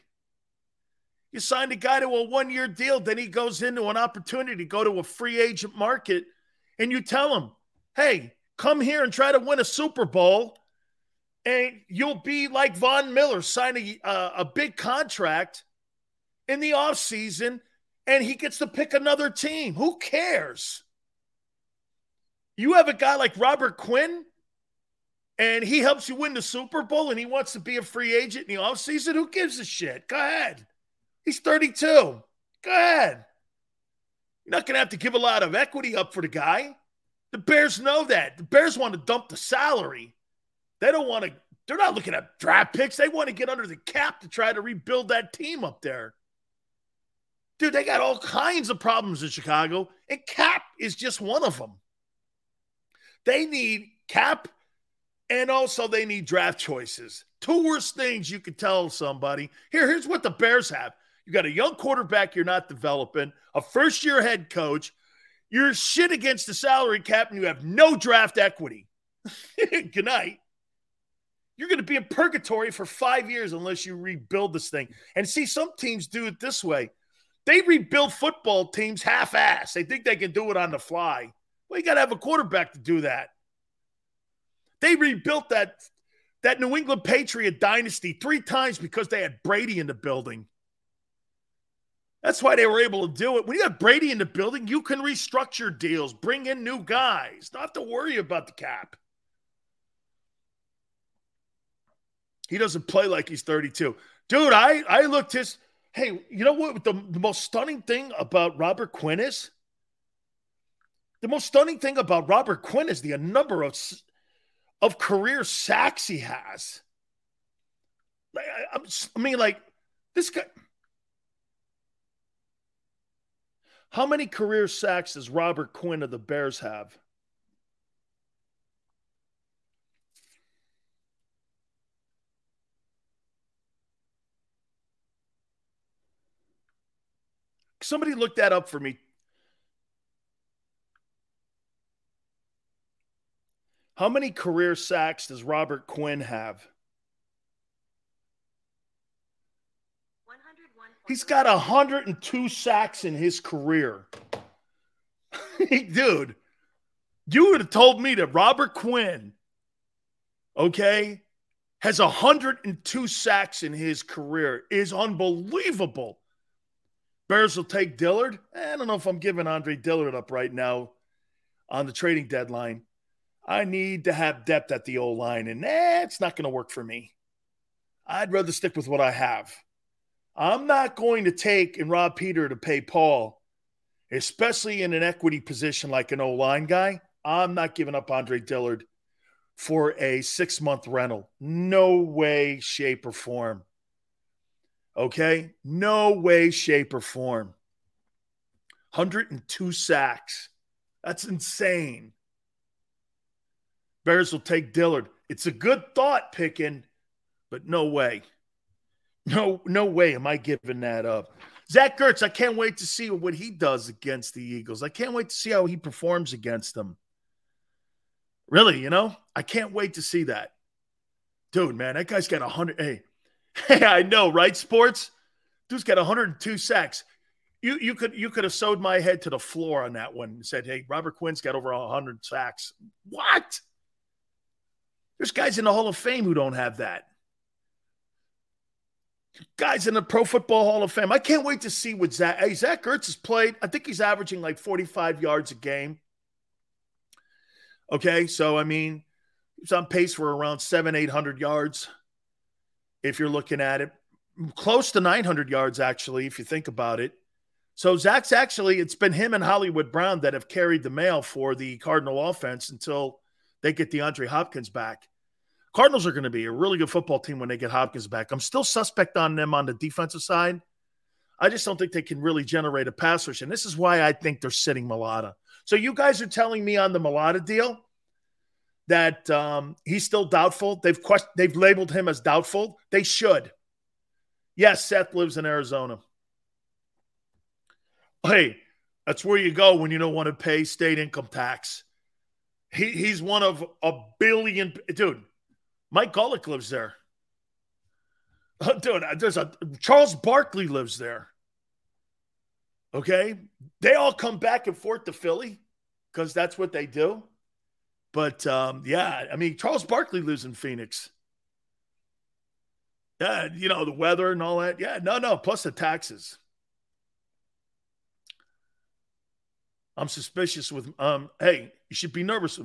You signed a guy to a one year deal, then he goes into an opportunity to go to a free agent market, and you tell him, hey, come here and try to win a Super Bowl, and you'll be like Von Miller, signing a, uh, a big contract in the offseason, and he gets to pick another team. Who cares? You have a guy like Robert Quinn and he helps you win the Super Bowl and he wants to be a free agent in the offseason, who gives a shit? Go ahead. He's 32. Go ahead. You're not going to have to give a lot of equity up for the guy. The Bears know that. The Bears want to dump the salary. They don't want to, they're not looking at draft picks. They want to get under the cap to try to rebuild that team up there. Dude, they got all kinds of problems in Chicago, and cap is just one of them. They need cap and also, they need draft choices. Two worst things you could tell somebody. Here, here's what the Bears have. You got a young quarterback you're not developing, a first year head coach. You're shit against the salary cap, and you have no draft equity. [LAUGHS] Good night. You're going to be in purgatory for five years unless you rebuild this thing. And see, some teams do it this way they rebuild football teams half ass. They think they can do it on the fly. Well, you got to have a quarterback to do that. They rebuilt that that New England Patriot dynasty three times because they had Brady in the building. That's why they were able to do it. When you have Brady in the building, you can restructure deals, bring in new guys, not to worry about the cap. He doesn't play like he's 32. Dude, I, I looked his. Hey, you know what? The, the most stunning thing about Robert Quinn is? The most stunning thing about Robert Quinn is the number of of career sacks he has. Like, I, I mean, like this guy. How many career sacks does Robert Quinn of the Bears have? Somebody look that up for me. How many career sacks does Robert Quinn have? He's got 102 sacks in his career. [LAUGHS] Dude, you would have told me that Robert Quinn, okay, has 102 sacks in his career is unbelievable. Bears will take Dillard. Eh, I don't know if I'm giving Andre Dillard up right now on the trading deadline. I need to have depth at the old line, and that's not going to work for me. I'd rather stick with what I have. I'm not going to take and rob Peter to pay Paul, especially in an equity position like an O line guy. I'm not giving up Andre Dillard for a six month rental. No way, shape, or form. Okay? No way, shape, or form. 102 sacks. That's insane. Bears will take Dillard. It's a good thought picking, but no way. No, no way am I giving that up. Zach Ertz, I can't wait to see what he does against the Eagles. I can't wait to see how he performs against them. Really, you know, I can't wait to see that. Dude, man, that guy's got 100. Hey, hey, [LAUGHS] I know, right? Sports? Dude's got 102 sacks. You, you could you could have sewed my head to the floor on that one and said, "Hey, Robert Quinn's got over 100 sacks." What? There's guys in the Hall of Fame who don't have that. Guys in the Pro Football Hall of Fame. I can't wait to see what Zach. Hey, Zach Ertz has played. I think he's averaging like 45 yards a game. Okay, so I mean, he's on pace for around seven, eight hundred yards. If you're looking at it, close to 900 yards actually, if you think about it. So Zach's actually, it's been him and Hollywood Brown that have carried the mail for the Cardinal offense until they get DeAndre Hopkins back. Cardinals are going to be a really good football team when they get Hopkins back. I'm still suspect on them on the defensive side. I just don't think they can really generate a pass rush. And this is why I think they're sitting Mailata. So you guys are telling me on the Mailata deal that um, he's still doubtful. They've quest- they've labeled him as doubtful. They should. Yes, Seth lives in Arizona. Hey, that's where you go when you don't want to pay state income tax. He, he's one of a billion. Dude, Mike Golic lives there. Dude, there's a Charles Barkley lives there. Okay. They all come back and forth to Philly because that's what they do. But um, yeah, I mean, Charles Barkley in Phoenix. Yeah, you know, the weather and all that. Yeah, no, no, plus the taxes. I'm suspicious with um, hey, you should be nervous.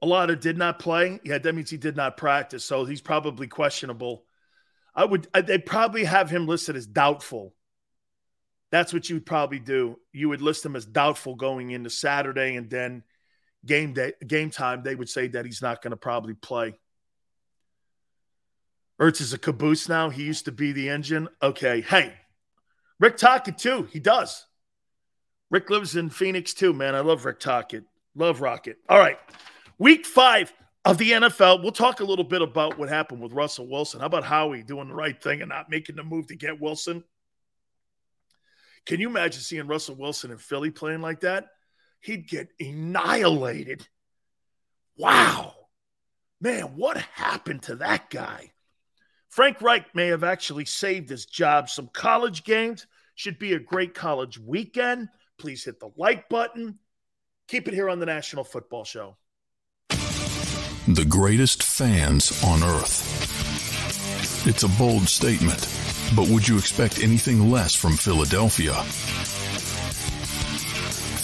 A lot of did not play. Yeah, that means he did not practice. So he's probably questionable. I would they probably have him listed as doubtful. That's what you would probably do. You would list him as doubtful going into Saturday, and then game day game time, they would say that he's not going to probably play. Ertz is a caboose now. He used to be the engine. Okay. Hey, Rick Tocchet, too. He does. Rick lives in Phoenix, too, man. I love Rick Tocchet. Love Rocket. All right. Week five of the NFL. We'll talk a little bit about what happened with Russell Wilson. How about Howie doing the right thing and not making the move to get Wilson? Can you imagine seeing Russell Wilson in Philly playing like that? He'd get annihilated. Wow. Man, what happened to that guy? Frank Reich may have actually saved his job. Some college games should be a great college weekend. Please hit the like button. Keep it here on the National Football Show. The greatest fans on earth. It's a bold statement, but would you expect anything less from Philadelphia?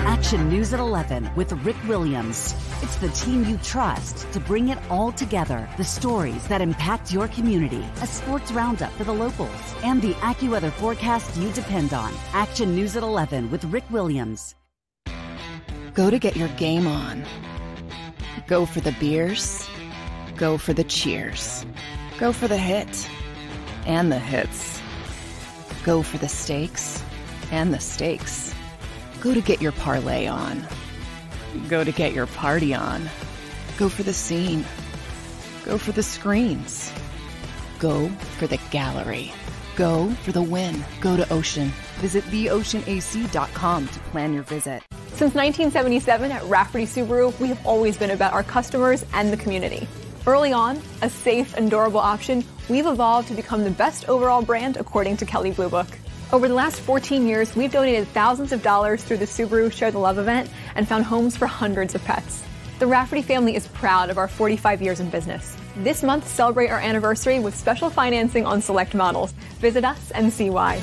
Action News at 11 with Rick Williams. It's the team you trust to bring it all together. The stories that impact your community, a sports roundup for the locals, and the AccuWeather forecast you depend on. Action News at 11 with Rick Williams. Go to get your game on. Go for the beers. Go for the cheers. Go for the hit and the hits. Go for the stakes and the stakes. Go to get your parlay on. Go to get your party on. Go for the scene. Go for the screens. Go for the gallery. Go for the win. Go to Ocean. Visit theoceanac.com to plan your visit. Since 1977 at Rafferty Subaru, we have always been about our customers and the community. Early on, a safe and durable option, we've evolved to become the best overall brand according to Kelley Blue Book. Over the last 14 years, we've donated thousands of dollars through the Subaru Share the Love event and found homes for hundreds of pets. The Rafferty family is proud of our 45 years in business. This month, celebrate our anniversary with special financing on select models. Visit us and see why.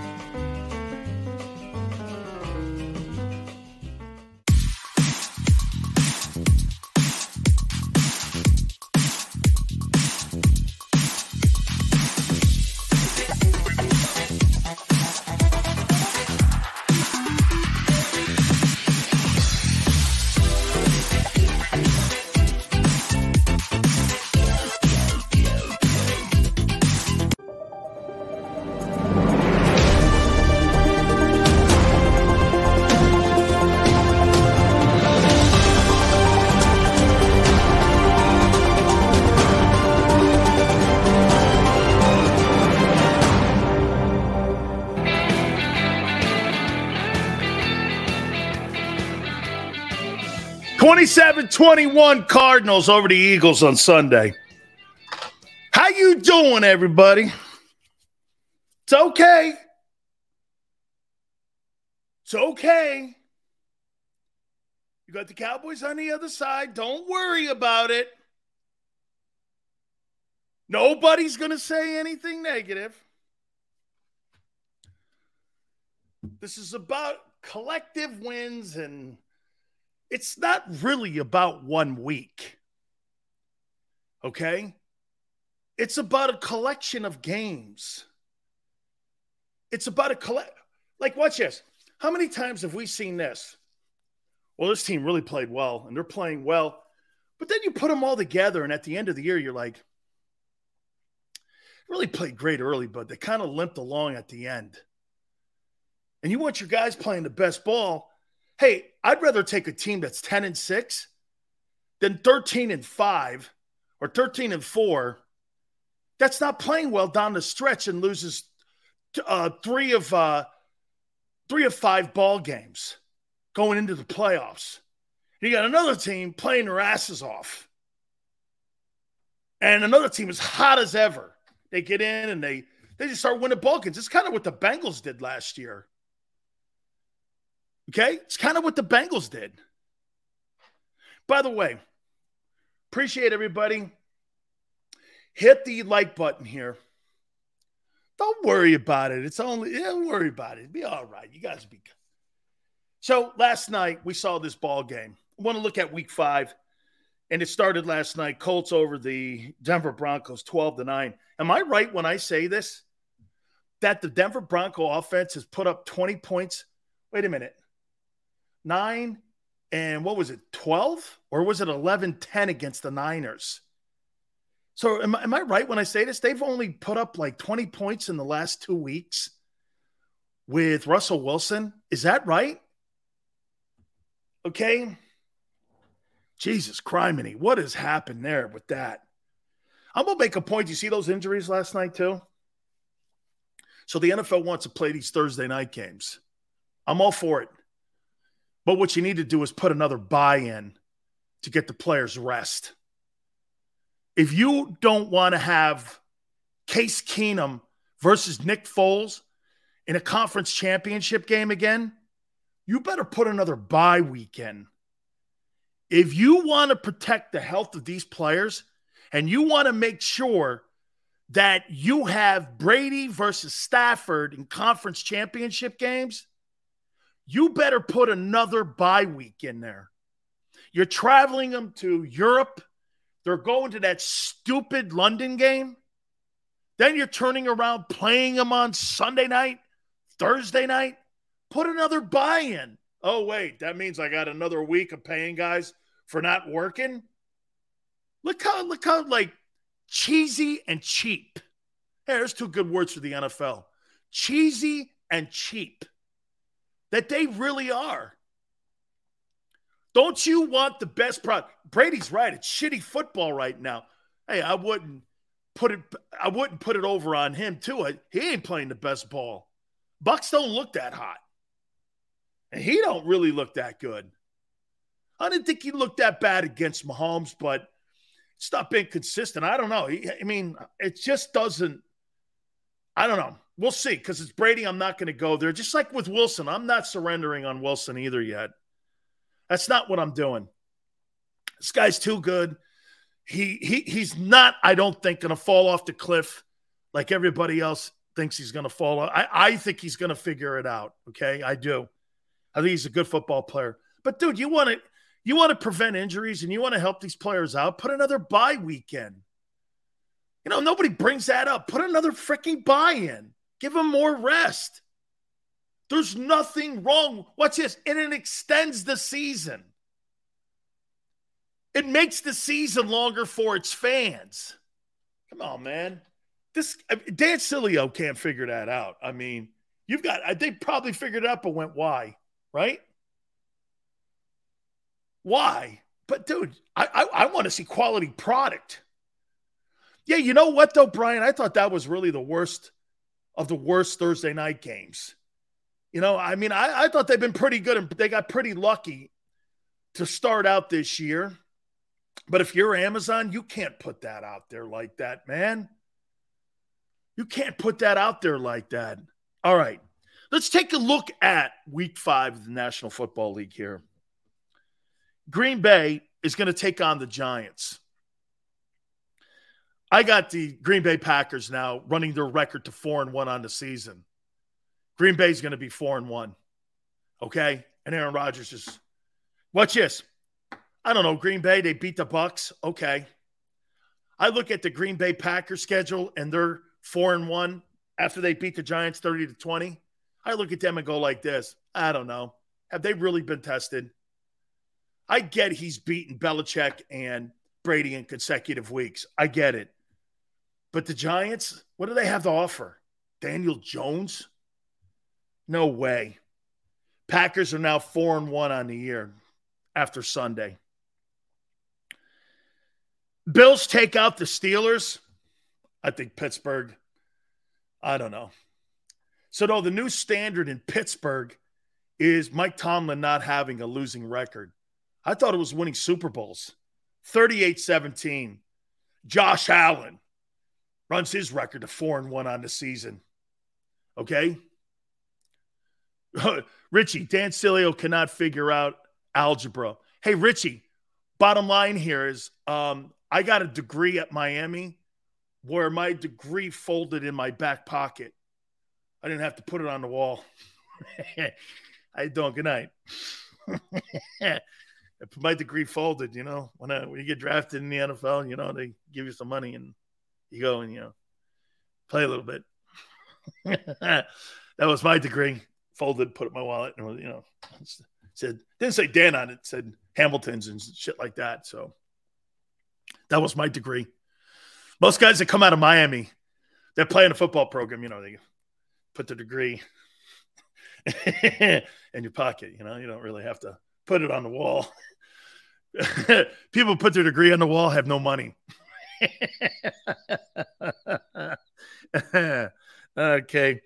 21 Cardinals over the Eagles on Sunday. How you doing, everybody? It's okay. It's okay. You got the Cowboys on the other side. Don't worry about it. Nobody's going to say anything negative. This is about collective wins, and it's not really about one week. Okay? It's about a collection of games. It's about a collect. Like, watch this. How many times have we seen this? Well, this team really played well, and they're playing well. But then you put them all together, and at the end of the year, you're like, really played great early, but they kind of limped along at the end. And you want your guys playing the best ball. Hey, I'd rather take a team that's 10 and 6 than 13 and 5 or 13 and 4 that's not playing well down the stretch and loses uh, three of uh, three of five ball games going into the playoffs. You got another team playing their asses off, and another team is hot as ever. They get in and they they just start winning ball games. It's kind of what the Bengals did last year. Okay, it's kind of what the Bengals did. By the way, appreciate everybody. Hit the like button here. Don't worry about it. It's only yeah, don't worry about it. It'll Be all right. You guys be good. So last night we saw this ball game. I want to look at week five. And it started last night. Colts over the Denver Broncos 12 to 9. Am I right when I say this? That the Denver Bronco offense has put up 20 points. Wait a minute. Nine and what was it, 12? Or was it 11 10 against the Niners? So am, am I right when I say this? They've only put up like 20 points in the last two weeks with Russell Wilson. Is that right? Okay. Jesus criminy, what has happened there with that? I'm gonna make a point. You see those injuries last night too? So the NFL wants to play these Thursday night games. I'm all for it. But what you need to do is put another bye in to get the players rest. If you don't want to have Case Keenum versus Nick Foles in a conference championship game again, you better put another bye weekend if you want to protect the health of these players and you want to make sure that you have Brady versus Stafford in conference championship games, you better put another bye week in there. You're traveling them to Europe. They're going to that stupid London game. Then you're turning around playing them on Sunday night, Thursday night. Put another bye in. Oh, wait, that means I got another week of paying guys for not working. Look how look how like cheesy and cheap. Hey, there's two good words for the NFL. Cheesy and cheap. That they really are. Don't you want the best product? Brady's right. It's shitty football right now. Hey, I wouldn't put it I wouldn't put it over on him too. He ain't playing the best ball. Bucs don't look that hot. And he don't really look that good. I didn't think he looked that bad against Mahomes, but stop being consistent. I don't know. I mean, it just doesn't. I don't know. We'll see because it's Brady. I'm not going to go there. Just like with Wilson, I'm not surrendering on Wilson either yet. That's not what I'm doing. This guy's too good. He he he's not. I don't think going to fall off the cliff like everybody else thinks he's going to fall. Off. I I think he's going to figure it out. Okay, I do. I think he's a good football player. But dude, you want to you want to prevent injuries and you want to help these players out, put another bye weekend. You know, nobody brings that up. Put another freaking bye in. Give them more rest. There's nothing wrong. Watch this. And it extends the season. It makes the season longer for its fans. Come on, man. This Dan Sileo can't figure that out. I mean, you've got they probably figured it out, but went why, right? Why? But dude, I, I, I want to see quality product. Yeah, you know what though, Brian? I thought that was really the worst of the worst Thursday night games. You know, I mean, I, I thought they've been pretty good and they got pretty lucky to start out this year. But if you're Amazon, you can't put that out there like that, man. You can't put that out there like that. All right. Let's take a look at week five of the National Football League here. Green Bay is going to take on the Giants. I got the Green Bay Packers now running their record to four and one on the season. Green Bay is going to be four and one. Okay. And Aaron Rodgers is, watch this. I don't know. Green Bay, they beat the Bucs. Okay. I look at the Green Bay Packers schedule and they're four and one after they beat the Giants 30 to 20. I look at them and go like this. I don't know. Have they really been tested? I get he's beaten Belichick and Brady in consecutive weeks. I get it. But the Giants, what do they have to offer? Daniel Jones? No way. Packers are now four and one on the year after Sunday. Bills take out the Steelers. I think Pittsburgh. I don't know. So, though the new standard in Pittsburgh is Mike Tomlin not having a losing record. I thought it was winning Super Bowls. 38 17. Josh Allen runs his record to four and one on the season. Okay. [LAUGHS] Richie, Dan Sileo cannot figure out algebra. Hey, Richie, bottom line here is um, I got a degree at Miami where my degree folded in my back pocket. I didn't have to put it on the wall. [LAUGHS] I don't. Good night. [LAUGHS] my degree folded, you know, when I when you get drafted in the NFL, you know, they give you some money and you go and you know play a little bit. [LAUGHS] that was my degree. Folded, put in my wallet, and you know, said didn't say Dan on it, said Hamilton's and shit like that. So that was my degree. Most guys that come out of Miami, they're playing a football program, you know, they put the degree [LAUGHS] in your pocket. You know, you don't really have to put it on the wall. [LAUGHS] People put their degree on the wall have no money. [LAUGHS] okay.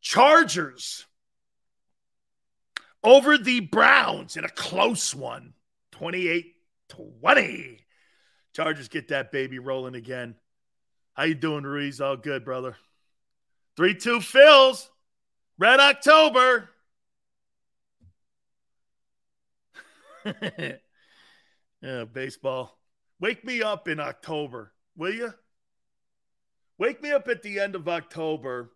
Chargers over the Browns in a close one 28 20. Chargers get that baby rolling again. How you doing, Ruiz? All good, brother. 3 2 Phils. Red October. [LAUGHS] yeah, baseball. Wake me up in October, will you? Wake me up at the end of October.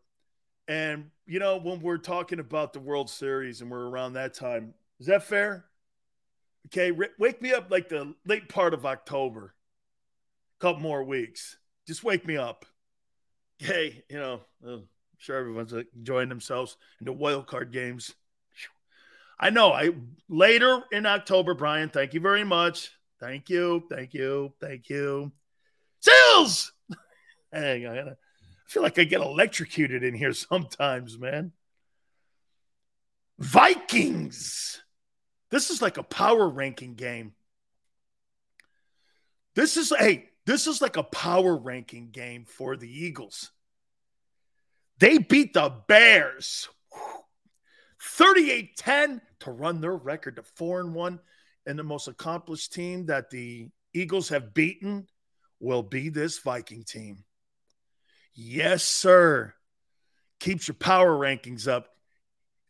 And, you know, when we're talking about the World Series and we're around that time, is that fair? Okay, wake me up like the late part of October, a couple more weeks. Just wake me up. Hey, you know, I'm sure everyone's enjoying themselves in the wild card games. I know. I later in October, Brian. Thank you very much. Thank you. Thank you. Thank you. Sales. I, gotta, I feel like I get electrocuted in here sometimes, man. Vikings. This is like a power ranking game. This is hey, this is like a power ranking game for the Eagles. They beat the Bears 38 10 to run their record to 4 and 1. And the most accomplished team that the Eagles have beaten will be this Viking team. Yes, sir. Keeps your power rankings up.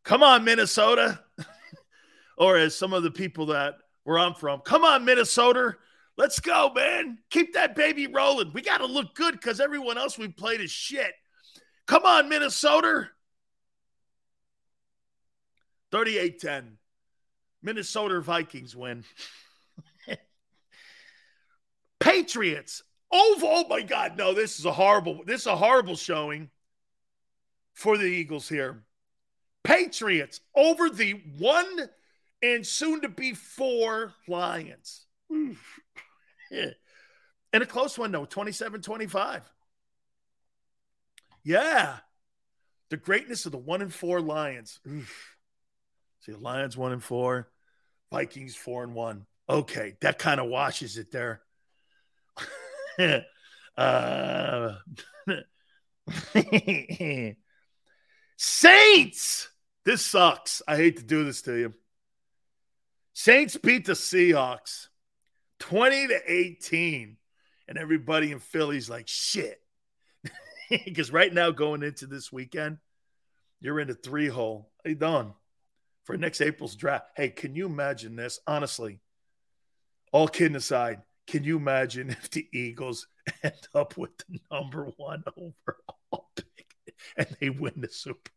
Come on, Minnesota. [LAUGHS] or as some of the people that where I'm from, come on, Minnesota. Let's go, man. Keep that baby rolling. We got to look good because everyone else we played is shit. Come on, Minnesota. 38 10. Minnesota Vikings win. [LAUGHS] Patriots. Oh, oh my God. No, this is a horrible, this is a horrible showing for the Eagles here. Patriots over the one and soon to be four Lions. [LAUGHS] And a close one, though, 27 25. Yeah. The greatness of the one and four Lions. Oof. See, Lions one and four, Vikings four and one. Okay, that kind of washes it there. [LAUGHS] uh, [LAUGHS] Saints. This sucks. I hate to do this to you. Saints beat the Seahawks 20 to 18. And everybody in Philly's like, shit. [LAUGHS] Because right now, going into this weekend, you're in a three hole. How you doing? For next April's draft. Hey, can you imagine this? Honestly, all kidding aside, can you imagine [LAUGHS] if the Eagles end up with the number one overall pick and they win the Super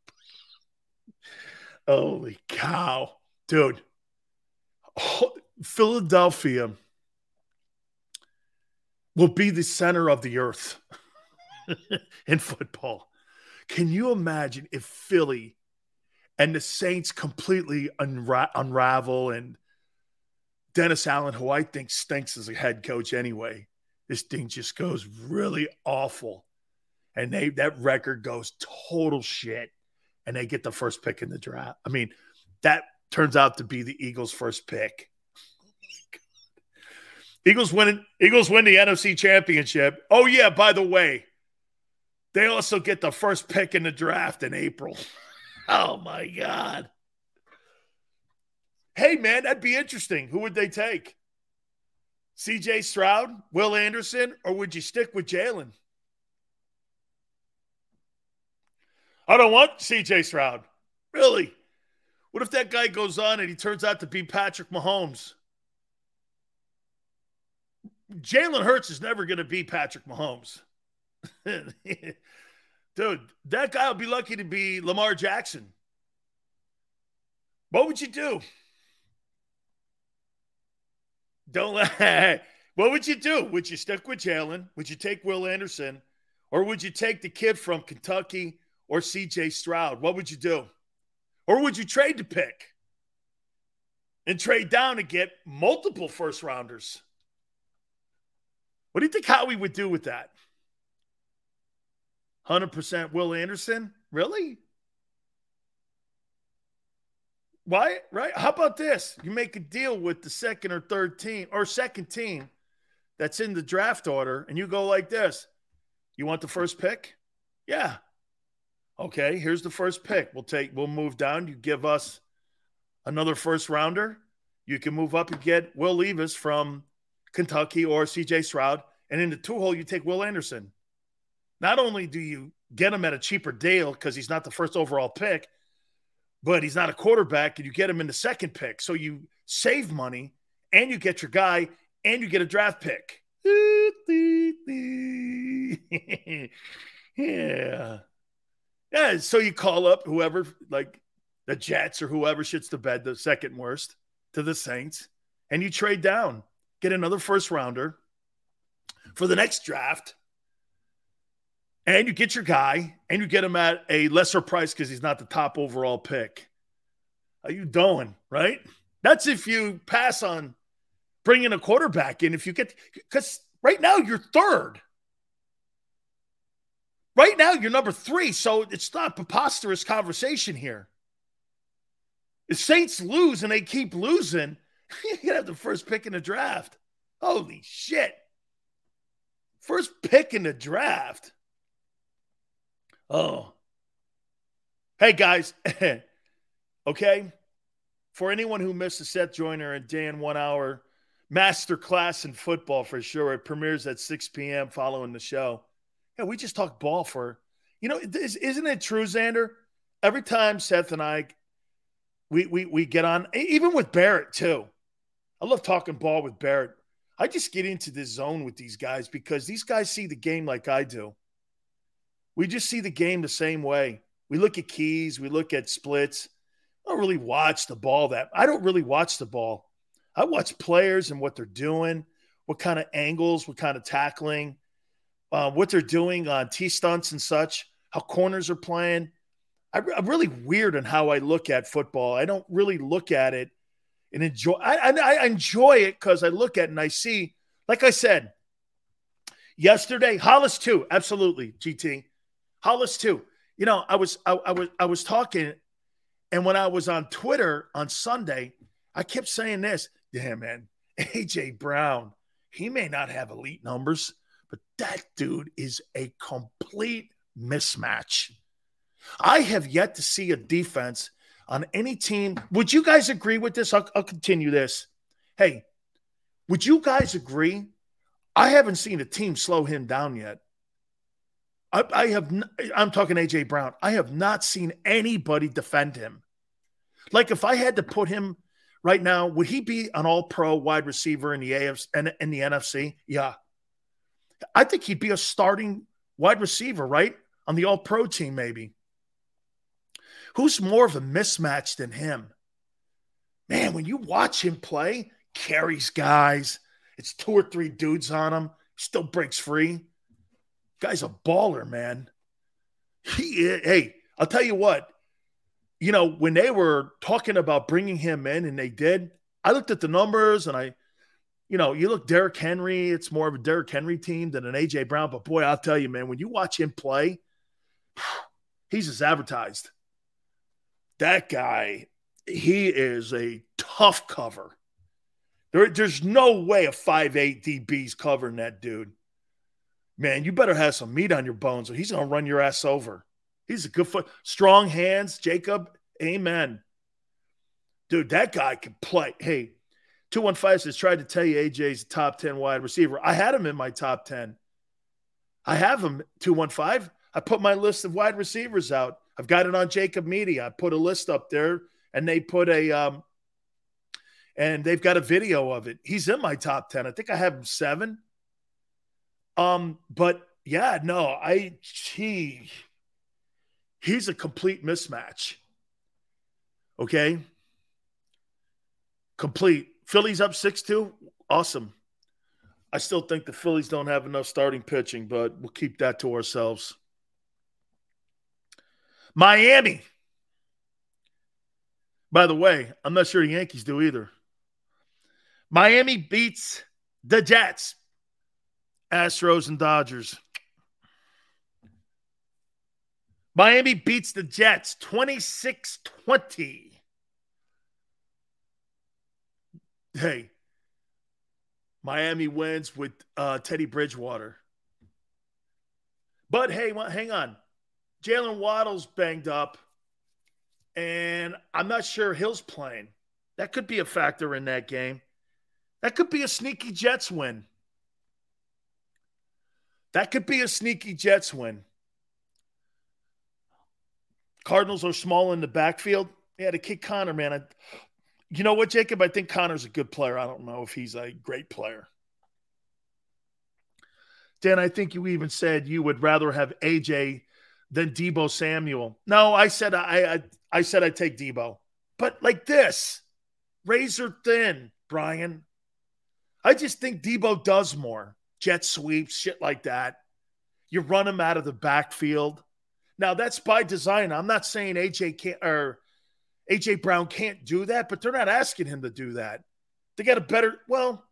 Bowl? Holy cow. Dude, Philadelphia will be the center of the earth [LAUGHS] in football. Can you imagine if Philly and the Saints completely unra- unravel and Dennis Allen, who I think stinks as a head coach anyway, this thing just goes really awful. And they that record goes total shit. And they get the first pick in the draft. I mean, that turns out to be the Eagles' first pick. Oh Eagles win Eagles win the NFC championship. Oh, yeah, by the way, they also get the first pick in the draft in April. [LAUGHS] Oh my God. Hey, man, that'd be interesting. Who would they take? CJ Stroud, Will Anderson, or would you stick with Jalen? I don't want CJ Stroud. Really? What if that guy goes on and he turns out to be Patrick Mahomes? Jalen Hurts is never going to be Patrick Mahomes. [LAUGHS] Dude, that guy will be lucky to be Lamar Jackson. What would you do? Don't let. [LAUGHS] what would you do? Would you stick with Jalen? Would you take Will Anderson? Or would you take the kid from Kentucky or CJ Stroud? What would you do? Or would you trade the pick and trade down and get multiple first rounders? What do you think Howie would do with that? 100% Will Anderson? Really? Why? Right? How about this? You make a deal with the second or third team or second team that's in the draft order, and you go like this You want the first pick? Yeah. Okay, here's the first pick. We'll take, we'll move down. You give us another first rounder. You can move up and get Will Levis from Kentucky or CJ Stroud. And in the two hole, you take Will Anderson. Not only do you get him at a cheaper deal because he's not the first overall pick, but he's not a quarterback, and you get him in the second pick. So you save money and you get your guy and you get a draft pick. [LAUGHS] yeah. Yeah. So you call up whoever, like the Jets or whoever shits the bed, the second worst, to the Saints, and you trade down, get another first rounder for the next draft and you get your guy and you get him at a lesser price because he's not the top overall pick. How you doing? Right? That's if you pass on bringing a quarterback in. If you get because right now you're third. Right now you're number three, so it's not preposterous conversation here. If Saints lose and they keep losing, [LAUGHS] you can have the first pick in the draft. Holy shit! First pick in the draft. Oh. Hey, guys. [LAUGHS] okay. For anyone who missed the Seth Joyner and Dan one hour master class in football for sure, it premieres at 6 p.m. following the show. Yeah, we just talk ball for, you know, isn't it true, Xander? Every time Seth and I, we, we, we get on, even with Barrett too. I love talking ball with Barrett. I just get into this zone with these guys because these guys see the game like I do. We just see the game the same way. We look at keys, we look at splits. I don't really watch the ball that I don't really watch the ball. I watch players and what they're doing, what kind of angles, what kind of tackling, uh, what they're doing on T stunts and such, how corners are playing. I, am really weird in how I look at football. I don't really look at it and enjoy. I, I, I enjoy it because I look at it and I see, like I said yesterday, Hollis too, absolutely, GT. Hollis too. You know, I was I, I was I was talking, and when I was on Twitter on Sunday, I kept saying this. Yeah, man, AJ Brown. He may not have elite numbers, but that dude is a complete mismatch. I have yet to see a defense on any team. Would you guys agree with this? I'll, I'll continue this. Hey, would you guys agree? I haven't seen a team slow him down yet. I, I have. I'm talking AJ Brown. I have not seen anybody defend him. Like if I had to put him right now, would he be an All-Pro wide receiver in the AFC and in the NFC? Yeah, I think he'd be a starting wide receiver, right, on the All-Pro team, maybe. Who's more of a mismatch than him? Man, when you watch him play, carries guys. It's two or three dudes on him. Still breaks free. Guy's a baller, man. He, hey, I'll tell you what. You know, when they were talking about bringing him in, and they did, I looked at the numbers and I, you know, you look Derrick Henry, it's more of a Derrick Henry team than an AJ Brown. But boy, I'll tell you, man, when you watch him play, [SIGHS] he's as advertised. That guy, he is a tough cover. There, there's no way a 5'8 DB's covering that dude. Man, you better have some meat on your bones or he's going to run your ass over. He's a good foot. Strong hands, Jacob. Amen. Dude, that guy can play. Hey, 215 says, tried to tell you AJ's top 10 wide receiver. I had him in my top 10. I have him, 215. I put my list of wide receivers out. I've got it on JAKIB Media. I put a list up there and they put a um, and they've got a video of it. He's in my top 10. I think I have him seven. Um, but yeah, no, I he he's a complete mismatch. Okay. Complete. Phillies up 6-2. Awesome. I still think the Phillies don't have enough starting pitching, but we'll keep that to ourselves. Miami. By the way, I'm not sure the Yankees do either. Miami beats the Jets, Astros, and Dodgers. Miami beats the Jets 26 20. Hey, Miami wins with uh, Teddy Bridgewater. But hey, hang on. Jaylen Waddle's banged up, and I'm not sure Hill's playing. That could be a factor in that game. That could be a sneaky Jets win. That could be a sneaky Jets win. Cardinals are small in the backfield. Yeah, to kick Conner, man. I, you know what, Jacob? I think Conner's a good player. I don't know if he's a great player. Dan, I think you even said you would rather have AJ than Deebo Samuel. No, I said I, I I said I'd take Deebo, But like this, razor thin, Brian. I just think Debo does more jet sweeps, shit like that. You run him out of the backfield. Now that's by design. I'm not saying AJ can't or AJ Brown can't do that, but they're not asking him to do that. They got a better, well,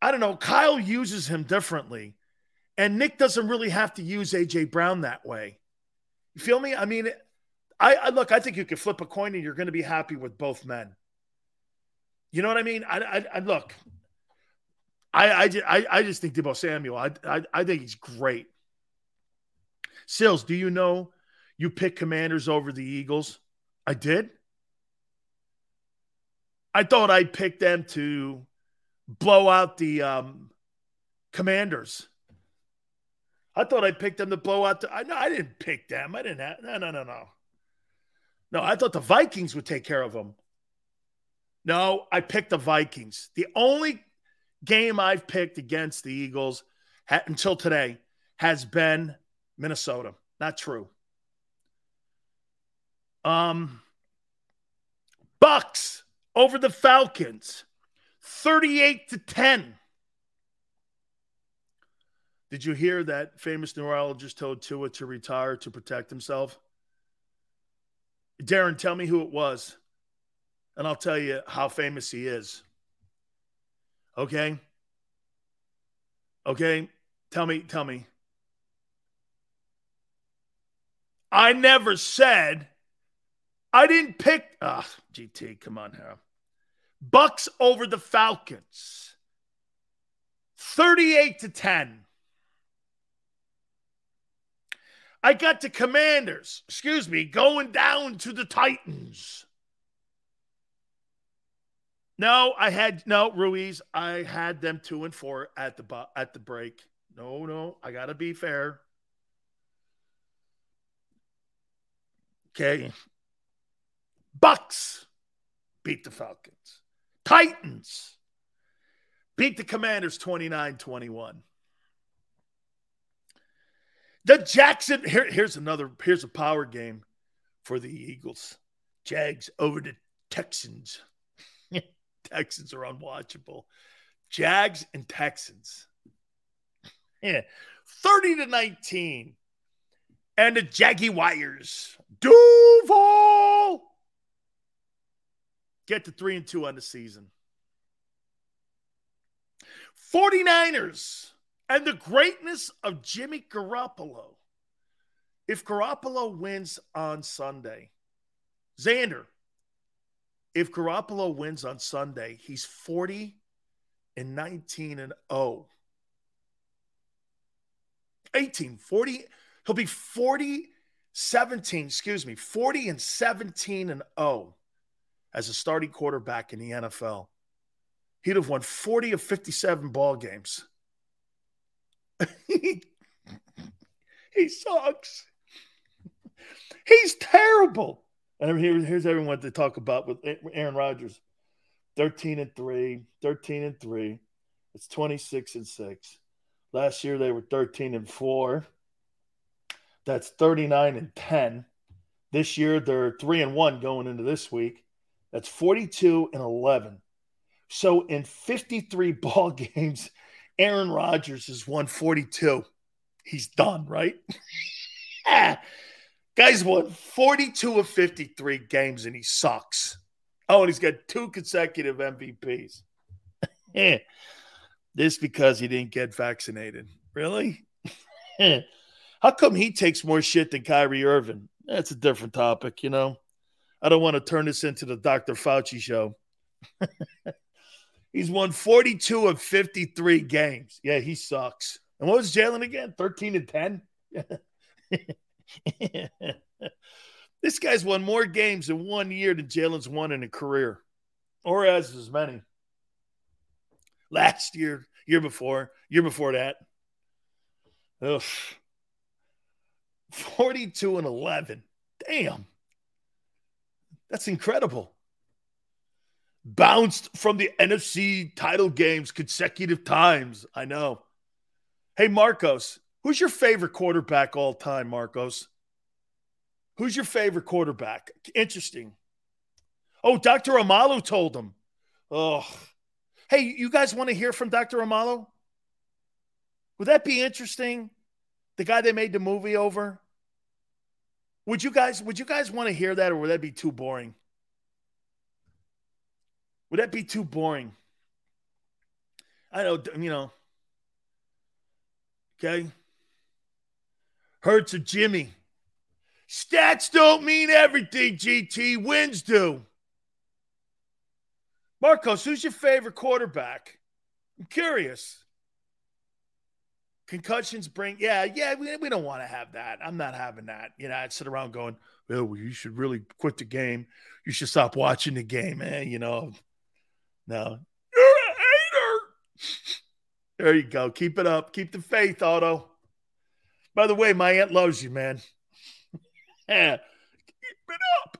I don't know. Kyle uses him differently, and Nick doesn't really have to use AJ Brown that way. You feel me? I mean, I, I look. I think you could flip a coin, and you're going to be happy with both men. You know what I mean? I, I, I look. I, I, I, I just think Deebo Samuel. I, I, I think he's great. Sills, do you know you pick Commanders over the Eagles? I did. I thought I picked them to blow out the um, Commanders. I thought I picked them to blow out the. I no, I didn't pick them. I didn't have. No, no, no, no. No, I thought the Vikings would take care of them. No, I picked the Vikings. The only game I've picked against the Eagles ha- until today has been Minnesota. Not true. Um, Bucs over the Falcons, 38 to 10. Did you hear that famous neurologist told Tua to retire to protect himself? Darren, tell me who it was and I'll tell you how famous he is. Okay? Okay? Tell me, tell me. I never said I didn't pick ah oh, GT, come on here. Bucs over the Falcons. 38 to 10. I got the Commanders, excuse me, going down to the Titans. No, I had no Ruiz. I had them two and four at the at the break. No, no, I gotta be fair. Okay. Bucs beat the Falcons. Titans beat the Commanders 29 21. The Jackson, here, here's another, here's a power game for the Eagles. Jags over the Texans. Texans are unwatchable. Jags and Texans. Yeah. 30 to 19. And the Jaguars. Duval. Get to 3 and 2 on the season. 49ers and the greatness of Jimmy Garoppolo. If Garoppolo wins on Sunday, Xander, if Garoppolo wins on Sunday, he's 40 and 19 and 0. 18, 40, he'll be 40, 17, excuse me, 40 and 17 and 0 as a starting quarterback in the NFL. He'd have won 40 of 57 ball games. he, [LAUGHS] he sucks. He's terrible. And here, here's everyone to talk about with Aaron Rodgers 13 and 3, 13 and 3. It's 26 and 6. Last year they were 13 and 4. That's 39 and 10. This year they're 3 and 1 going into this week. That's 42 and 11. So in 53 [LAUGHS] ball games, Aaron Rodgers has won 42. He's done, right? [LAUGHS] Ah, Guy's won 42 of 53 games and he sucks. Oh, and he's got two consecutive MVPs. [LAUGHS] this because he didn't get vaccinated. Really? [LAUGHS] How come he takes more shit than Kyrie Irving? That's a different topic, you know. I don't want to turn this into the Dr. Fauci show. [LAUGHS] He's won 42 of 53 games. Yeah, he sucks. And what was Jalen again? 13 and 10? [LAUGHS] this guy's won more games in one year than Jalen's won in a career, or as as many. Last year, year before, year before that. Ugh. 42 and 11. Damn. That's incredible bounced from the NFC title games consecutive times. I know. Hey, Marcos, who's your favorite quarterback all time, Marcos? Who's your favorite quarterback? Interesting. Oh, Dr. Omalu told him. Oh, hey, you guys want to hear from Dr. Omalu? Would that be interesting? The guy they made the movie over. Would you guys? Would you guys want to hear that, or would that be too boring? Would that be too boring? I know, you know. Okay. Hurts of Jimmy. Stats don't mean everything, GT. Wins do. Marcos, who's your favorite quarterback? I'm curious. Concussions bring, yeah, yeah, we, we don't want to have that. I'm not having that. You know, I'd sit around going, well, you should really quit the game. You should stop watching the game, man. Eh? You know, no. You're a hater. [LAUGHS] There you go. Keep it up. Keep the faith, Otto. By the way, my aunt loves you, man. [LAUGHS] yeah. Keep it up.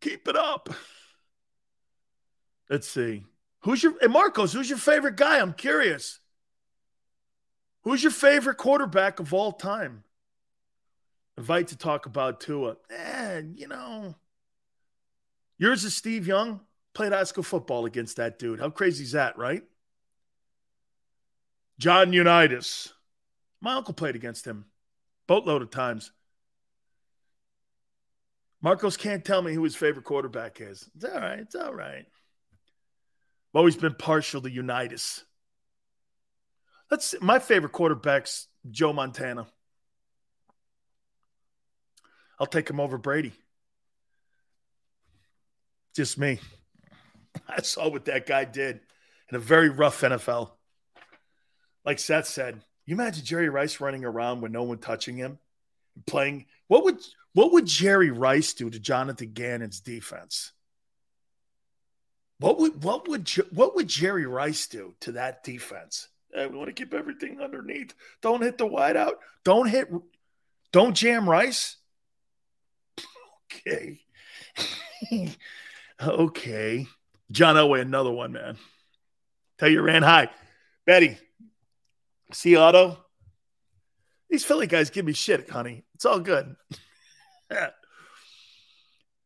Keep it up. Let's see. Who's your hey Marcos? Who's your favorite guy? I'm curious. Who's your favorite quarterback of all time? Invite to talk about Tua. Eh, you know, Yours is Steve Young. Played high school football against that dude. How crazy is that, right? John Unitas. My uncle played against him boatload of times. Marcos can't tell me who his favorite quarterback is. It's all right. It's all right. I've always been partial to Unitas. That's my favorite quarterback's Joe Montana. I'll take him over Brady. Just me. [LAUGHS] I saw what that guy did in a very rough NFL. Like Seth said, You imagine Jerry Rice running around with no one touching him, playing. What would what would Jerry Rice do to Jonathan Gannon's defense? What would what would what would Jerry Rice do to that defense? Hey, we want to keep everything underneath. Don't hit the wideout. Don't hit. Don't jam Rice. Okay. [LAUGHS] okay. John Elway, another one, man. Tell you ran high. Betty, see Otto? These Philly guys give me shit, honey. It's all good.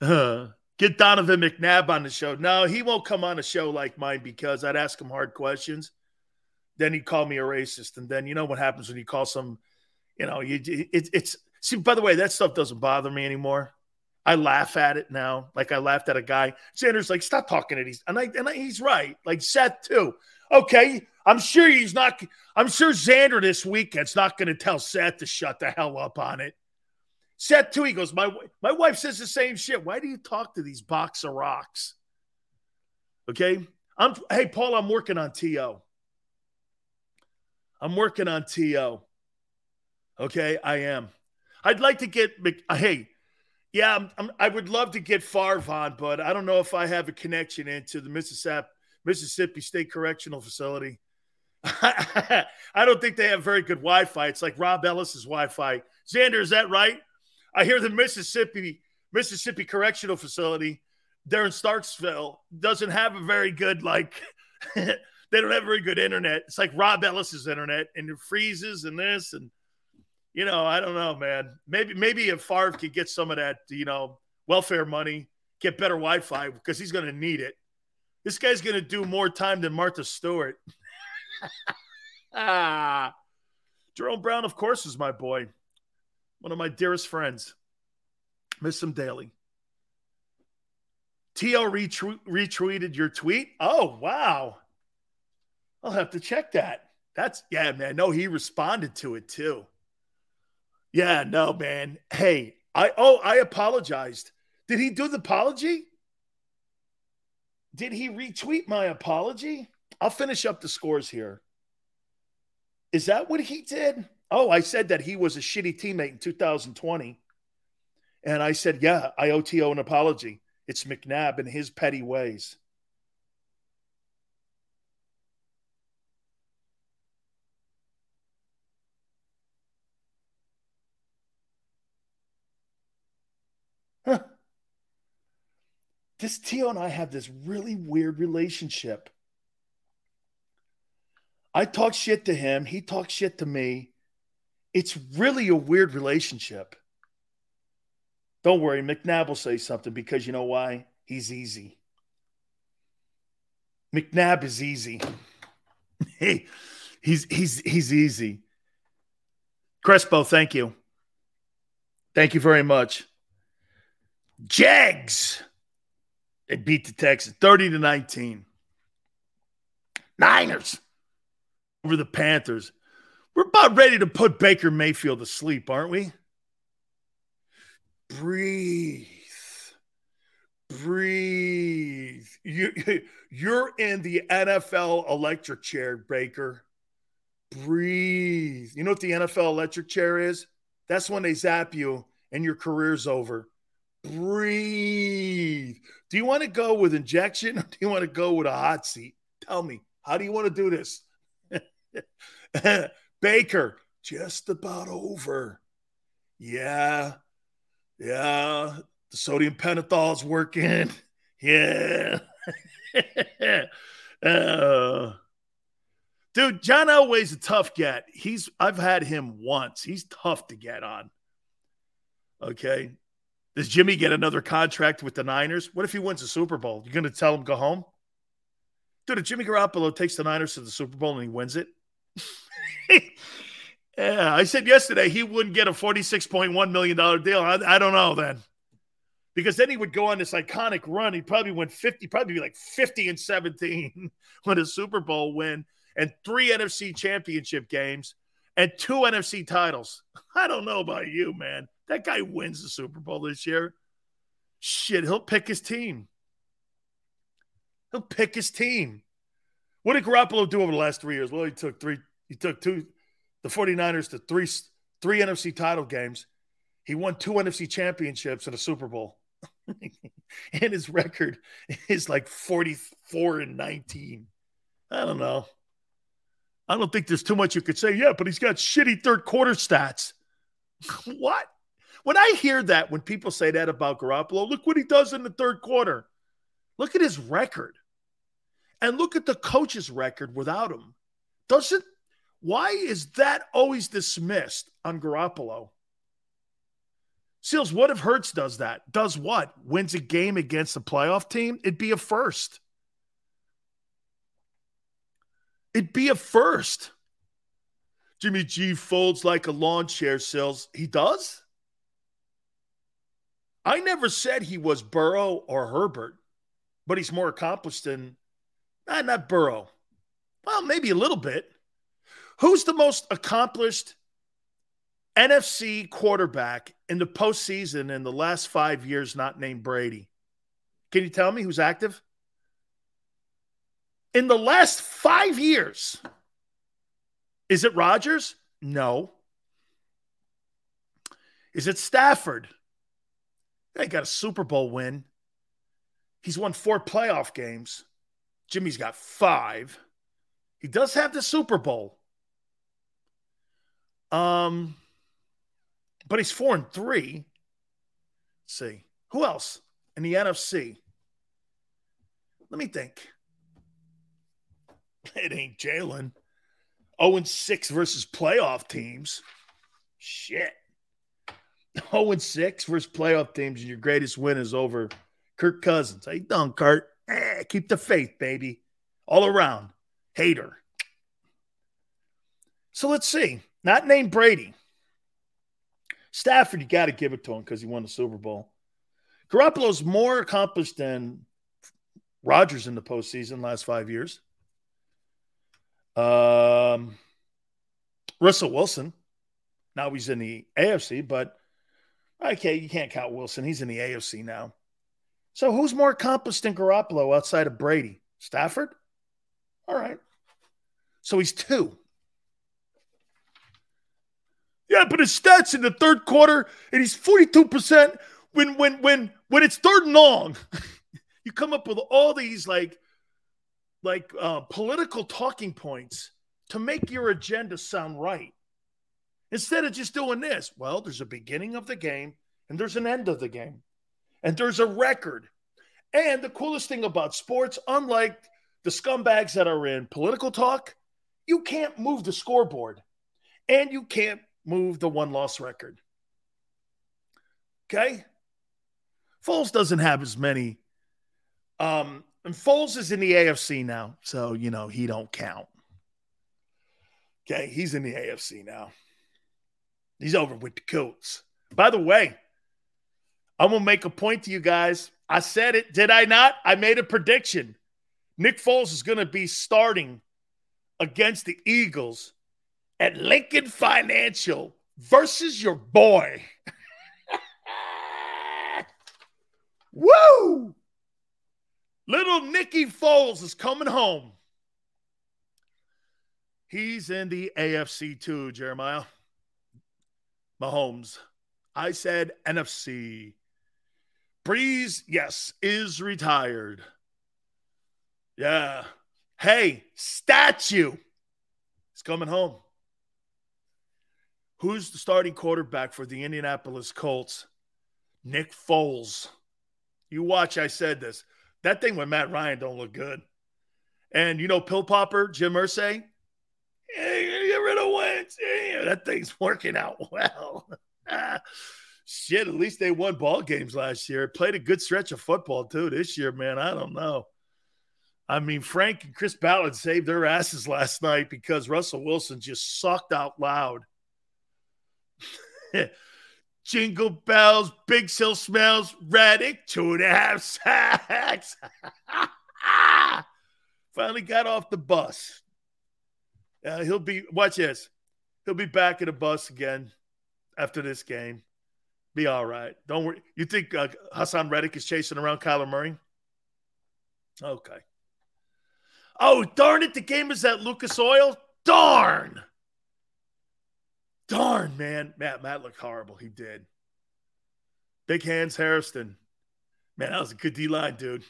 uh, [LAUGHS] get Donovan McNabb on the show. No, he won't come on a show like mine because I'd ask him hard questions. Then he'd call me a racist. And then you know what happens when you call some, you know, you, it, it's, see, by the way, that stuff doesn't bother me anymore. I laugh at it now. Like I laughed at a guy. Sanders like, stop talking to these. And I and I, he's right. Like Seth too. Okay, I'm sure he's not. I'm sure Xander this weekend's not going to tell Seth to shut the hell up on it. Seth too. He goes, my my wife says the same shit. Why do you talk to these box of rocks? Okay, I'm. Hey Paul, I'm working on TO. I'm working on TO. Okay, I am. I'd like to get. Hey, yeah, I'm, I'm, i would love to get Favre but I don't know if I have a connection into the Mississippi Mississippi State Correctional Facility. [LAUGHS] I don't think they have very good Wi-Fi. It's like Rob Ellis's Wi-Fi. Xander, is that right? I hear the Mississippi Mississippi Correctional Facility there in Starksville doesn't have a very good like. [LAUGHS] they don't have very good internet. It's like Rob Ellis's internet, and it freezes and this and you know, I don't know, man. Maybe maybe if Favre could get some of that, you know, welfare money, get better Wi-Fi because he's going to need it. This guy's going to do more time than Martha Stewart. ah, [LAUGHS] Jerome Brown, of course, is my boy, one of my dearest friends. Miss him daily. TL retweeted your tweet. Oh wow, I'll have to check that. That's yeah, man. No, he responded to it too. Yeah, no, man. Hey, I oh, I apologized. Did he do the apology? Did he retweet my apology? I'll finish up the scores here. Is that what he did? Oh, I said that he was a shitty teammate in 2020. And I said, yeah, I OTO an apology. It's McNabb and his petty ways. This TO and I have this really weird relationship. I talk shit to him, he talks shit to me. It's really a weird relationship. Don't worry, McNabb will say something because you know why? He's easy. McNabb is easy. [LAUGHS] hey, he's he's he's easy. Crespo, thank you. Thank you very much. Jags. They beat the Texans 30 to 19. Niners over the Panthers. We're about ready to put Baker Mayfield to sleep, aren't we? Breathe. Breathe. You, [LAUGHS] you're in the NFL electric chair, Baker. Breathe. You know what the NFL electric chair is? That's when they zap you and your career's over. Breathe. Do you want to go with injection or do you want to go with a hot seat? Tell me, how do you want to do this? [LAUGHS] Baker, just about over. Yeah. Yeah. The sodium pentothal working. [LAUGHS] Yeah. [LAUGHS] uh, dude, John Elway's a tough get. He's I've had him once. He's tough to get on. Okay. Does Jimmy get another contract with the Niners? What if he wins the Super Bowl? You're going to tell him go home? Dude, if Jimmy Garoppolo takes the Niners to the Super Bowl and he wins it, [LAUGHS] yeah, I said yesterday he wouldn't get a $46.1 million deal. I, I, don't know then. Because then he would go on this iconic run. He'd probably win 50, probably be like 50 and 17 [LAUGHS] when a Super Bowl win and three NFC championship games and two NFC titles. [LAUGHS] I don't know about you, man. That guy wins the Super Bowl this year. Shit, he'll pick his team. He'll pick his team. What did Garoppolo do over the last three years? Well, he took three. He took two, the 49ers to three three NFC title games. He won two NFC championships and a Super Bowl. [LAUGHS] and his record is like 44 and 19. I don't know. I don't think there's too much you could say. Yeah, but he's got shitty third quarter stats. [LAUGHS] what? When I hear that, when people say that about Garoppolo, look what he does in the third quarter. Look at his record. And look at the coach's record without him. Doesn't why is that always dismissed on Garoppolo? Sills, what if Hurts does that? Does what? Wins a game against a playoff team? It'd be a first. It'd be a first. Jimmy G folds like a lawn chair, Sills. He does? I never said he was Burrow or Herbert, but he's more accomplished than eh, not Burrow. Well, maybe a little bit. Who's the most accomplished NFC quarterback in the postseason in the last five years not named Brady? Can you tell me who's active? In the last five years, is it Rodgers? No. Is it Stafford? They got a Super Bowl win. He's won four playoff games. Jimmy's got five. He does have the Super Bowl. Um, but he's four and three. Let's see. Who else in the NFC? Let me think. [LAUGHS] It ain't Jalen. 0 and 6 versus playoff teams. Shit. 0 and 6 versus playoff teams, and your greatest win is over Kirk Cousins. How you doing, Kurt? Eh, keep the faith, baby. All around. Hater. So let's see. Not named Brady. Stafford, you got to give it to him because he won the Super Bowl. Garoppolo's more accomplished than Rodgers in the postseason last five years. Um, Russell Wilson. Now he's in the AFC, but okay, you can't count Wilson. He's in the AFC now. So who's more accomplished than Garoppolo outside of Brady? Stafford? All right. So he's two. Yeah, but his stats in the third quarter, and he's 42% when when when when it's third and long. [LAUGHS] you come up with all these like like uh, political talking points to make your agenda sound right. Instead of just doing this, well, there's a beginning of the game and there's an end of the game, and there's a record. And the coolest thing about sports, unlike the scumbags that are in political talk, you can't move the scoreboard and you can't move the one loss record. Okay? Foles doesn't have as many. Um, and Foles is in the AFC now, so you know he don't count. Okay, he's in the AFC now. He's over with the Colts. By the way, I'm gonna make a point to you guys. I said it, did I not? I made a prediction. Nick Foles is gonna be starting against the Eagles at Lincoln Financial versus your boy. [LAUGHS] Woo! Little Nicky Foles is coming home. He's in the AFC too, Jeremiah. Mahomes. I said NFC. Brees, yes, is retired. Yeah. Hey, statue. He's coming home. Who's the starting quarterback for the Indianapolis Colts? Nick Foles. You watch, I said this. That thing with Matt Ryan don't look good. And you know, pill popper, Jim Irsay, hey, get rid of Wentz. Yeah, that thing's working out [LAUGHS] well. Shit, at least they won ball games last year. Played a good stretch of football too this year, man. I don't know. I mean, Frank and Chris Ballard saved their asses last night because Russell Wilson just sucked out loud. [LAUGHS] Jingle bells, Big Sill smells, Reddick, two and a half sacks. [LAUGHS] Finally got off the bus. Uh, he'll be, watch this. He'll be back in the bus again after this game. Be all right. Don't worry. You think uh, Haason Reddick is chasing around Kyler Murray? Okay. Oh, darn it. The game is at Lucas Oil? Darn. Darn, man. Matt, Matt looked horrible. He did. Big hands, Hairston. Man, that was a good D line, dude.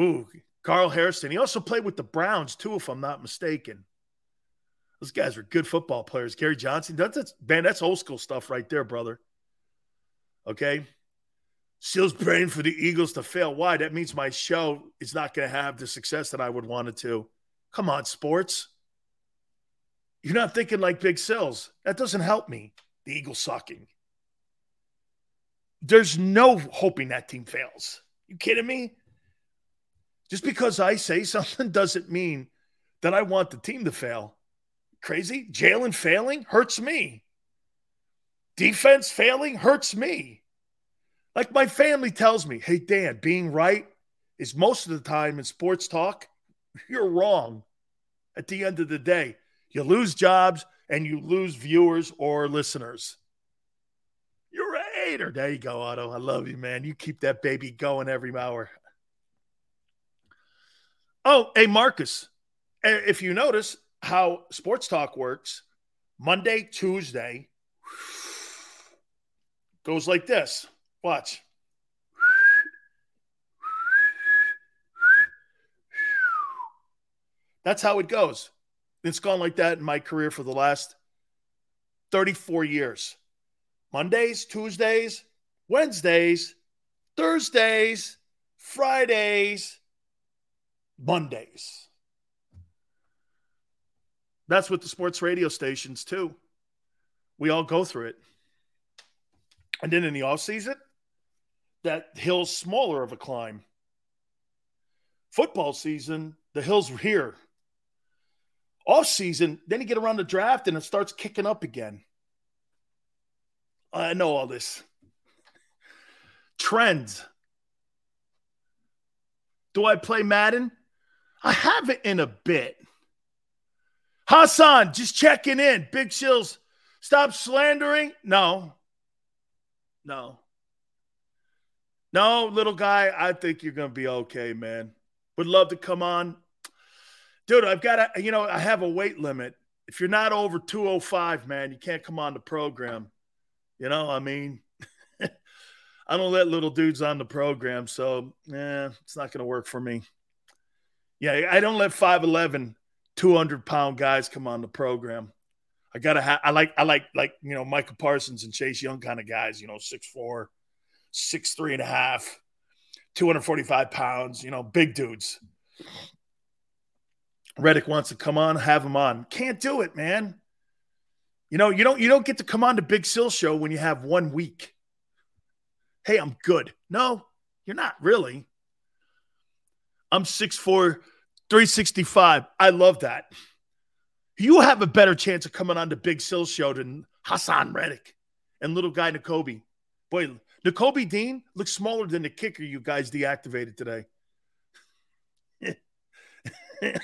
Ooh, Carl Hairston. He also played with the Browns, too, if I'm not mistaken. Those guys were good football players. Gary Johnson. That's, that's man, that's old school stuff right there, brother. Okay. Sills praying for the Eagles to fail. Why? That means my show is not going to have the success that I would want it to. Come on, sports. You're not thinking like Big Sills. That doesn't help me. The Eagles sucking. There's no hoping that team fails. You kidding me? Just because I say [LAUGHS] something doesn't mean that I want the team to fail. Crazy? Jalen failing hurts me. Defense failing hurts me. Like my family tells me, hey, Dan, being right is most of the time in sports talk, [LAUGHS] you're wrong at the end of the day. You lose jobs and you lose viewers or listeners. You're a hater. There you go, Otto. I love you, man. You keep that baby going every hour. Oh, hey, Marcus. Eh, if you notice how sports talk works, Monday, Tuesday goes like this. Watch. That's how it goes. It's gone like that in my career for the last 34 years. Mondays, Tuesdays, Wednesdays, Thursdays, Fridays, Mondays. That's with the sports radio stations too. We all go through it. And then in the off season, that hill's smaller of a climb. Football season, the hill's were here. Off season, then you get around the draft and it starts kicking up again. I know all this. Trends. Do I play Madden? I have it in a bit. Hassan, just checking in. Big Shills, stop slandering. No. No. No, little guy, I think you're going to be okay, man. Would love to come on dude, I've got a, you know, I have a weight limit. If you're not over 205, man, you can't come on the program. You know, I mean, [LAUGHS] I don't let little dudes on the program, so yeah, it's not going to work for me. Yeah, I don't let 5'11, 200 pound guys come on the program. I gotta have. I like. I like like you know Micah Parsons and Chase Young kind of guys. You know, six four, six three and a half, 245 pounds. You know, big dudes. Reddick wants to come on, have him on. Can't do it, man. You know, you don't you don't get to come on to Big Sill show when you have one week. Hey, I'm good. No, you're not really. I'm 6'4, 365. I love that. You have a better chance of coming on the Big Sill show than Haason Reddick and little guy Nakobe. Boy, Nakobe Dean looks smaller than the kicker you guys deactivated today. [LAUGHS]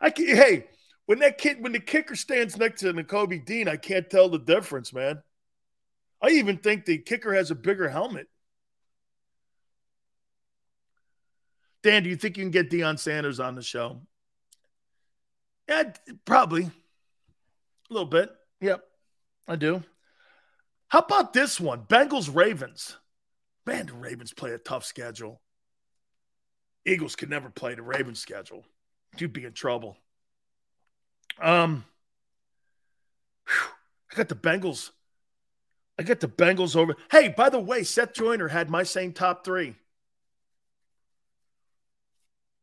I can, hey, when that kid, when the kicker stands next to Nakobe Dean, I can't tell the difference, man. I even think the kicker has a bigger helmet. Dan, do you think you can get Deion Sanders on the show? Yeah, probably. A little bit. Yep, I do. How about this one? Bengals Ravens. Man, the Ravens play a tough schedule. Eagles could never play the Ravens schedule. You'd be in trouble. Um, I got the Bengals. I got the Bengals over. Hey, by the way, Seth Joyner had my same top three.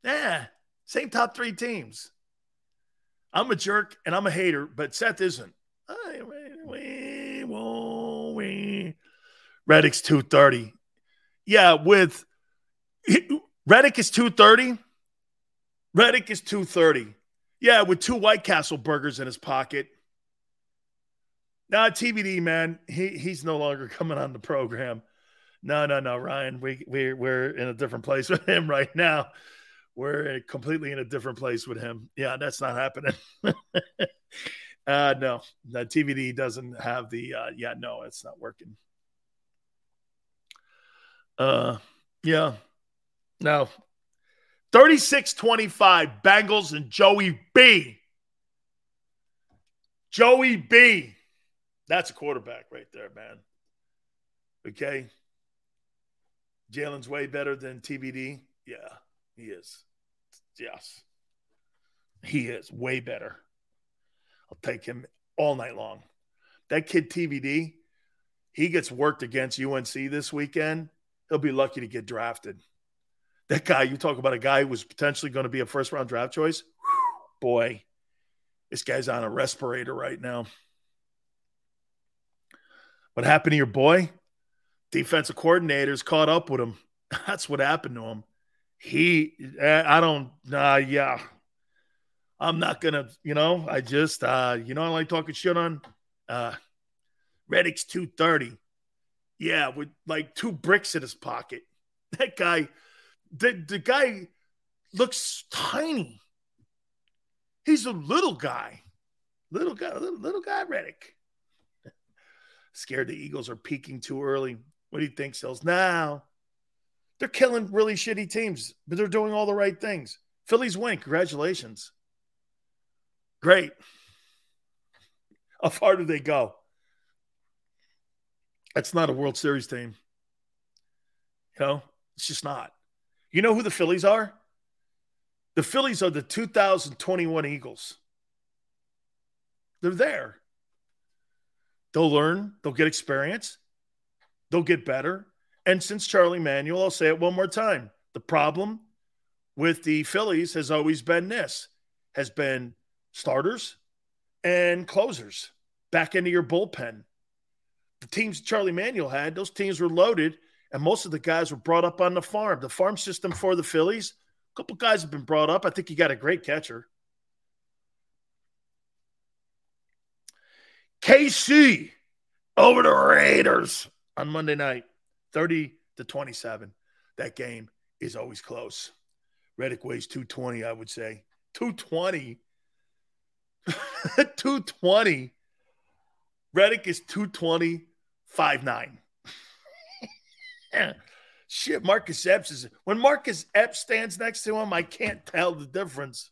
Yeah, same top three teams. I'm a jerk and I'm a hater, but Seth isn't. Reddick's 230. Yeah, with Reddick is 230. Reddick is 230. Yeah, with two White Castle burgers in his pocket. Now, TVD, man, he, he's no longer [LAUGHS] coming on the program. No, no, no, Ryan. We, we, we're in a different place [LAUGHS] with him right now. We're completely in a different place with him. Yeah, that's not happening. [LAUGHS] uh, no, the TVD doesn't have the, uh, yeah, no, it's not working. Uh, yeah, no. 36 25, Bengals and Joey B. Joey B. That's a quarterback right there, man. Okay. Jalen's way better than TVD. Yeah, he is. Yes. He is way better. I'll take him all night long. That kid TVD, he gets worked against UNC this weekend. He'll be lucky to get drafted. That guy, you talk about a guy who was potentially going to be a first round draft choice. Whew, boy, this guy's on a respirator right now. What happened to your boy? Defensive coordinators caught up with him. [LAUGHS] That's what happened to him. He, I don't, uh, yeah. I'm not gonna, you know, I just, uh, you know, I like talking shit on uh Reddick's 230. Yeah, with like two bricks in his pocket. [LAUGHS] That guy, the, the guy looks tiny. He's a little guy. Little guy, little, little guy, Reddick. [LAUGHS] Scared the Eagles are peaking too early. What do you think, Sills? Now they're killing really shitty teams, but they're doing all the right things. Phillies win. Congratulations. Great. How far do they go? That's not a World Series team. You know, it's just not. You know who the Phillies are? The Phillies are the 2021 Eagles. They're there. They'll learn, they'll get experience, they'll get better. And since Charlie Manuel, I'll say it one more time. The problem with the Phillies has always been this has been starters and closers back into your bullpen. The teams Charlie Manuel had, those teams were loaded, and most of the guys were brought up on the farm. The farm system for the Phillies, a couple guys have been brought up. I think you got a great catcher. KC over the Raiders on Monday night, 30 to 27. That game is always close. Reddick weighs 220, I would say. 220. [LAUGHS] 220. Reddick is 220, 5'9. [LAUGHS] Shit, Marcus Epps is when Marcus Epps stands next to him, I can't tell the difference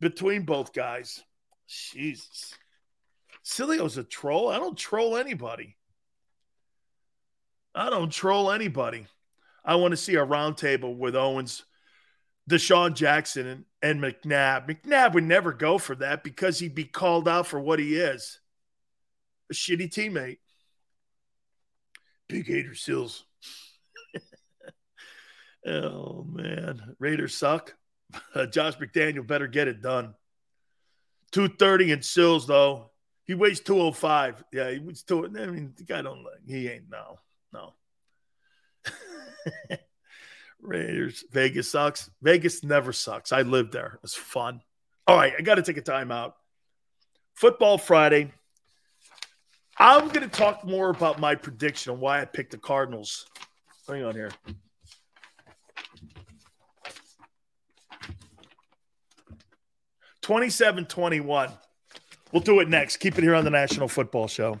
between both guys. Jesus. Sileo's a troll. I don't troll anybody. I don't troll anybody. I want to see a roundtable with Owens, DeSean Jackson, and, and McNabb. McNabb would never go for that because he'd be called out for what he is a shitty teammate. Big hater Sills. [LAUGHS] oh, man. Raiders suck. [LAUGHS] Josh McDaniel better get it done. 230 and Sills, though. He weighs 205. Yeah, he was two. I mean, the guy don't like, he ain't, no, no. [LAUGHS] Raiders. Vegas sucks. Vegas never sucks. I lived there. It's fun. All right, I got to take a timeout. Football Friday. I'm going to talk more about my prediction on why I picked the Cardinals. Hang on here. Twenty-seven, twenty-one. We'll do it next. Keep it here on the National Football Show.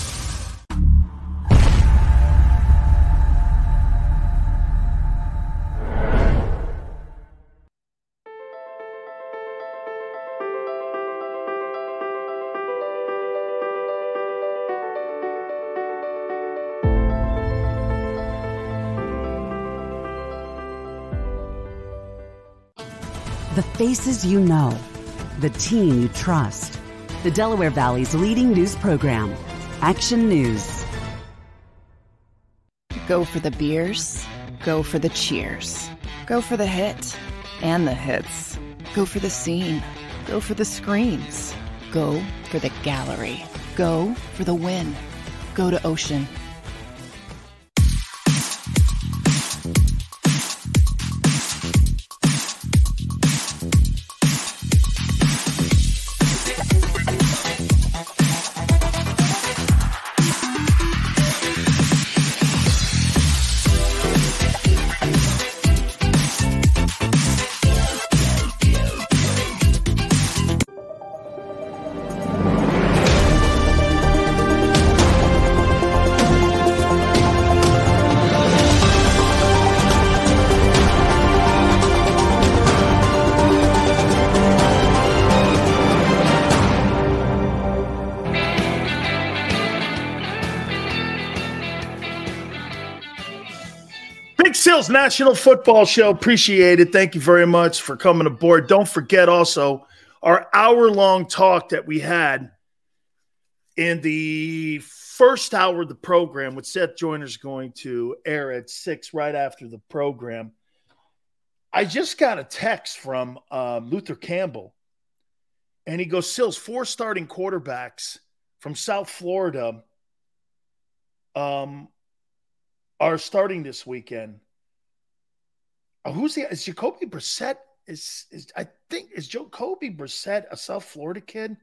Faces you know, the team you trust. The Delaware Valley's leading news program, Action News. Go for the beers, go for the cheers, go for the hit and the hits. Go for the scene, go for the screens, go for the gallery, go for the win. Go to Ocean. National Football Show. Appreciate it. Thank you very much for coming aboard. Don't forget also our hour long talk that we had in the first hour of the program, which Seth Joyner's going to air at six right after the program. I just got a text from um, Luther Campbell, and he goes, Sills, four starting quarterbacks from South Florida um, are starting this weekend. Uh, who's the is Jacoby Brissett? Is is I think is Jacoby Brissett a South Florida kid?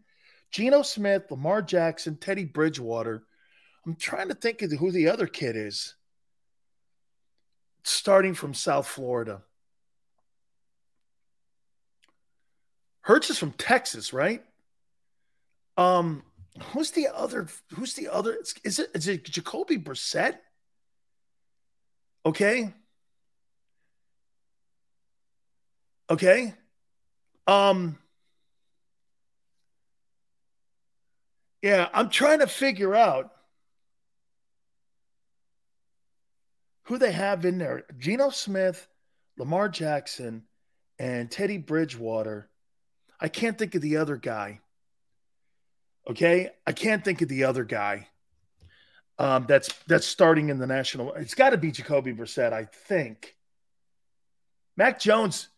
Geno Smith, Lamar Jackson, Teddy Bridgewater. I'm trying to think of who the other kid is. Starting from South Florida. Hurts is from Texas, right? Um, who's the other? Who's the other? Is it is it Jacoby Brissett? Okay. Okay. Um Yeah, I'm trying to figure out who they have in there. Geno Smith, Lamar Jackson, and Teddy Bridgewater. I can't think of the other guy. Okay? I can't think of the other guy. Um, that's that's starting in the national. It's got to be Jacoby Brissett, I think. Mac Jones,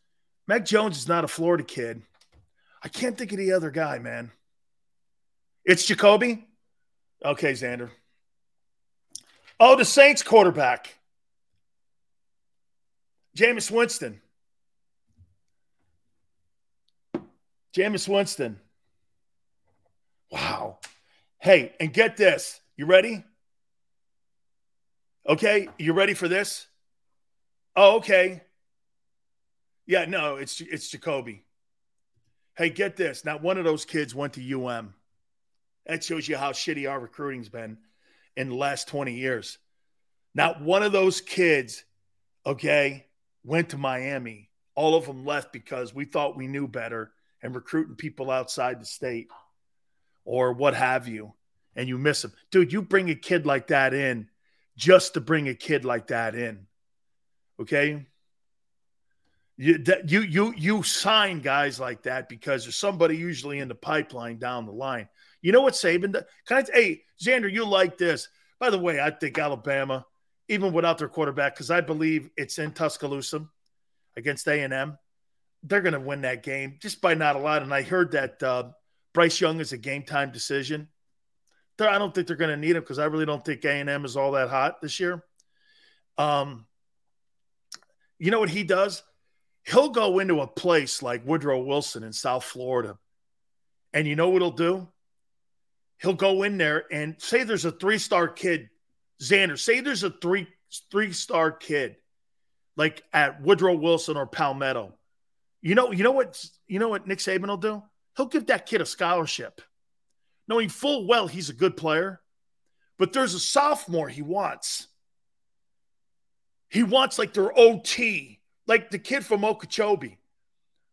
Mac Jones is not a Florida kid. I can't think of the other guy, man. It's Jacoby. Okay, Xander. Oh, the Saints quarterback, Jameis Winston. Jameis Winston. Wow. Hey, and get this. You ready? Okay, you ready for this? Oh, okay. Yeah, no, it's it's Jacoby. Hey, get this. Not one of those kids went to UM. That shows you how shitty our recruiting's been in the last 20 years. Not one of those kids, okay, went to Miami. All of them left because we thought we knew better and recruiting people outside the state or what have you. And you miss them. Dude, you bring a kid like that in just to bring a kid like that in. Okay? You you you you sign guys like that because there's somebody usually in the pipeline down the line. You know what Saban does? Can I, hey, Xander, you like this. By the way, I think Alabama, even without their quarterback, because I believe it's in Tuscaloosa against A&M, they're going to win that game just by not a lot. And I heard that uh, Bryce Young is a game time decision. They're, I don't think they're going to need him because I really don't think A&M is all that hot this year. Um, you know what he does? He'll go into a place like Woodrow Wilson in South Florida And you know what he'll do? He'll go in there and say there's a three star kid, Xander. Say there's a three three star kid, like at Woodrow Wilson or Palmetto. You know, you know what you know what Nick Saban will do? He'll give that kid a scholarship, knowing full well he's a good player. But there's a sophomore he wants. He wants like their OT, like the kid from Okeechobee,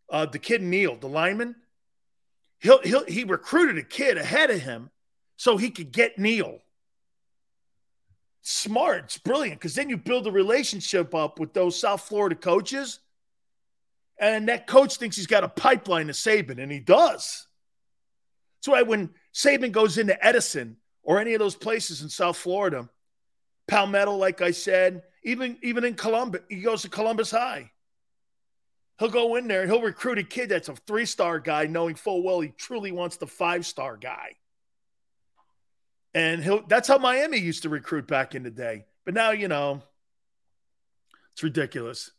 uh, the kid Neal, the lineman. He'll, he'll, he recruited a kid ahead of him so he could get Neal. Smart, it's brilliant because then you build a relationship up with those South Florida coaches, and that coach thinks he's got a pipeline to Saban, and he does. That's why when Saban goes into Edison or any of those places in South Florida, Palmetto, like I said, even even in Columbus, he goes to Columbus High. He'll go in there, and he'll recruit a kid that's a three star guy, knowing full well he truly wants the five star guy. And he'll that's how Miami used to recruit back in the day. But now, you know, it's ridiculous.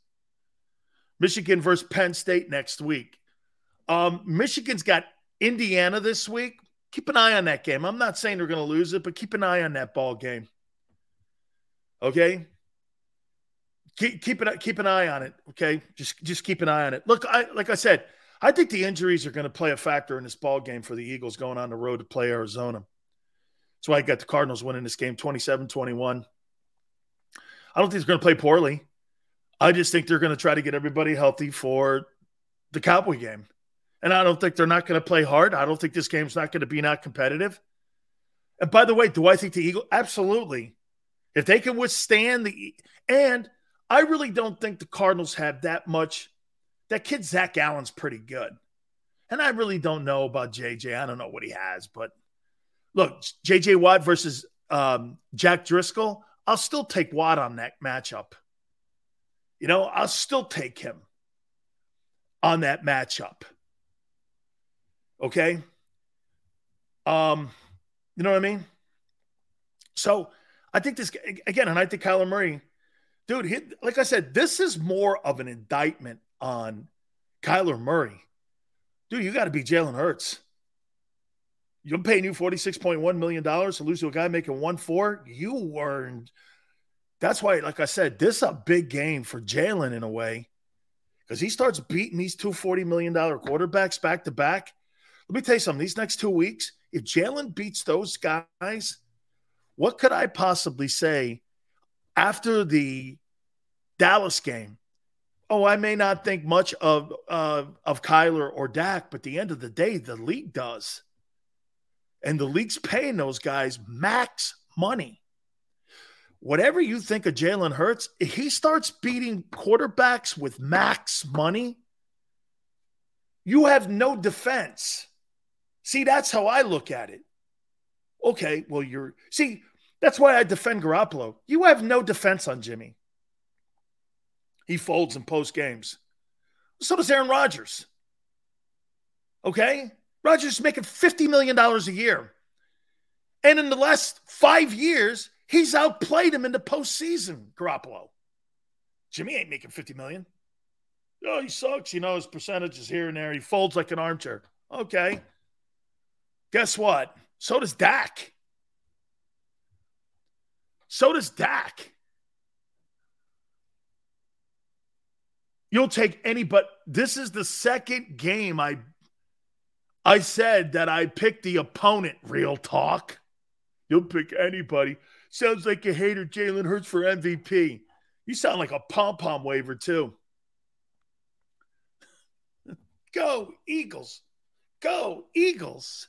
Michigan versus Penn State next week. Um, Michigan's got Indiana this week. Keep an eye on that game. I'm not saying they're going to lose it, but keep an eye on that ball game. Okay, keep keep an keep an eye on it. Okay, just just keep an eye on it. Look, I like I said, I think the injuries are going to play a factor in this ball game for the Eagles going on the road to play Arizona. That's why I got the Cardinals winning this game 27-21. I don't think they're going to play poorly. I just think they're going to try to get everybody healthy for the Cowboy game. And I don't think they're not going to play hard. I don't think this game's not going to be not competitive. And by the way, do I think the Eagles? Absolutely. If they can withstand the and I really don't think the Cardinals have that much. That kid Zach Allen's pretty good. And I really don't know about JJ. I don't know what he has, but look, JJ Watt versus um, Jack Driscoll, I'll still take Watt on that matchup. You know, I'll still take him on that matchup. Okay. Um, you know what I mean? So I think this again, and I think Kyler Murray, dude, he, like I said, this is more of an indictment on Kyler Murray. Dude, you got to be Jalen Hurts. You're paying you $46.1 million to lose to a guy making one four. You earned that's why, like I said, this is a big game for Jalen in a way. Because he starts beating these two $40 million quarterbacks back to back. Let me tell you something. These next two weeks, if Jalen beats those guys, what could I possibly say after the Dallas game? Oh, I may not think much of uh, of Kyler or Dak, but the end of the day, the league does, and the league's paying those guys max money. Whatever you think of Jalen Hurts, he starts beating quarterbacks with max money, you have no defense. See, that's how I look at it. Okay, well, you're see, that's why I defend Garoppolo. You have no defense on Jimmy. He folds in post games. So does Aaron Rodgers. Okay? Rodgers is making $50 million a year. And in the last five years, he's outplayed him in the postseason, Garoppolo. Jimmy ain't making 50 million. Oh, he sucks. You know, his percentages here and there. He folds like an armchair. Okay. Guess what? So does Dak. So does Dak. You'll take any, but this is the second game I I said that I picked the opponent, real talk. You'll pick anybody. Sounds like a hater Jalen Hurts for MVP. You sound like a pom pom waver, too. Go, Eagles. Go, Eagles.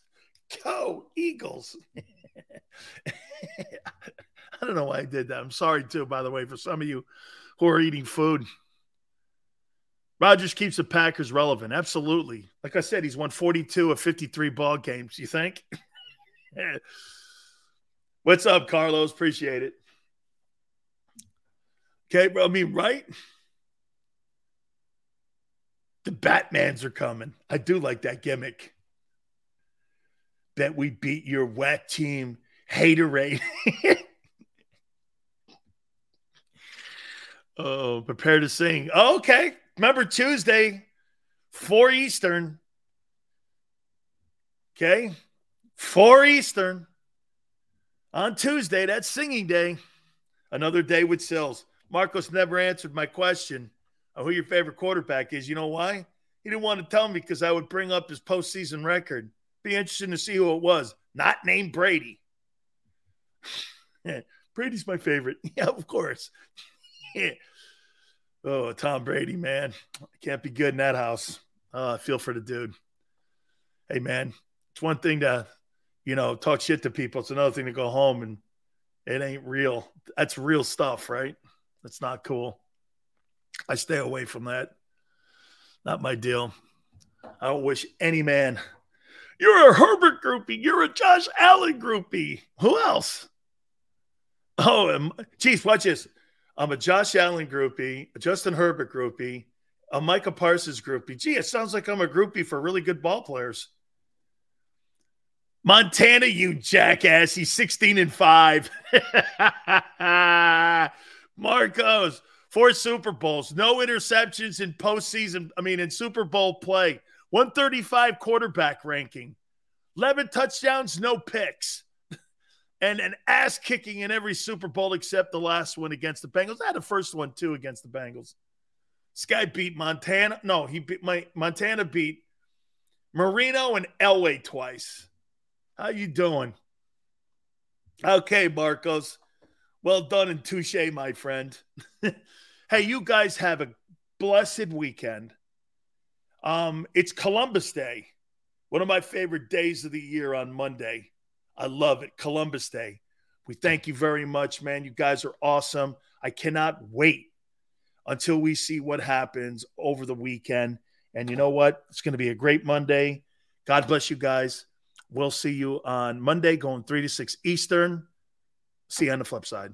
Go, Eagles. [LAUGHS] [LAUGHS] I don't know why I did that. I'm sorry too, by the way, for some of you who are eating food. Rodgers keeps the Packers relevant. Absolutely. Like I said, he's won 42 of 53 ball games. You think? [LAUGHS] What's up, Carlos? Appreciate it. Okay, bro. I mean, right? The Batmans are coming. I do like that gimmick. Bet we beat your wet team haterade. [LAUGHS] Oh, prepare to sing. Oh, okay. Remember Tuesday, 4 Eastern. Okay. Four Eastern on Tuesday. That's singing day. Another day with Sills. Marcos never answered my question of who your favorite quarterback is. You know why? He didn't want to tell me because I would bring up his postseason record. Be interesting to see who it was. Not named Brady. [LAUGHS] Brady's my favorite. [LAUGHS] Yeah, of course. [LAUGHS] Oh, Tom Brady, man. Can't be good in that house. Uh, feel for the dude. Hey, man, it's one thing to, you know, talk shit to people. It's another thing to go home and it ain't real. That's real stuff, right? That's not cool. I stay away from that. Not my deal. I don't wish any man. You're a Herbert groupie. You're a Josh Allen groupie. Who else? Oh, geez, watch this. I'm a Josh Allen groupie, a Justin Herbert groupie, a Micah Parsons groupie. Gee, it sounds like I'm a groupie for really good ball players. Montana, you jackass. He's 16 and 5. [LAUGHS] Marcos, four Super Bowls, no interceptions in postseason, I mean, in Super Bowl play, 135 quarterback ranking, 11 touchdowns, no picks, and an ass kicking in every Super Bowl except the last one against the Bengals. I had the first one too against the Bengals. This guy beat Montana. No, he beat my Montana beat Marino and Elway twice. How you doing? Okay, Marcos. Well done and touche, my friend. [LAUGHS] hey, you guys have a blessed weekend. Um, it's Columbus Day, one of my favorite days of the year on Monday. I love it. Columbus Day. We thank you very much, man. You guys are awesome. I cannot wait until we see what happens over the weekend. And you know what? It's going to be a great Monday. God bless you guys. We'll see you on Monday going 3 to 6 Eastern. See you on the flip side.